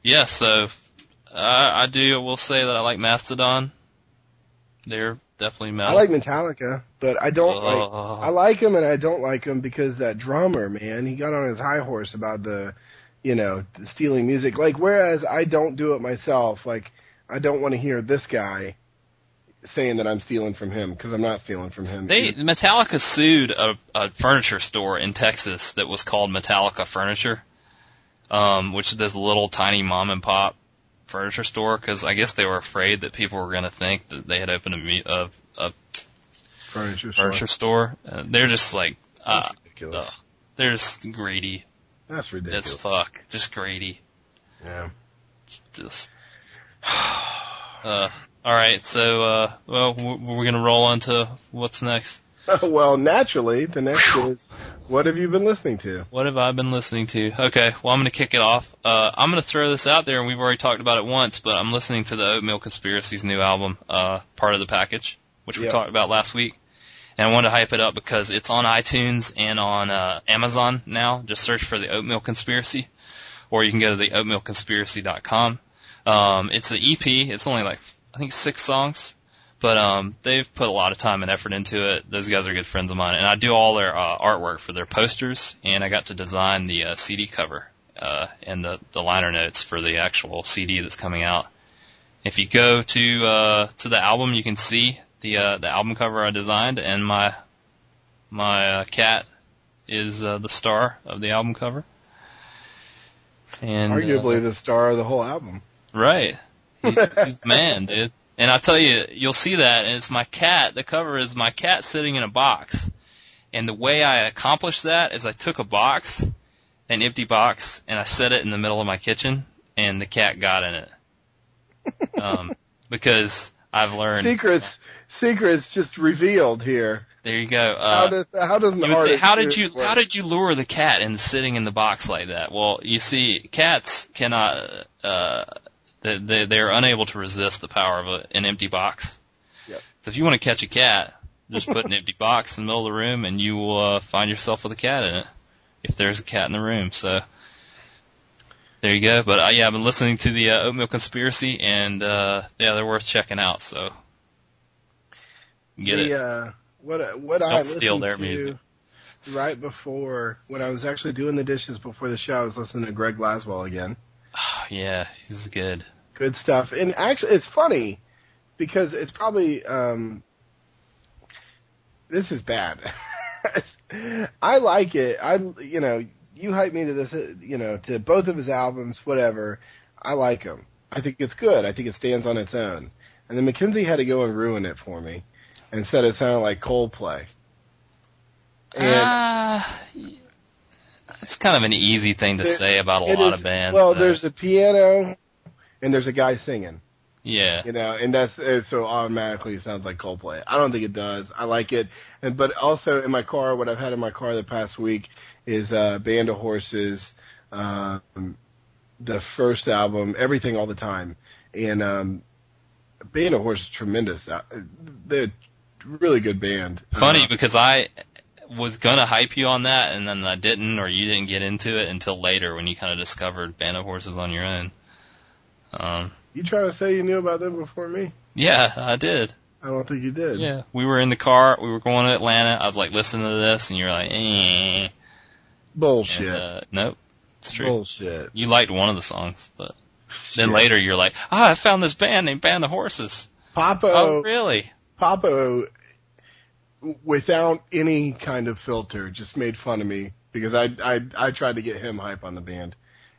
Yeah. So I, I do. will say that I like Mastodon. They're definitely I like Metallica but I don't like Oh. I like him and I don't like him because that drummer, man, he got on his high horse about the, you know, stealing music. Like, whereas I don't do it myself, like, I don't want to hear this guy saying that I'm stealing from him because I'm not stealing from him. They Metallica sued a, a furniture store in Texas that was called Metallica Furniture, um, which is this little tiny mom and pop furniture store because I guess they were afraid that people were going to think that they had opened a, a, a furniture, store. furniture store. Uh, they're just like, uh, ugh. they're just greedy That's as ridiculous. fuck, just greedy, Yeah. just. *sighs* Uh, all right, so uh, well, w- we're gonna roll on to what's next. *laughs* well, naturally, the next is, what have you been listening to? What have I been listening to? Okay, well I'm gonna kick it off. Uh, I'm gonna throw this out there, and we've already talked about it once, but I'm listening to the Oatmeal Conspiracy's new album, uh, part of the package, which we Yep. talked about last week. And I wanted to hype it up because it's on iTunes and on uh, Amazon now. Just search for the Oatmeal Conspiracy, or you can go to the oatmealconspiracy.com. Um, it's an EP. It's only like I think six songs, but um, they've put a lot of time and effort into it. Those guys are good friends of mine, and I do all their uh, artwork for their posters, and I got to design the uh, CD cover uh, and the the liner notes for the actual CD that's coming out. If you go to uh, to the album, you can see the uh, the album cover I designed, and my my uh, cat is uh, the star of the album cover. And Arguably uh, the star of the whole album. Right. He, he's the man, dude. And I tell you, you'll see that, and it's my cat. The cover is my cat sitting in a box. And the way I accomplished that is I took a box, an empty box, and I set it in the middle of my kitchen, and the cat got in it. *laughs* Um, because I've learned. Secrets, secrets just revealed here. There you go. How Uh, does how does an you artist think, how did you how did you lure the cat into sitting in the box like that? Well, you see, cats cannot uh they they they're unable to resist the power of a, an empty box. Yep. So if you want to catch a cat, just put an empty *laughs* box in the middle of the room, and you will uh, find yourself with a cat in it. If there's a cat in the room, so there you go. But uh, yeah, I've been listening to the uh, Oatmeal Conspiracy, and uh yeah, they're worth checking out. So get the, it. Uh, what what I Don't steal listened their to music. right before when I was actually doing the dishes before the show, I was listening to Greg Laswell again. *sighs* yeah, he's good. Good stuff. And actually, it's funny because it's probably um, this is bad. *laughs* I like it. I you know you hype me to this you know to both of his albums, whatever. I like them. I think it's good. I think it stands on its own. And then Mackenzie had to go and ruin it for me and said it sounded like Coldplay. And Uh, it's kind of an easy thing to say about a lot is- of bands. Well, though. there's a piano and there's a guy singing. yeah, you know, and that's uh, so automatically it sounds like Coldplay. I don't think it does. I like it, and but also in my car, what I've had in my car the past week is uh, Band of Horses, um, the first album, Everything All the Time, and um, Band of Horses, is tremendous. Uh, They're a really good band. funny Uh, because I was gonna hype you on that, and then I didn't, or you didn't get into it until later when you kind of discovered Band of Horses on your own. Um, you trying to say you knew about them before me? yeah, I did. I don't think you did. Yeah, we were in the car, we were going to Atlanta. I was like, listen to this, and you're like, eh. Bullshit. And, uh, nope, it's true. Bullshit. You liked one of the songs, but then Shit. later you're like, ah, I found this band named Band of Horses. Papa. Oh, really? Papo without any kind of filter, just made fun of me because I I I tried to get him hype on the band,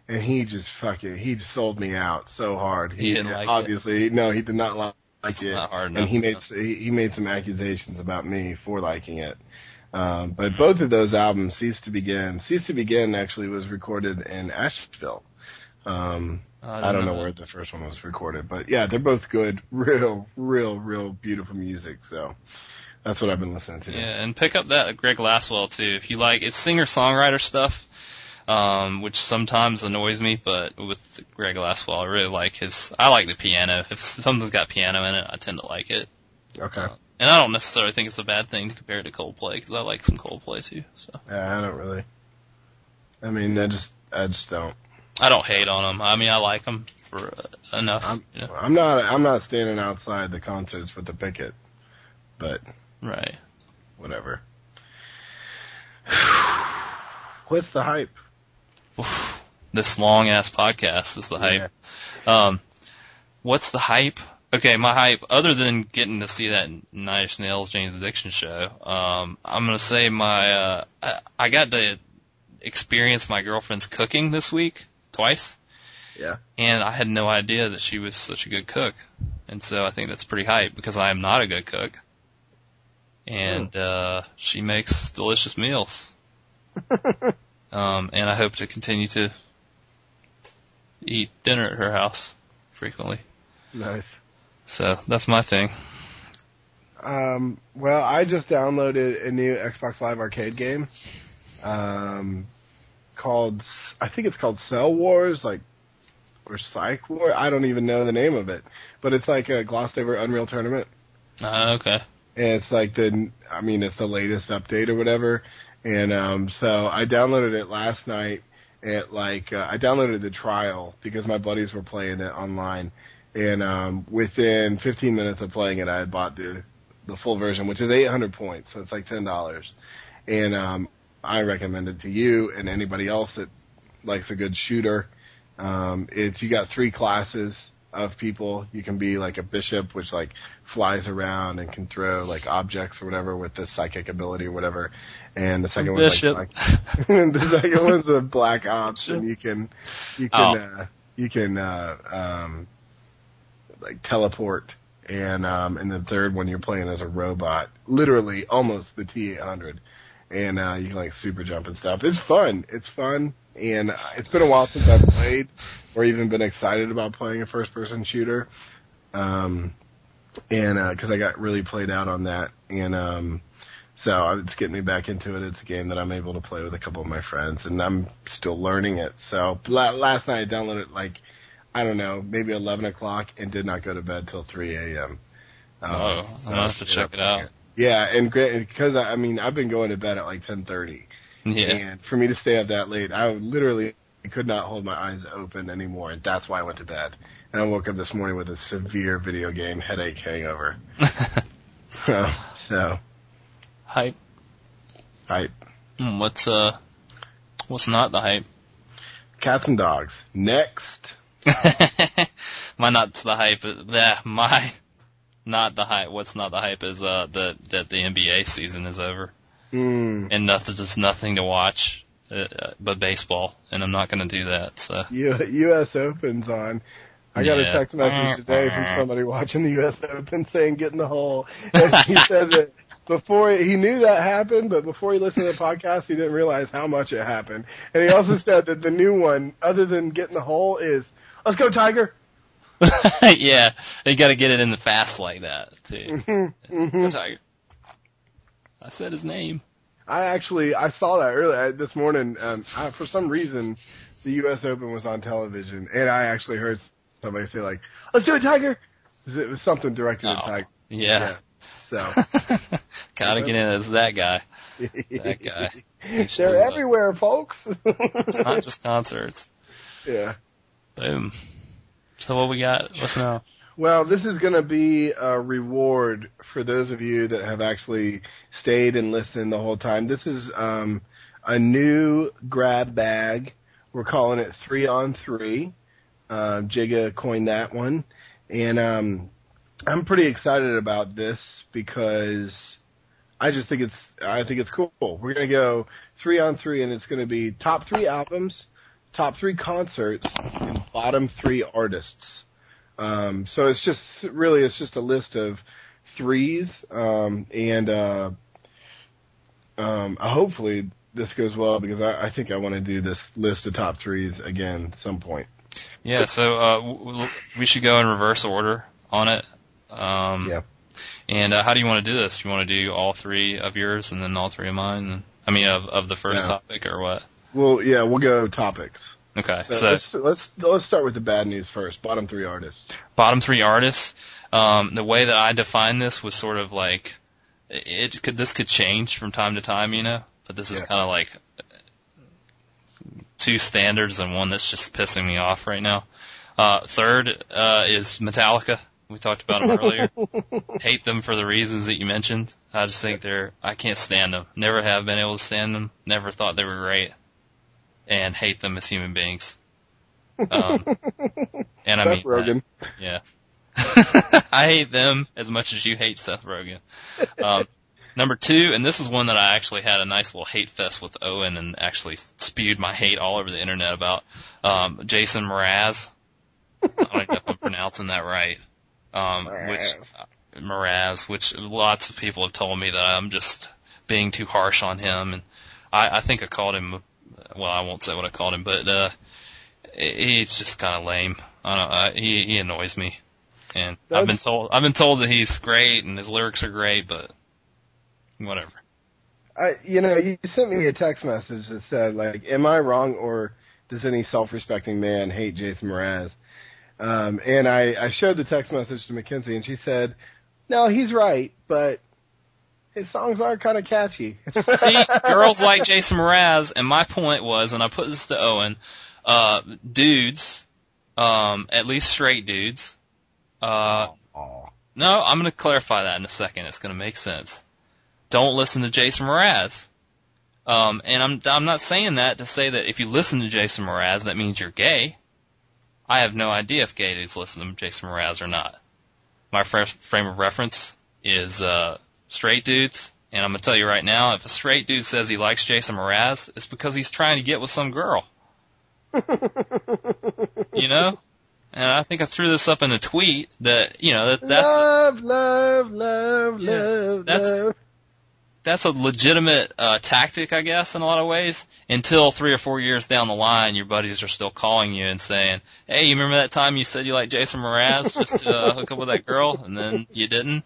and he just fucking he just sold me out so hard. He didn't like it. obviously no, he did not like It's it, not hard and he made he, he made some accusations about me for liking it. Um, but both of those albums, Cease to Begin, Cease to Begin actually was recorded in Asheville. Um, I don't know where the first one was recorded, but yeah, they're both good, *laughs* real, real, real beautiful music. So that's what I've been listening to. Yeah, and pick up that Greg Laswell too. If you like, it's singer songwriter stuff, um, which sometimes annoys me, but with Greg Laswell, I really like his. I like the piano. If something's got piano in it, I tend to like it. Okay. And I don't necessarily think it's a bad thing to compare it to Coldplay because I like some Coldplay too. So Yeah, I don't really. I mean, I just, I just don't. I don't hate on them. I mean, I like them for uh, enough. I'm, you know? I'm not, I'm not standing outside the concerts with the picket, but Right. whatever. *sighs* What's the hype? Oof. This long ass podcast is the hype. Um, what's the hype? Okay, my hype, other than getting to see that Nine Inch Nails Jane's Addiction show, um, I'm gonna say my, uh, I, I got to experience my girlfriend's cooking this week, twice. Yeah. And I had no idea that she was such a good cook. And so I think that's pretty hype because I am not a good cook. And, uh, she makes delicious meals. *laughs* Um, and I hope to continue to eat dinner at her house frequently. Nice. So that's my thing. Um, well, I just downloaded a new Xbox Live Arcade game, um, called, I think it's called Cell Wars, like, or Psych War. I don't even know the name of it, but it's like a glossed over Unreal Tournament. Uh, okay. And it's like the I mean it's the latest update or whatever. And um so I downloaded it last night at like uh, I downloaded the trial because my buddies were playing it online and um within 15 minutes of playing it I bought the the full version which is 800 points so it's like $10. And um I recommend it to you and anybody else that likes a good shooter. Um it's you got three classes of people. You can be like a bishop, which like flies around and can throw like objects or whatever with the psychic ability or whatever. And the second one's Bishop. like, *laughs* the second one's a black ops, and you can you can Oh. uh, you can uh, um, like teleport. And um, and the third one you're playing as a robot, literally almost the T800, and uh, you can like super jump and stuff. It's fun. It's fun, and uh, it's been a while since I've played or even been excited about playing a first person shooter. Um, and, uh 'cause cause I got really played out on that. And, um, so it's getting me back into it. It's a game that I'm able to play with a couple of my friends and I'm still learning it. So la- last night I downloaded it like, I don't know, maybe 11 o'clock and did not go to bed till 3 a.m. Um, Oh, I'll have to check it out. Yeah, and cause I, I mean, I've been going to bed at like 1030. Yeah. And for me to stay up that late, I literally could not hold my eyes open anymore, and that's why I went to bed. And I woke up this morning with a severe video game headache hangover. *laughs* *laughs* so, hype. hype. Hmm, What's, uh, what's not the hype? Cats and dogs. Next. *laughs* my not the hype. Yeah, my not the hype. What's not the hype is uh that that the NBA season is over Mm. and nothing, just nothing to watch uh, uh, but baseball, and I'm not going to do that. So U- U.S. Open's on. I got Yeah. a text message today from somebody watching the U.S. Open saying get in the hole. And he *laughs* said that before he knew that happened, but before he listened to the podcast, he didn't realize how much it happened. And he also said that the new one, other than get in the hole, is let's go Tiger. *laughs* yeah, you got to get it in the fast like that too. Mhm, mhm. Tiger. I said his name. I actually I saw that earlier this morning. Um, I, for some reason, the U.S. Open was on television, and I actually heard somebody say like, "Let's do it, Tiger." It was something directed at Oh, Tiger. Yeah. So *laughs* Gotta get in as that guy. That *laughs* guy. they're up. everywhere, folks. It's not just concerts. yeah. Boom. So what we got? What's now? Well, this is going to be a reward for those of you that have actually stayed and listened the whole time. This is um, a new grab bag. We're calling it three on three. Uh, Jigga coined that one, and um, I'm pretty excited about this because I just think it's I think it's cool. We're gonna go three on three, and it's gonna be top three albums, top three concerts, and bottom three artists. Um, so it's just really it's just a list of threes, um, and uh, um, hopefully this goes well because I, I think I want to do this list of top threes again at some point. Yeah, so uh, w- we should go in reverse order on it. Um, Yeah. And uh, how do you want to do this? Do you want to do all three of yours and then all three of mine? I mean, of of the first topic or what? Well, yeah, we'll go topics. Okay, So, so, let's let's let's start with the bad news first. Bottom three artists. bottom three artists. Um, the way that I defined this was sort of like it it could this could change from time to time, you know. But this is Yeah. kind of like two standards and one that's just pissing me off right now. Uh, third uh, is Metallica. We talked about them earlier. *laughs* Hate them for the reasons that you mentioned. I just think they're I can't stand them. Never have been able to stand them. Never thought they were great, and hate them as human beings. *laughs* Um, and I Seth mean, that. Yeah. *laughs* I hate them as much as you hate Seth Rogen. Um, number two, and this is one that I actually had a nice little hate fest with Owen and actually spewed my hate all over the internet about, um, Jason Mraz. I don't know if I'm pronouncing that right. Um, which, uh, Mraz, which lots of people have told me that I'm just being too harsh on him and I, I think I called him, well, I won't say what I called him, but, uh, he's just kind of lame. I don't, I, he, he annoys me. And I've been told I've been told that he's great and his lyrics are great, but whatever. I, you know, you sent me a text message that said, like, am I wrong or does any self-respecting man hate Jason Mraz? Um, and I, I showed the text message to Mackenzie and she said, no, he's right, but his songs are kind of catchy. *laughs* See, *laughs* girls like Jason Mraz, and my point was, and I put this to Owen, uh, dudes, um, at least straight dudes, uh, Aw. no, I'm gonna clarify that in a second. It's gonna make sense. Don't listen to Jason Mraz. Um, and I'm I'm not saying that to say that if you listen to Jason Mraz, that means you're gay. I have no idea if gay dudes listen to Jason Mraz or not. My fr- frame of reference is uh, straight dudes, and I'm gonna tell you right now, if a straight dude says he likes Jason Mraz, it's because he's trying to get with some girl. *laughs* you know. And I think I threw this up in a tweet that you know that that's love, love, love, Yeah, love, that's- love. that's a legitimate uh, tactic, I guess, in a lot of ways. Until three or four years down the line, your buddies are still calling you and saying, "Hey, you remember that time you said you liked Jason Mraz just to uh, hook up with that girl, and then you didn't?"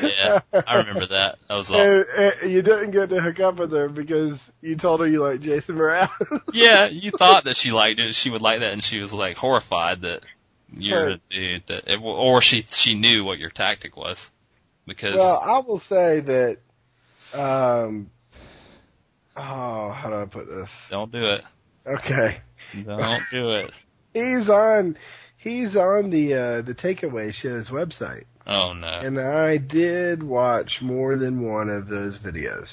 Yeah, I remember that. That was awesome. And, and you didn't get to hook up with her because you told her you like Jason Mraz. *laughs* Yeah, you thought that she liked it, she would like that, and she was like horrified that you're Right. the dude that, it, or she she knew what your tactic was because Well, I will say that, um, oh, how do I put this? don't do it, Okay. don't do it. *laughs* He's on, he's on the, uh, the takeaway show's website. Oh no. And I did watch more than one of those videos.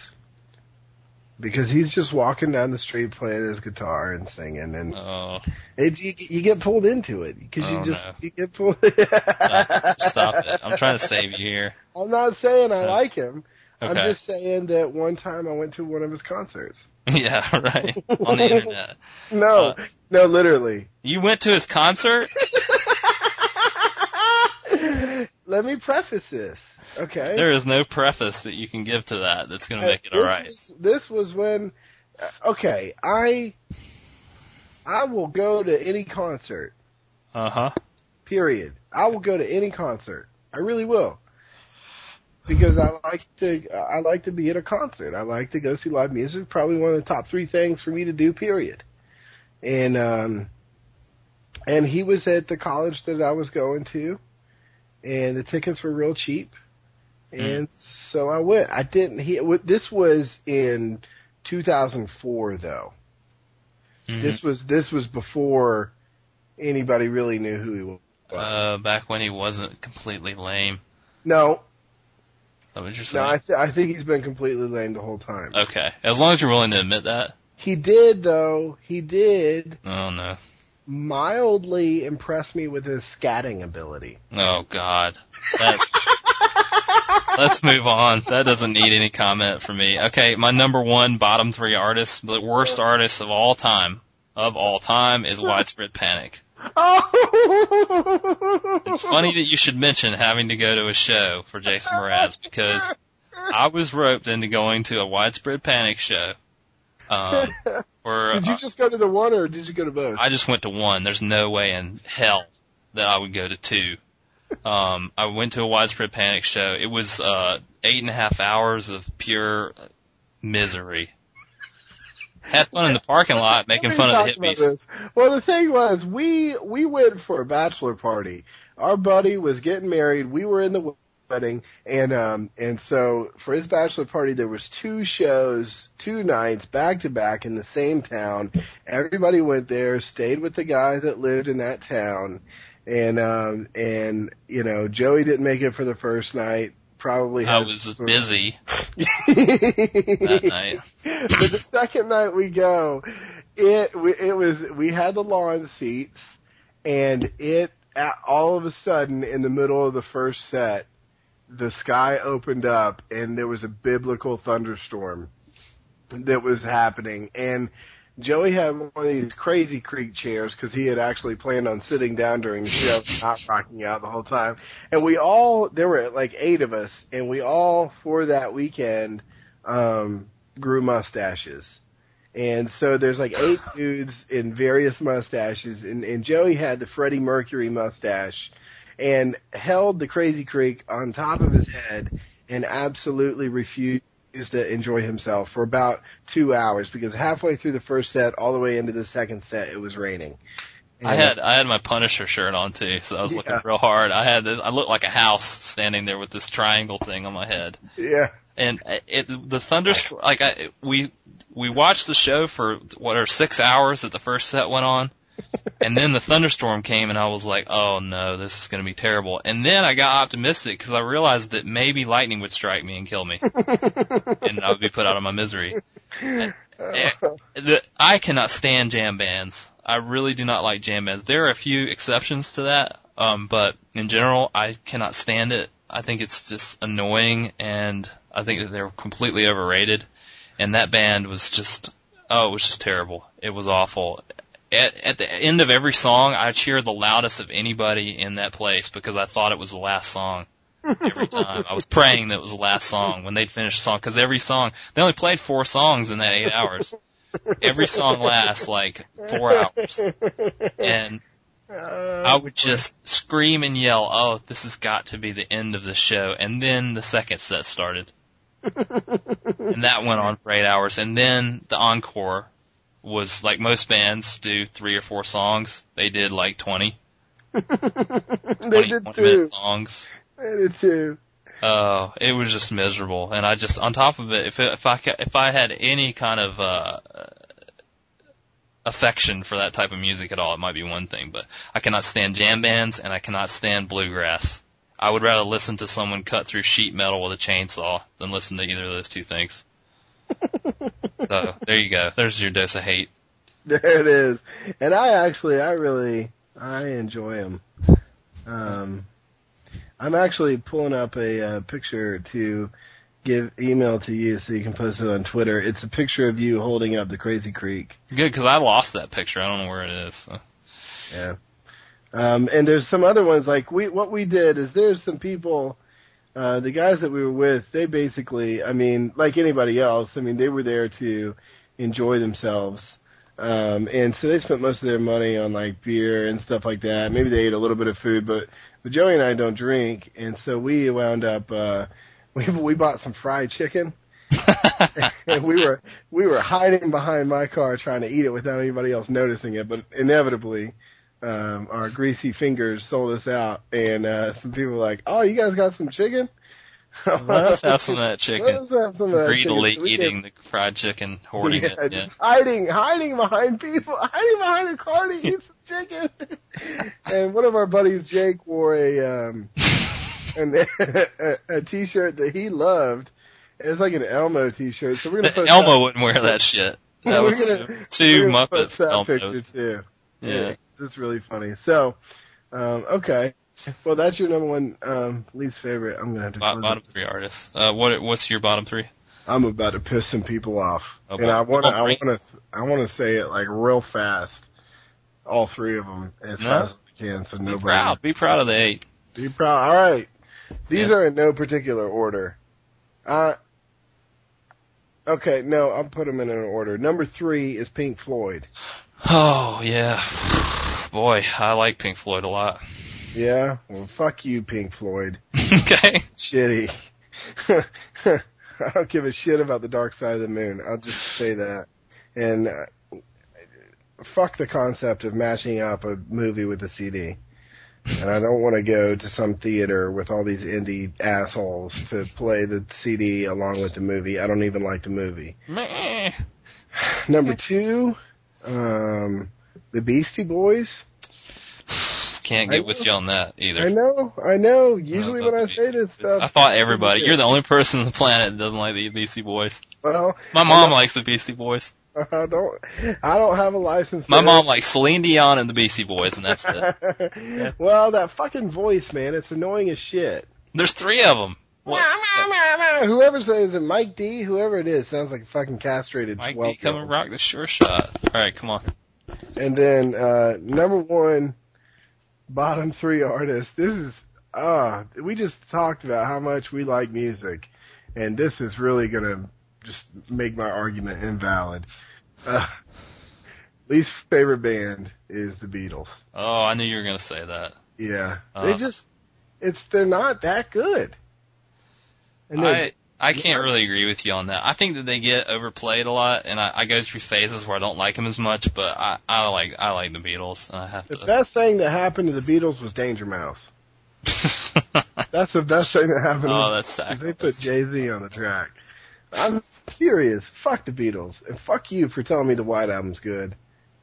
Because he's just walking down the street playing his guitar and singing and Oh, it, you, you get pulled into it because Oh, you just, no. you get pulled. stop, stop it! I'm trying to save you here. I'm not saying I Uh, like him. I'm just saying that one time I went to one of his concerts. *laughs* Yeah, right. On the internet. *laughs* No, Uh, no, literally. You went to his concert? *laughs* Let me preface this, okay? There is no preface that you can give to that that's going to make it alright. Was, this was when, uh, okay, I, I will go to any concert. Uh huh. Period. I will go to any concert. I really will. Because I like to, I like to be at a concert. I like to go see live music. Probably one of the top three things for me to do. Period. And um, and he was at the college that I was going to, and the tickets were real cheap, and so I went. I didn't. He this was in 2004 though. Mhm. This was this was before anybody really knew who he was. Uh, back when he wasn't completely lame. No, that what you're no. I, th- I think he's been completely lame the whole time. okay. As long as you're willing to admit that. He did though. He did Oh no. mildly impress me with his scatting ability. Oh god. *laughs* Let's move on. That doesn't need any comment from me. Okay, my number one bottom three artists, the worst artist of all time, of all time, is *laughs* Widespread Panic. Oh. It's funny that you should mention having to go to a show for Jason Mraz because I was roped into going to a Widespread Panic show. Um, *laughs* for Did you just go to the one or did you go to both? I just went to one. There's no way in hell that I would go to two. Um, I went to a widespread panic show. It was uh, eight and a half hours of pure misery. Had fun in the parking lot making fun of the hippies. Well, the thing was, we we went for a bachelor party. Our buddy was getting married. We were in the wedding, and um and so for his bachelor party, there was two shows, two nights back to back in the same town. Everybody went there, stayed with the guy that lived in that town, and um and you know Joey didn't make it for the first night. Probably I was some- busy that *laughs* night. but the second night we go, it we- it was we had the lawn seats, and it all of a sudden in the middle of the first set, the sky opened up and there was a biblical thunderstorm that was happening, and Joey had one of these crazy creek chairs because he had actually planned on sitting down during the show, *laughs* not rocking out the whole time. And we all, there were like eight of us, and we all for that weekend um, grew mustaches. And so there's like eight *sighs* dudes in various mustaches, and, and Joey had the Freddie Mercury mustache, and held the Crazy Creek on top of his head, and absolutely refused to enjoy himself for about two hours because halfway through the first set, all the way into the second set, it was raining. I had I had my Punisher shirt on too, so I was looking real hard. I had this, I looked like a house standing there with this triangle thing on my head. yeah, and it the thunderstorm like I we we watched the show for what are six hours that the first set went on and then the thunderstorm came and I was like oh no this is going to be terrible. And then I got optimistic because I realized that maybe lightning would strike me and kill me. *laughs* And I would be put out of my misery. Eh, the, I cannot stand jam bands. I really do not like jam bands. There are a few exceptions to that um, but in general I cannot stand it. I think it's just annoying and I think that they're completely overrated. And that band was just, oh, it was just terrible. It was awful. At, at the end of every song, I cheered the loudest of anybody in that place because I thought it was the last song. Every time. I was praying that it was the last song when they'd finish a song because every song, they only played four songs in that eight hours. Every song lasts like four hours. And I would just scream and yell, "Oh, this has got to be the end of the show!" And then the second set started, and that went on for eight hours. And then the encore was like most bands do three or four songs. They did like 20, *laughs* they did 20 too. minute songs. They did too. Oh, it was just miserable. And I just, on top of it, if it, if I if I had any kind of uh affection for that type of music at all, it might be one thing. But I cannot stand jam bands, and I cannot stand bluegrass. I would rather listen to someone cut through sheet metal with a chainsaw than listen to either of those two things. So there you go. There's your dose of hate. *laughs* There it is. And I actually, I really, I enjoy them. Um, I'm actually pulling up a uh, picture to give email to you so you can post it on Twitter. It's a picture of you holding up the Crazy Creek. Good, because I lost that picture. I don't know where it is. So. Yeah. Um, and there's some other ones like we, what we did is there's some people, uh, the guys that we were with, they basically, I mean, like anybody else, I mean, they were there to enjoy themselves. Um, and so they spent most of their money on like beer and stuff like that. Maybe they ate a little bit of food, but, but Joey and I don't drink. And so we wound up, uh, *laughs* we, we bought some fried chicken. *laughs* and we were we were hiding behind my car trying to eat it without anybody else noticing it, but inevitably um, our greasy fingers sold us out, and uh, some people were like, "Oh, you guys got some chicken? Let us have some of that *laughs* Let us have some of that Greedily chicken." Eating the fried chicken, hoarding yeah, it. Yeah. hiding, hiding behind people, *laughs* hiding behind a car to eat some chicken. *laughs* and one of our buddies, Jake, wore a um, an, a, a t-shirt that he loved. It's like an Elmo t-shirt. So we're gonna Elmo that- wouldn't wear that shit. That was gonna- too, too we're gonna Muppet that picture too. Yeah. It's really funny. So, um, okay. well, that's your number one um, least favorite. I'm gonna have to. Bo- bottom it. three artists. Uh, what what's your bottom three? I'm about to piss some people off, Oh, and I want to. I want to. I want to say it like real fast. All three of them as No. fast as I can, so Be nobody. proud. Be proud of the eight. Be proud. All right. These Yeah. are in no particular order. Uh, okay, no, I'll put them in an order. Number three is Pink Floyd. Oh yeah, boy, I like Pink Floyd a lot. Yeah? Well, fuck you, Pink Floyd. *laughs* *laughs* okay. Shitty. *laughs* I don't give a shit about the dark side of the moon. I'll just say that. And uh, fuck the concept of matching up a movie with a CD. And I don't want to go to some theater with all these indie assholes to play the CD along with the movie. I don't even like the movie. Meh. *sighs* Number two, um, the Beastie Boys. Can't get with you on that either. I know, I know. Usually No, when I say this stuff, I thought everybody. You're the only person on the planet that doesn't like the Beastie Boys. well, My mom likes the Beastie Boys. *laughs* I don't, I don't have a license. My to- mom likes Celine Dion and the Beastie Boys, and that's it. *laughs* well, that fucking voice, man, it's annoying as shit. There's three of them. Whoever says it, Mike D, whoever it is, sounds like a fucking castrated Mike. D, come and rock the sure shot. All right, come on. And then uh number one, bottom three artists. This is uh we just talked about how much we like music, and this is really gonna just make my argument invalid. Uh, least favorite band is the Beatles. Oh, I knew you were gonna say that. Yeah, Uh. they just it's they're not that good. And they're- I I can't really agree with you on that. I think that they get overplayed a lot, and I, I go through phases where I don't like them as much. But I I like I like the Beatles. I have the to. best thing that happened to the Beatles was Danger Mouse. *laughs* That's the best thing that happened. oh, to that's sad. They put Jay Z on the track. I'm serious. Fuck the Beatles, and fuck you for telling me the White Album's good.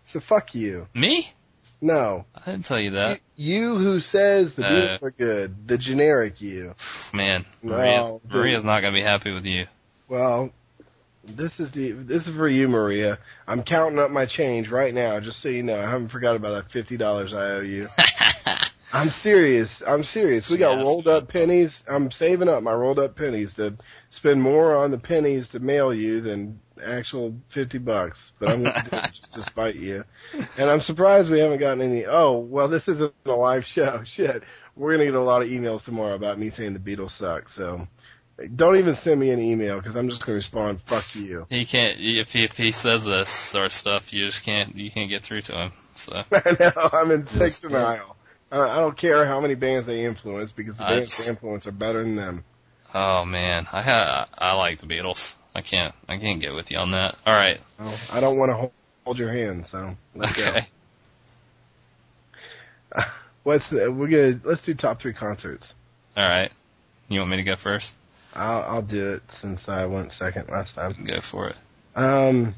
So fuck you. Me? No, I didn't tell you that. you, you who says the Uh, Beatles are good, the generic you. Man, Maria's. Maria's not gonna be happy with you. Well, this is the this is for you, Maria. I'm counting up my change right now, just so you know. I haven't forgot about that fifty dollars I owe you. *laughs* I'm serious. I'm serious. We got Yes. rolled up pennies. I'm saving up my rolled up pennies to spend more on the pennies to mail you than actual fifty bucks. But I'm going to do it just to spite you. And I'm surprised we haven't gotten any. Oh, well, this isn't a live show. *laughs* Shit, we're gonna get a lot of emails tomorrow about me saying the Beatles suck. So don't even send me an email because I'm just gonna respond. Fuck you. He can't if he, if he says this sort of stuff, you just can't you can't get through to him. So *laughs* I know. I'm in thick Yes, denial. I I don't care how many bands they influence because the I bands just- they influence are better than them. oh man, I ha I like the Beatles. I can't I can't get with you on that. All right, Well, I don't want to hold, hold your hand, so let's okay. go. *laughs* What's the, we're gonna let's do top three concerts. All right. You want me to go first? I'll I'll do it since I went second last time. Go for it. Um,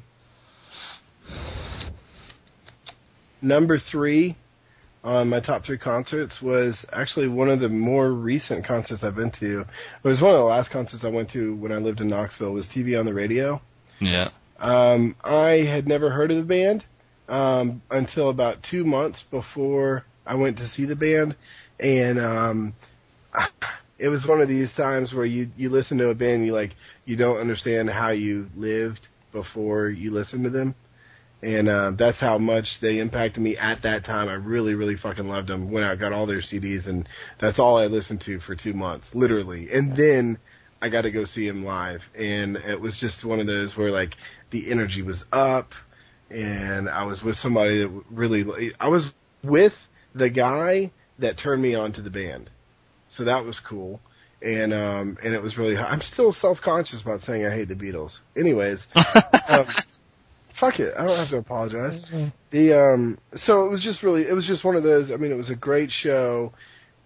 number three on my top three concerts was actually one of the more recent concerts I've been to. It was one of the last concerts I went to when I lived in Knoxville. Was TV on the radio. Yeah. Um, I had never heard of the band um, until about two months before I went to see the band, and um, *laughs* it was one of these times where you you listen to a band, and you like you don't understand how you lived before you listen to them, and uh, that's how much they impacted me at that time. I really really fucking loved them. Went out got all their CDs, and that's all I listened to for two months, literally, and then. I got to go see him live, and it was just one of those where like the energy was up, and I was with somebody that really I was with the guy that turned me on to the band, so that was cool, and um and it was really I'm still self conscious about saying I hate the Beatles. Anyways, *laughs* um, fuck it, I don't have to apologize. The um so it was just really it was just one of those. I mean, it was a great show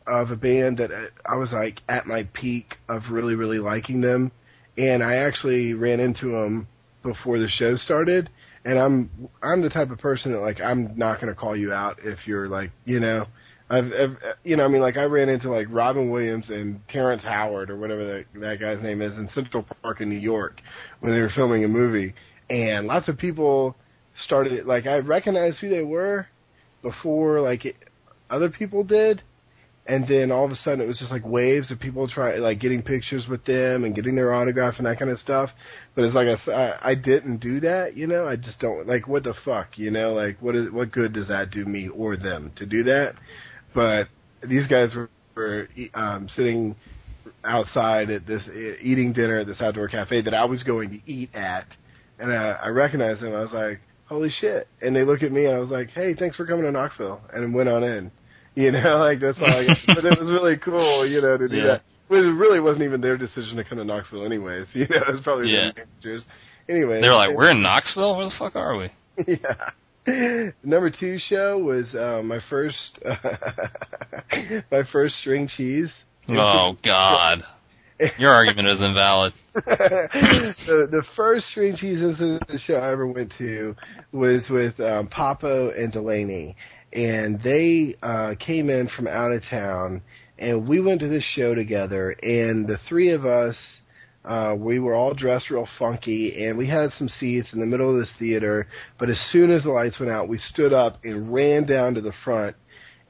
of a band that uh, I was like at my peak of really really liking them, and I actually ran into them before the show started. And I'm I'm the type of person that like I'm not gonna call you out if you're like you know I've, I've you know I mean like I ran into like Robin Williams and Terrence Howard or whatever that that guy's name is in Central Park in New York when they were filming a movie, and lots of people started like I recognized who they were before like it, other people did, and then all of a sudden it was just like waves of people trying like getting pictures with them and getting their autograph and that kind of stuff. But it's like I, I didn't do that, you know. I just don't like what the fuck, you know. Like what is what good does that do me or them to do that? But these guys were, were um, sitting outside at this eating dinner at this outdoor cafe that I was going to eat at, and I, I recognized them. I was like, "Holy shit!" And they look at me, and I was like, "Hey, thanks for coming to Knoxville," and went on in. *laughs* You know, like that's all. I got. *laughs* but it was really cool, you know, to do Yeah. that. But it really wasn't even their decision to come to Knoxville, anyways. *laughs* You know, it was probably Yeah. their managers. Anyway, They were like, "We're in Knoxville. Where the fuck are we?" yeah. Number two show was uh, my first my first string cheese. Oh God, your argument is invalid. *laughs* the, the first string incident show I ever went to was with um, Papo and Delaney, and they uh, came in from out of town, and we went to this show together, and the three of us. Uh, we were all dressed real funky and we had some seats in the middle of this theater, but as soon as the lights went out, we stood up and ran down to the front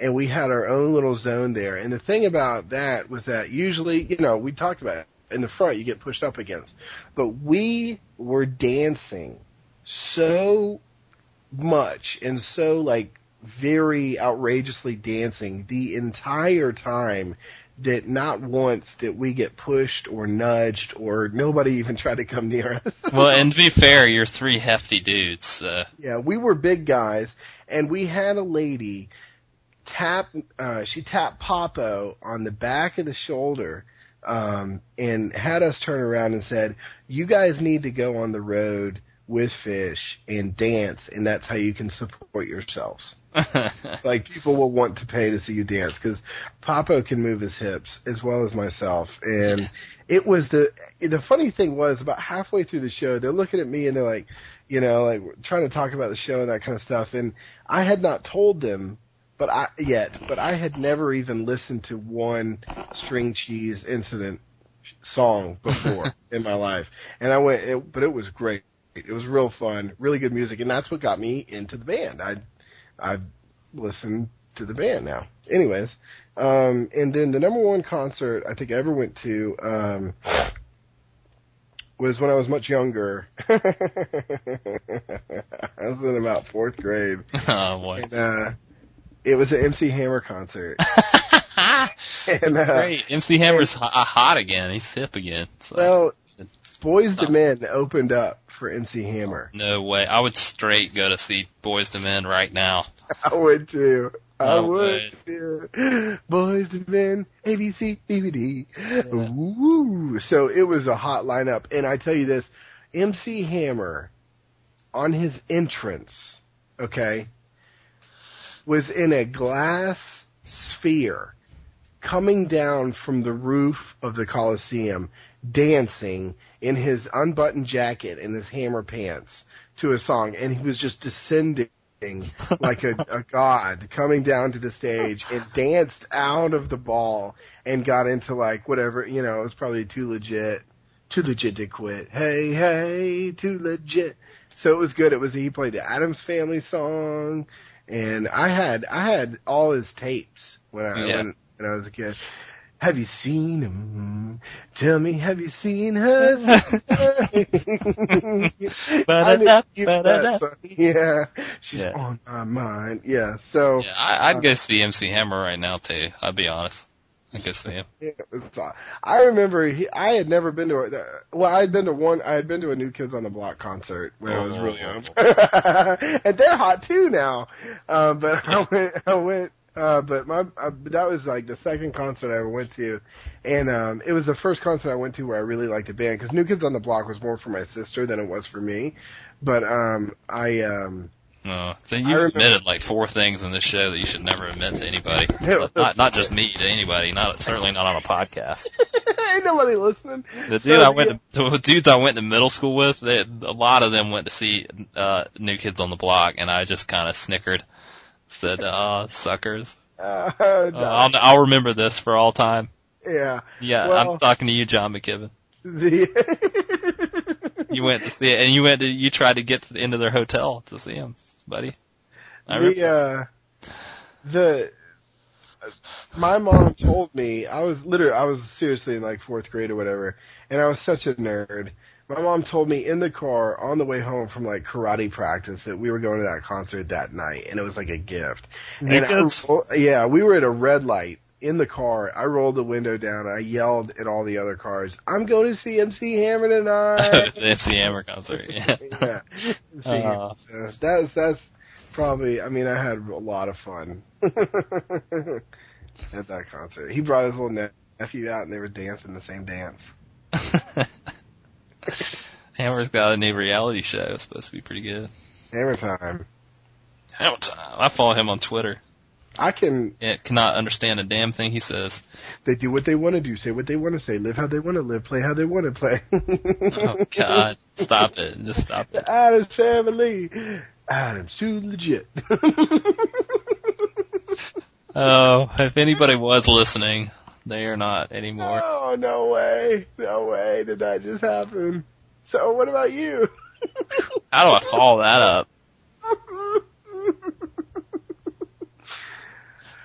and we had our own little zone there. And the thing about that was that usually, you know, we talked about it, in the front you get pushed up against, but we were dancing so much and so like very outrageously dancing the entire time that not once did we get pushed or nudged or nobody even *laughs* tried to come near us. *laughs* Well, and to be fair, you're three hefty dudes. So. Yeah, we were big guys, and we had a lady tap. Uh, she tapped Popo on the back of the shoulder, um, and had us turn around and said, "You guys need to go on the road with Phish and dance, and that's how you can support yourselves." *laughs* like people will want to pay to see you dance because Papo can move his hips as well as myself. And it was the the funny thing was about halfway through the show, they're looking at me and they're like, you know, like trying to talk about the show and that kind of stuff. And I had not told them, but I yet, but I had never even listened to one string cheese incident song before *laughs* in my life. And I went, it, but it was great. It was real fun, really good music, and that's what got me into the band. I I've listened to the band now. Anyways, um, and then the number one concert I think I ever went to um, was when I was much younger. *laughs* I was in about fourth grade, *laughs* oh boy. and uh, it was an MC Hammer concert. *laughs* and uh, Great. MC Hammer's ho- uh, hot again. He's hip again. So. well, Boyz II Men opened up for MC Hammer. no way. I would straight go to see Boyz II Men right now. *laughs* I would too. I I would too. Boyz II Men, ABC, BBD. Woo! So it was a hot lineup, and I tell you this, MC Hammer, on his entrance, okay, was in a glass sphere coming down from the roof of the Coliseum, dancing in his unbuttoned jacket and his hammer pants to a song, and he was just descending *laughs* like a, a god coming down to the stage and danced out of the ball and got into like whatever, you know, it was probably too legit, too legit to quit. Hey, hey, too legit. So it was good. It was, he played the Addams Family song and I had, I had all his tapes when I, Yeah. when, when I was a kid. Have you seen him? Tell me, have you seen her? *laughs* I knew you that song. yeah, she's Yeah. on my mind. Yeah, so Yeah, I, I'd uh, go see MC Hammer right now too. I'll be honest. I'd go see him. it was. fun. I remember he, I had never been to a. Well, I had been to one. I had been to a New Kids on the Block concert when I was really young, *laughs* and they're hot too now. Um, but *laughs* I went. I went. Uh, but my uh, that was like the second concert I ever went to, and um, it was the first concert I went to where I really liked the band because New Kids on the Block was more for my sister than it was for me. But um, I um, No. So I you remember- admitted like four things in this show that you should never admit to anybody. *laughs* Not not just me, to anybody. Not certainly not on a podcast. *laughs* ain't nobody listening. The dude So, I went to, the dudes I went to middle school with, they, a lot of them went to see uh New Kids on the Block, and I just kind of snickered, said, "Oh, suckers." *laughs* Uh, Uh, I'll I'll remember this for all time. yeah. Yeah, Well- I'm talking to you, John McKibben. The You went to see it, and you went to you tried to get to the, end of their hotel to see him, buddy. I the uh, the my mom told me I was literally I was seriously in like fourth grade or whatever, and I was such a nerd. My mom told me in the car on the way home from like karate practice that we were going to that concert that night, and it was like a gift. And I, yeah, we were at a red light in the car. I rolled the window down. I yelled at all the other cars, "I'm going to see MC Hammer tonight!" *laughs* the MC Hammer concert. Yeah. yeah, *laughs* Uh. So that's that's probably. I mean, I had a lot of fun *laughs* at that concert. He brought his little nephew out, and they were dancing the same dance. Hammer's got a new reality show. It's supposed to be pretty good. Hammer time. Hammer time. I follow him on Twitter. I can. Yeah, cannot understand a damn thing he says. They do what they want to do, say what they want to say, live how they want to live, play how they want to play. *laughs* Oh God, stop it! Just stop it. The Addams family. Adams too legit. *laughs* Oh, if anybody was listening, they are not anymore. oh no way, no way did that just happen. So what about you? How do I follow that up? *laughs*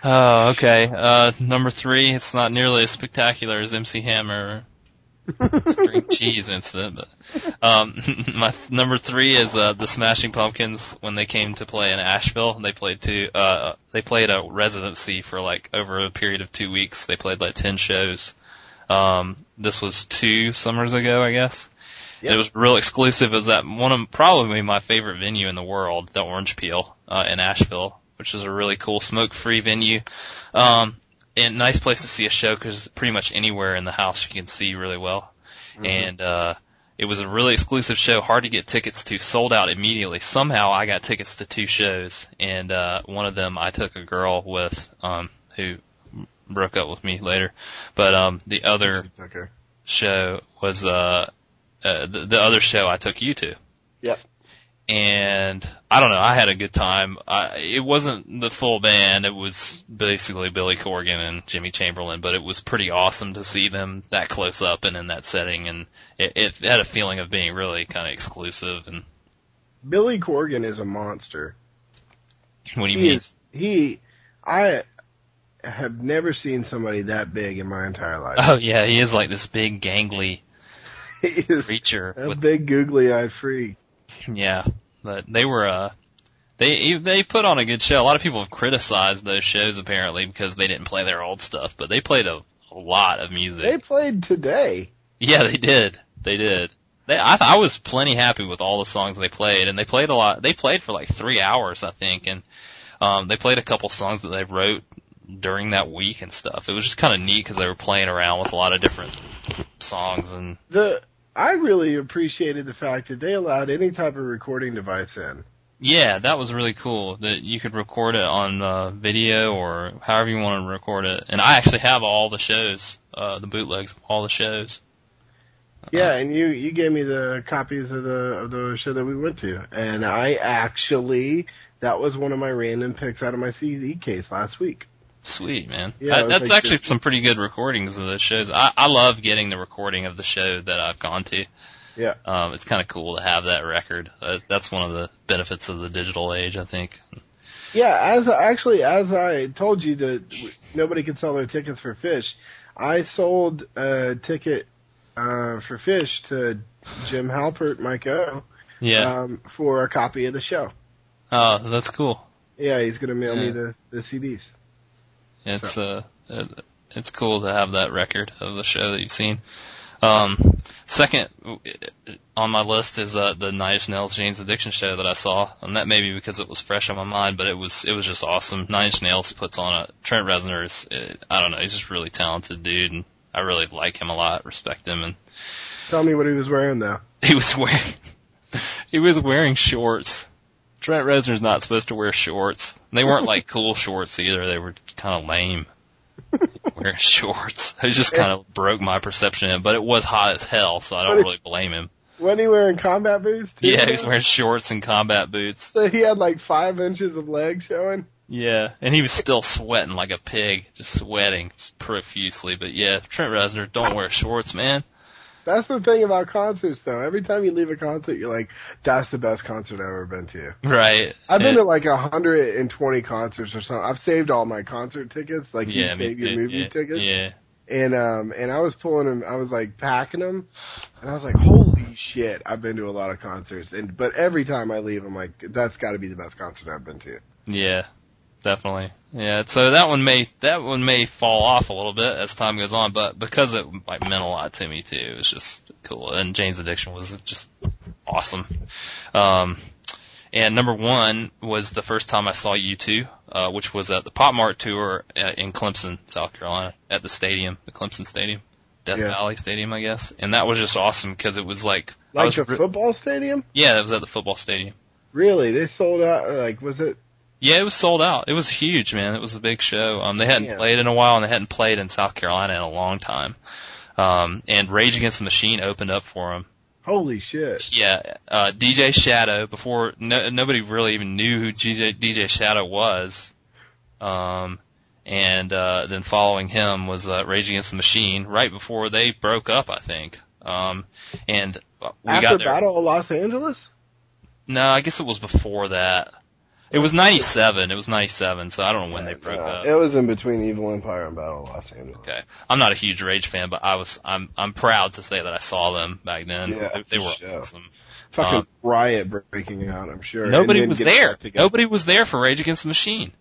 Oh, okay. Uh, number three, it's not nearly as spectacular as MC Hammer *laughs* string cheese incident, but, um, *laughs* my number three is, uh, the Smashing Pumpkins when they came to play in Asheville. They played two, uh, they played a residency for like over a period of two weeks. They played like 10 shows. Um, this was two summers ago, I guess. Yep. It was real exclusive. It was at one of probably my favorite venue in the world, the Orange Peel, uh, in Asheville, which is a really cool smoke-free venue. Um, and nice place to see a show because pretty much anywhere in the house you can see really well. And, uh, it was a really exclusive show, hard to get tickets to, sold out immediately. Somehow I got tickets to two shows and, uh, one of them I took a girl with, um, who broke up with me later. But, um, the other show was uh, uh the, the other show I took you to. Yep. And I don't know, I had a good time. I, it wasn't the full band, it was basically Billy Corgan and Jimmy Chamberlin, but it was pretty awesome to see them that close up and in that setting and it, it had a feeling of being really kind of exclusive and Billy Corgan is a monster. what do you He mean? is he I have never seen somebody that big in my entire life. Oh yeah, he is like this big gangly *laughs* he is creature a with big googly eyed freak. Yeah, but they were uh they they put on a good show. A lot of people have criticized those shows apparently because they didn't play their old stuff, but they played a, a lot of music. They played today. yeah, they did. They did. They I I was plenty happy with all the songs they played and they played a lot. They played for like 3 hours I think and um they played a couple songs that they wrote during that week and stuff. It was just kind of neat because they were playing around with a lot of different songs and The I really appreciated the fact that they allowed any type of recording device in. Yeah, that was really cool that you could record it on uh, video or however you want to record it. And I actually have all the shows, uh, the bootlegs, of all the shows. Yeah, and you you gave me the copies of the of the show that we went to, and I actually that was one of my random picks out of my CD case last week. Sweet man. Yeah, was that's like actually some pretty good recordings of the shows. I, I love getting the recording of the show that I've gone to. Yeah. Um, it's kind of cool to have that record. Uh, that's one of the benefits of the digital age, I think. Yeah, as actually as I told you that nobody could sell their tickets for Phish, I sold a ticket uh, for Phish to Jim Halpert, Mike O, Yeah. um, for a copy of the show. oh, that's cool. Yeah, he's gonna mail me the the CDs. It's uh, it, it's cool to have that record of the show that you've seen. Um, second on my list is uh, the Nine Nails Jane's Addiction show that I saw, and that may be because it was fresh on my mind, but it was it was just awesome. Nine Nails puts on a Trent Reznor is uh, I don't know he's just a really talented dude, and I really like him a lot, respect him, and Tell me what he was wearing though. *laughs* he was wearing *laughs* he was wearing shorts. Trent Reznor's not supposed to wear shorts. They weren't like *laughs* cool shorts either. They were kind of lame. wearing *laughs* shorts. It just kind of broke my perception of it, but it was hot as hell, so I don't really blame him. Wasn't he wearing combat boots? too, Yeah, he was wearing shorts and combat boots. So he had like five inches of leg showing. Yeah, and he was still sweating like a pig, just sweating profusely. But yeah, Trent Reznor, don't wear shorts, man. That's the thing about concerts, though. Every time you leave a concert, you're like, "That's the best concert I've ever been to." Right. I've been And- to like 120 concerts or something. I've saved all my concert tickets, like you yeah, me save your movie yeah, tickets. Yeah. And um, and I was pulling them. I was like packing them, and I was like, "Holy shit!" I've been to a lot of concerts, and but every time I leave, I'm like, "That's got to be the best concert I've been to." Yeah, definitely. Yeah, so that one may that one may fall off a little bit as time goes on, but because it like meant a lot to me too, it was just cool. And Jane's Addiction was just awesome. Um, and number one was the first time I saw U2, uh, which was at the PopMart tour uh, in Clemson, South Carolina, at the stadium, the Clemson Stadium, Death Yeah. Valley Stadium, I guess. And that was just awesome because it was like, I Like was the football stadium? yeah, it was at the football stadium. Really? They sold out? Like, was it? Yeah, it was sold out. It was huge, man. It was a big show. Um, they hadn't Damn. played in a while, and they hadn't played in South Carolina in a long time. Um, and Rage Against the Machine opened up for them. Holy shit! Yeah, uh, DJ Shadow. Before no, nobody really even knew who DJ, DJ Shadow was. Um, and uh, then following him was uh, Rage Against the Machine. Right before they broke up, I think. Um, and uh, we After got there. Battle of Los Angeles? No, I guess it was before that. It was '97. It was '97, so I don't know when they broke No, up. It was in between Evil Empire and Battle of Los Angeles. Okay. I'm not a huge Rage fan, but I was, I'm, I'm proud to say that I saw them back then. Yeah, they, they were sure. awesome. Fucking Um, riot breaking out, I'm sure. Nobody was there. Nobody was there for Rage Against the Machine.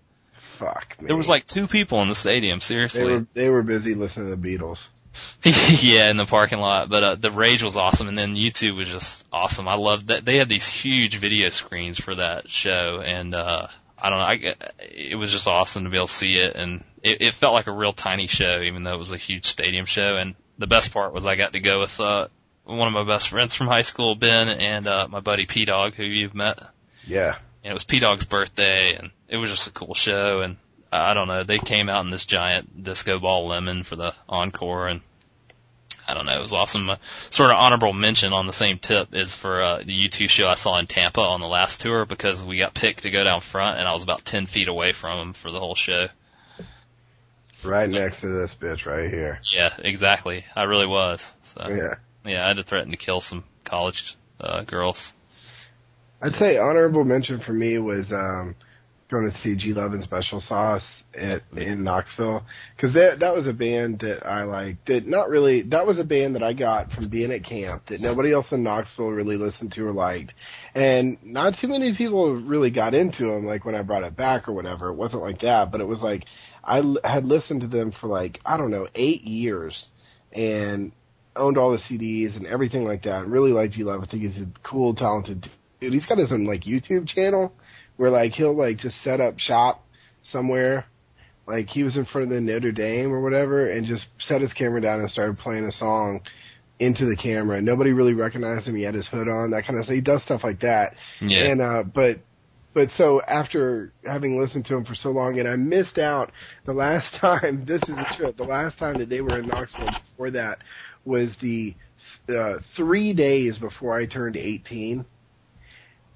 Fuck me. There was like two people in the stadium, they seriously. were they were busy listening to the Beatles. *laughs* yeah, in the parking lot. But, uh, the Rage was awesome and then U2 was just awesome. I loved that. They had these huge video screens for that show and, uh, I don't know, I, it was just awesome to be able to see it and it, it felt like a real tiny show even though it was a huge stadium show and the best part was I got to go with, uh, one of my best friends from high school, Ben, and, uh, my buddy P Dog, who you've met. Yeah. and it was P Dog's birthday, and it was just a cool show. And I don't know, they came out in this giant disco ball lemon for the encore, and I don't know, it was awesome. Uh, sort of honorable mention on the same tip is for uh, the U2 show I saw in Tampa on the last tour because we got picked to go down front, and I was about ten feet away from them for the whole show. Right next to this bitch right here. Yeah, exactly. I really was. So Yeah. yeah, I had to threaten to kill some college uh, girls. I'd say honorable mention for me was um going to see G Love and Special Sauce at, in Knoxville because that that was a band that I like. That not really. That was a band that I got from being at camp that nobody else in Knoxville really listened to or liked, and not too many people really got into them. Like when I brought it back or whatever, it wasn't like that. But it was like I l- had listened to them for like I don't know eight years, and owned all the CDs and everything like that. And really liked G Love. I think he's a cool, talented dude. He's got his own like YouTube channel where like he'll like just set up shop somewhere. Like he was in front of the Notre Dame or whatever and just set his camera down and started playing a song into the camera. Nobody really recognized him. He had his hood on, that kind of stuff. He does stuff like that. Yeah. And uh but but so after having listened to him for so long and I missed out the last *laughs* time this is a trip, the last time that they were in Knoxville before that was the uh three days before I turned eighteen.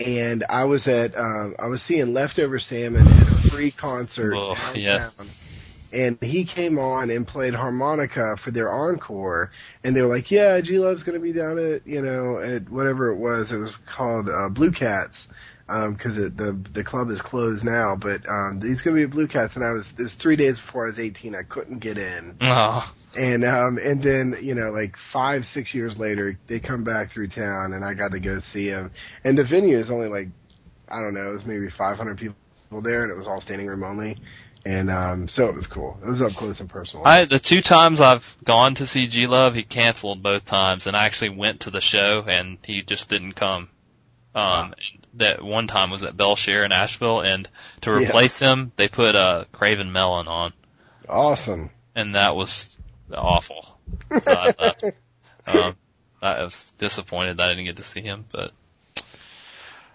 And I was at um I was seeing Leftover Salmon at a free concert Oh, downtown. yeah. And he came on and played harmonica for their encore, and they were like, "Yeah, G Love's gonna be down at you know at whatever it was. It was called uh, Blue Cats, because it the the club is closed now. But um, he's gonna be at Blue Cats, and I was it was three days before I was 18. I couldn't get in, Oh, and um, and then you know like five six years later, they come back through town, and I got to go see him. And the venue is only like I don't know, it was maybe 500 people there, and it was all standing room only. And um, so it was cool. It was up close and personal. I the two times I've gone to see G Love, he canceled both times, and I actually went to the show, and he just didn't come. Um, that one time was at Bele Chere in Asheville, and to Yeah. replace him, they put uh, Cravin' Melon on, awesome. and that was awful. So I left. *laughs* Um, I was disappointed that I didn't get to see him, but.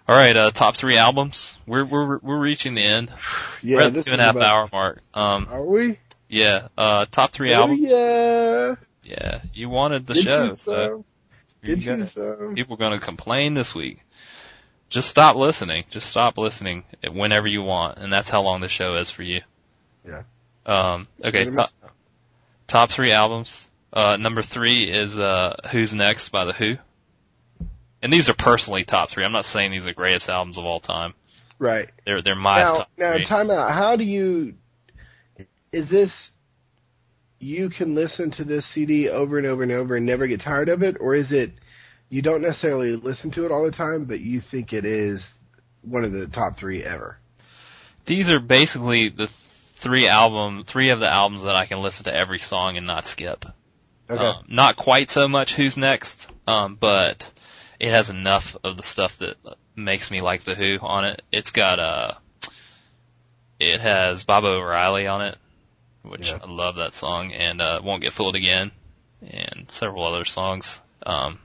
All right, uh, top three albums. We're we're we're reaching the end. *sighs* Yeah, we're at the this two and a is half about- hour mark. Um, Are we? yeah. Uh, top three Oh, albums. yeah. Yeah, you wanted the Did show, you so so? you Did you so? people are going to complain this week. Just stop listening. Just stop listening whenever you want, and that's how long the show is for you. Yeah. Um, okay, top, much. Top three albums. Uh, number three is uh, Who's Next by The Who. And these are personally top three. I'm not saying these are greatest albums of all time. Right. They're they're my now, top now, three. time out. How do you? Is this? You can listen to this CD over and over and over and never get tired of it, or is it? You don't necessarily listen to it all the time, but you think it is one of the top three ever. These are basically the three album, three of the albums that I can listen to every song and not skip. Okay. Um, not quite so much Who's Next, um, but it has enough of the stuff that makes me like the Who on it. It's got uh it has Baba O'Riley on it, which Yeah. I love that song, and uh, Won't Get Fooled Again, and several other songs. Um,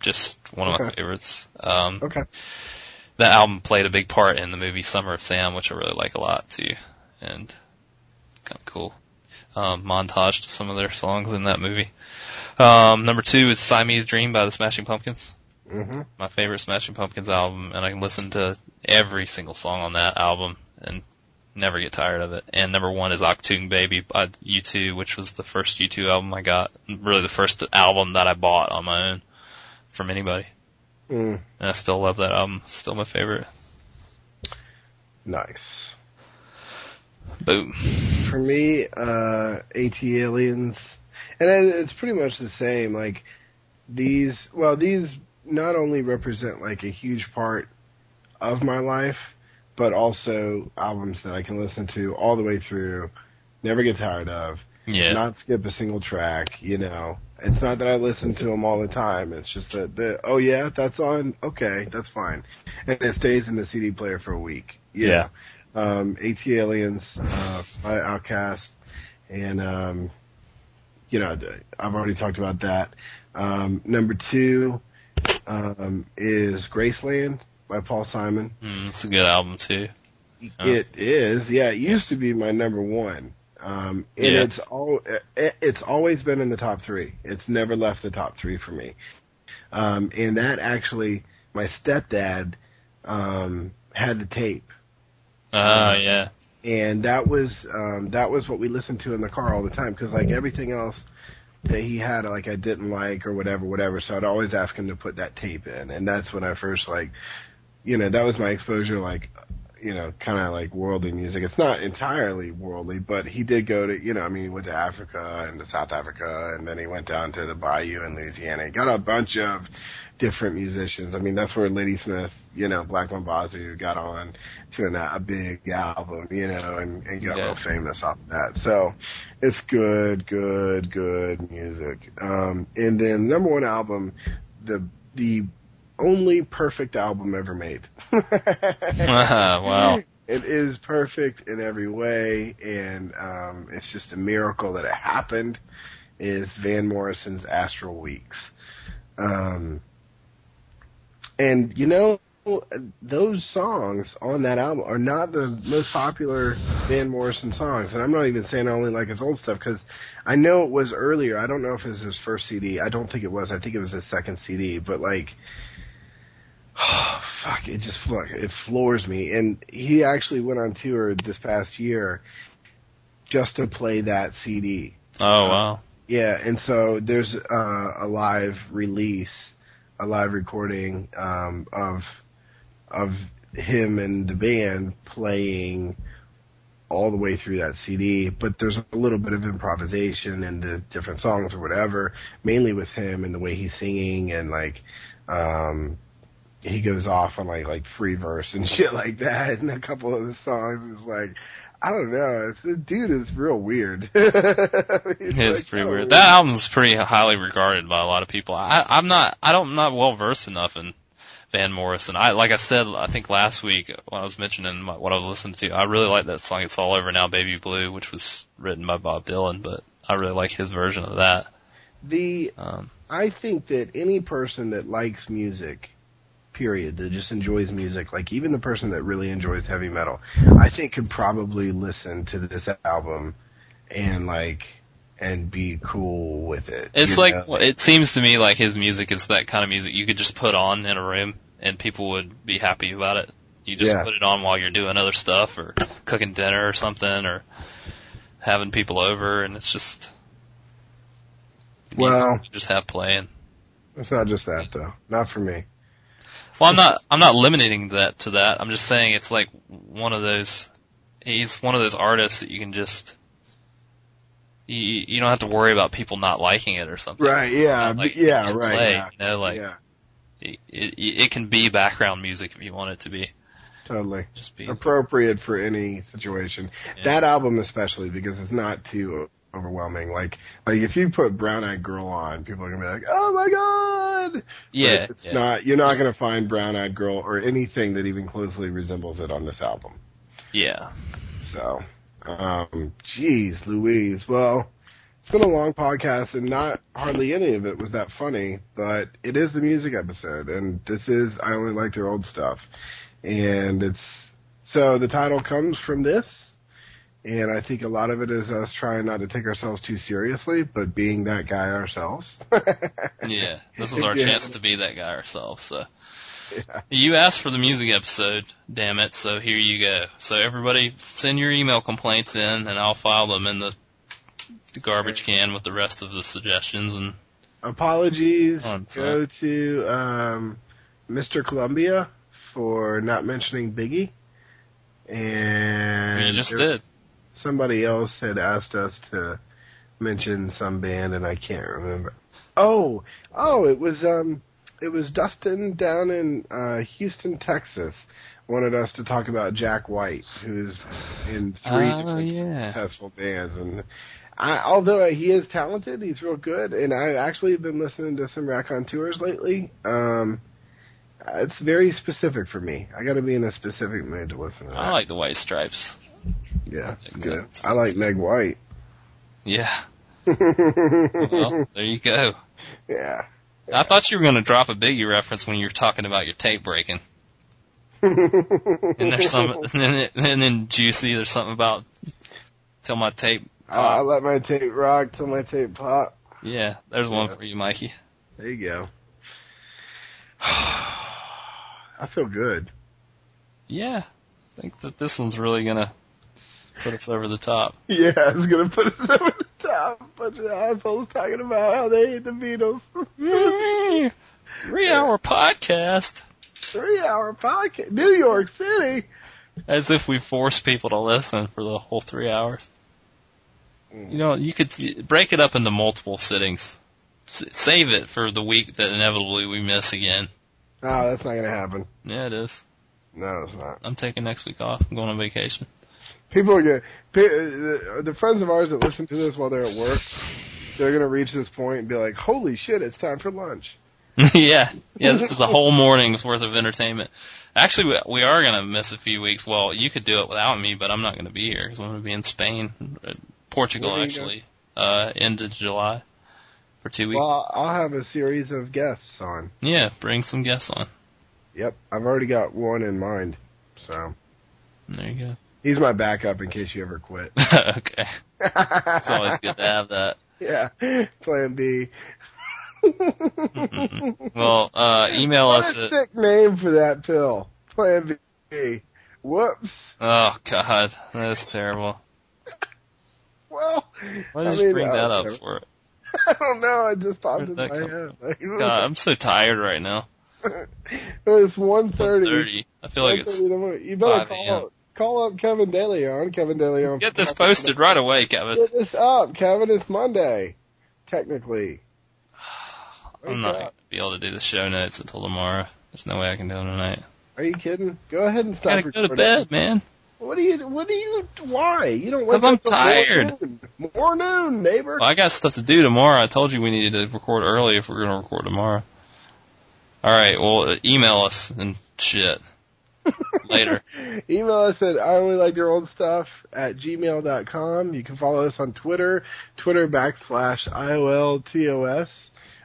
just one of my favorites. Um, okay. that album played a big part in the movie Summer of Sam, which I really like a lot too, and kind of cool. Um, montage to some of their songs in that movie. Um, number two is Siamese Dream by the Smashing Pumpkins, hmm my favorite Smashing Pumpkins album, and I can listen to every single song on that album and never get tired of it. And number one is Achtung Baby by U2, which was the first U2 album I got, really the first album that I bought on my own from anybody. Mm, And I still love that album. Still my favorite. nice. Boom. For me, uh, ATLiens, and it's pretty much the same. Like these, well, these not only represent like a huge part of my life, but also albums that I can listen to all the way through, never get tired of, Yeah. not skip a single track. You know, it's not that I listen to them all the time. It's just that the oh yeah, that's on. Okay, that's fine, and it stays in the CD player for a week. Yeah. know. Um, ATLiens uh, by OutKast, and um, you know, I've already talked about that. Um, number two um, is Graceland by Paul Simon. Mm, it's a good album too. Oh. It is, yeah. It used to be my number one, um, and Yeah. it's all it, it's always been in the top three. It's never left the top three for me. Um, and that actually, my stepdad um, had the tape, Ah, yeah. and that was um, that was what we listened to in the car all the time. Because like everything else that he had, like I didn't like or whatever, whatever. So I'd always ask him to put that tape in, and that's when I first like, you know, that was my exposure, like, you know, kind of like worldly music. It's not entirely worldly, but he did go to, you know, I mean, he went to Africa and to South Africa, and then he went down to the Bayou in Louisiana. He got a bunch of different musicians. I mean, that's where Ladysmith, you know, Black Mambazo got on to an, a big album, you know, and, and got Yeah. real famous off of that. So it's good, good, good music. Um, and then number one album, the, the only perfect album ever made. *laughs* *laughs* *laughs* wow. It is perfect in every way, and um, it's just a miracle that it happened. Is Van Morrison's Astral Weeks, um, and you know those songs on that album are not the most popular Van Morrison songs, and I'm not even saying I only like his old stuff because I know it was earlier. I don't know if it was his first CD. I don't think it was. I think it was his second CD, but like Oh, *sighs* fuck, it just fuck, it floors me. And he actually went on tour this past year just to play that CD. Oh wow. Yeah, and so there's uh, a live release, a live recording um, of of him and the band playing all the way through that CD. But there's a little bit of improvisation in the different songs or whatever, mainly with him and the way he's singing and like. Um, he goes off on like like free verse and *laughs* shit like that, and a couple of the songs is like, I don't know, the dude is real weird. *laughs* It's pretty weird. That album's pretty highly regarded by a lot of people. I, I'm not, I don't, I'm not well versed enough in Van Morrison. I, like I said, I think last week when I was mentioning my, what I was listening to, I really like that song, It's All Over Now, Baby Blue, which was written by Bob Dylan, but I really like his version of that. The Um, I think that any person that likes music, period, that just enjoys music, like even the person that really enjoys heavy metal, I think could probably listen to this album and like and be cool with it. It's like know? it seems to me like his music is that kind of music you could just put on in a room and people would be happy about it. You just Yeah. put it on while you're doing other stuff or cooking dinner or something or having people over and it's just Well- just have playing. It's not just that though. Not for me. Well, I'm not. I'm not limiting that to that. I'm just saying it's like one of those. He's one of those artists that you can just. You, you don't have to worry about people not liking it or something. Right. Yeah. Like, yeah. Right. play, yeah. You know, like yeah. it, it, it can be background music if you want it to be. Totally. Just be. appropriate for any situation. Yeah. That album especially because it's not too overwhelming. Like like if you put Brown Eyed Girl on, people are gonna be like, "Oh my god!" Yeah. But it's yeah. not. You're not gonna find Brown Eyed Girl or anything that even closely resembles it on this album. Yeah. So, um, geez, Louise. Well, it's been a long podcast, and not hardly any of it was that funny. But it is the music episode, and this is I only like their old stuff, and it's so the title comes from this. And I think a lot of it is us trying not to take ourselves too seriously, but being that guy ourselves. *laughs* Yeah. This is our *laughs* Yeah. chance to be that guy ourselves. So. Yeah. You asked for the music episode, damn it, so here you go. So everybody send your email complaints in and I'll file them in the, the garbage can with the rest of the suggestions and Apologies On go to um, Mr. Columbia for not mentioning Biggie. And you just there- did. Somebody else had asked us to mention some band and I can't remember. Oh, oh, it was um it was Dustin down in uh Houston, Texas wanted us to talk about Jack White, who's in three Oh, different yeah. successful bands and I, although he is talented, he's real good, and I actually have been listening to some Raconteurs lately. Um, it's very specific for me. I got to be in a specific mood to listen to that. I like the White Stripes. Yeah, it's good. I like Meg White. Yeah. *laughs* Well, there you go. yeah. I thought you were going to drop a Biggie reference when you were talking about your tape breaking. And there's some, *laughs* and then, and then Juicy, there's something about till my tape. I, I let my tape rock till my tape pop. Yeah, there's one for you, Mikey. There you go. *sighs* I feel good. Yeah, I think that this one's really gonna put us over the top. *laughs* Yeah, it's gonna put us *laughs* over the top. Bunch of assholes talking about how they hate the Beatles. *laughs* Three hour podcast. Three hour podcast. New York City. As if we force people to listen for the whole three hours. You know, you could break it up into multiple sittings. S- save it for the week that inevitably we miss again. No, that's not gonna happen. Yeah, it is. No, it's not. I'm taking next week off. I'm going on vacation. People are gonna, the, the friends of ours that listen to this while they're at work, they're gonna reach this point and be like, holy shit, it's time for lunch. *laughs* yeah, yeah. This is a *laughs* whole morning's worth of entertainment. Actually, we, we are going to miss a few weeks. Well, you could do it without me, but I'm not going to be here because I'm going to be in Spain, uh, Portugal, Where are you actually, uh, end of July for two weeks. Well, I'll have a series of guests on. yeah, bring some guests on. Yep, I've already got one in mind. So, There you he's my backup in case you ever quit. *laughs* okay, it's always good to have that. yeah, plan B. Well, uh, email what us a at. sick name for that pill. Plan B. Whoops. Oh God, that's terrible. Well, Why I did you mean, bring that up for? *laughs* I don't know. It just popped in my head. Like, God, I'm so tired right now. *laughs* it's one thirty. I feel like it's. You better 5 call call up Kevin DeLeon. Kevin DeLeon. Get this posted right away, Kevin. Get this up, Kevin. It's Monday, technically. *sighs* I'm not gonna be able to do the show notes until tomorrow. There's no way I can do them tonight. Are you kidding? Go ahead and stop I gotta go to bed, man. What do you? What do you? Why? You don't. 'Cause wake I'm tired. More noon, more noon neighbor. Well, I got stuff to do tomorrow. I told you we needed to record early if we're gonna record tomorrow. All right. Well, email us and shit. *laughs* Later. Email us at I only like your old stuff at gmail.com. You can follow us on Twitter, Twitter backslash IOLTOS,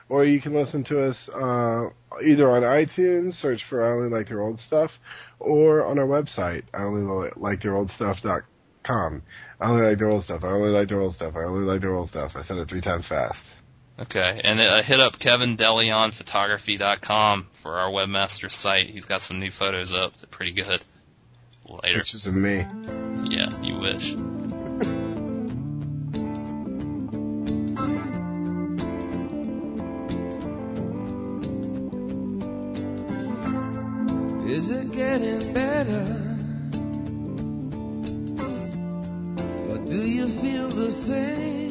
or you can listen to us, uh, either on iTunes, search for I only like your old stuff, or on our website, I only like their old stuff.com. I only like their old stuff. I only like their old stuff. I only like their old stuff. I said it three times fast. Okay, and uh, hit up KevinDelionPhotography.com for our webmaster site. He's got some new photos up. They're pretty good. Later. Pictures of me. Yeah, you wish. Is it getting better? Or do you feel the same?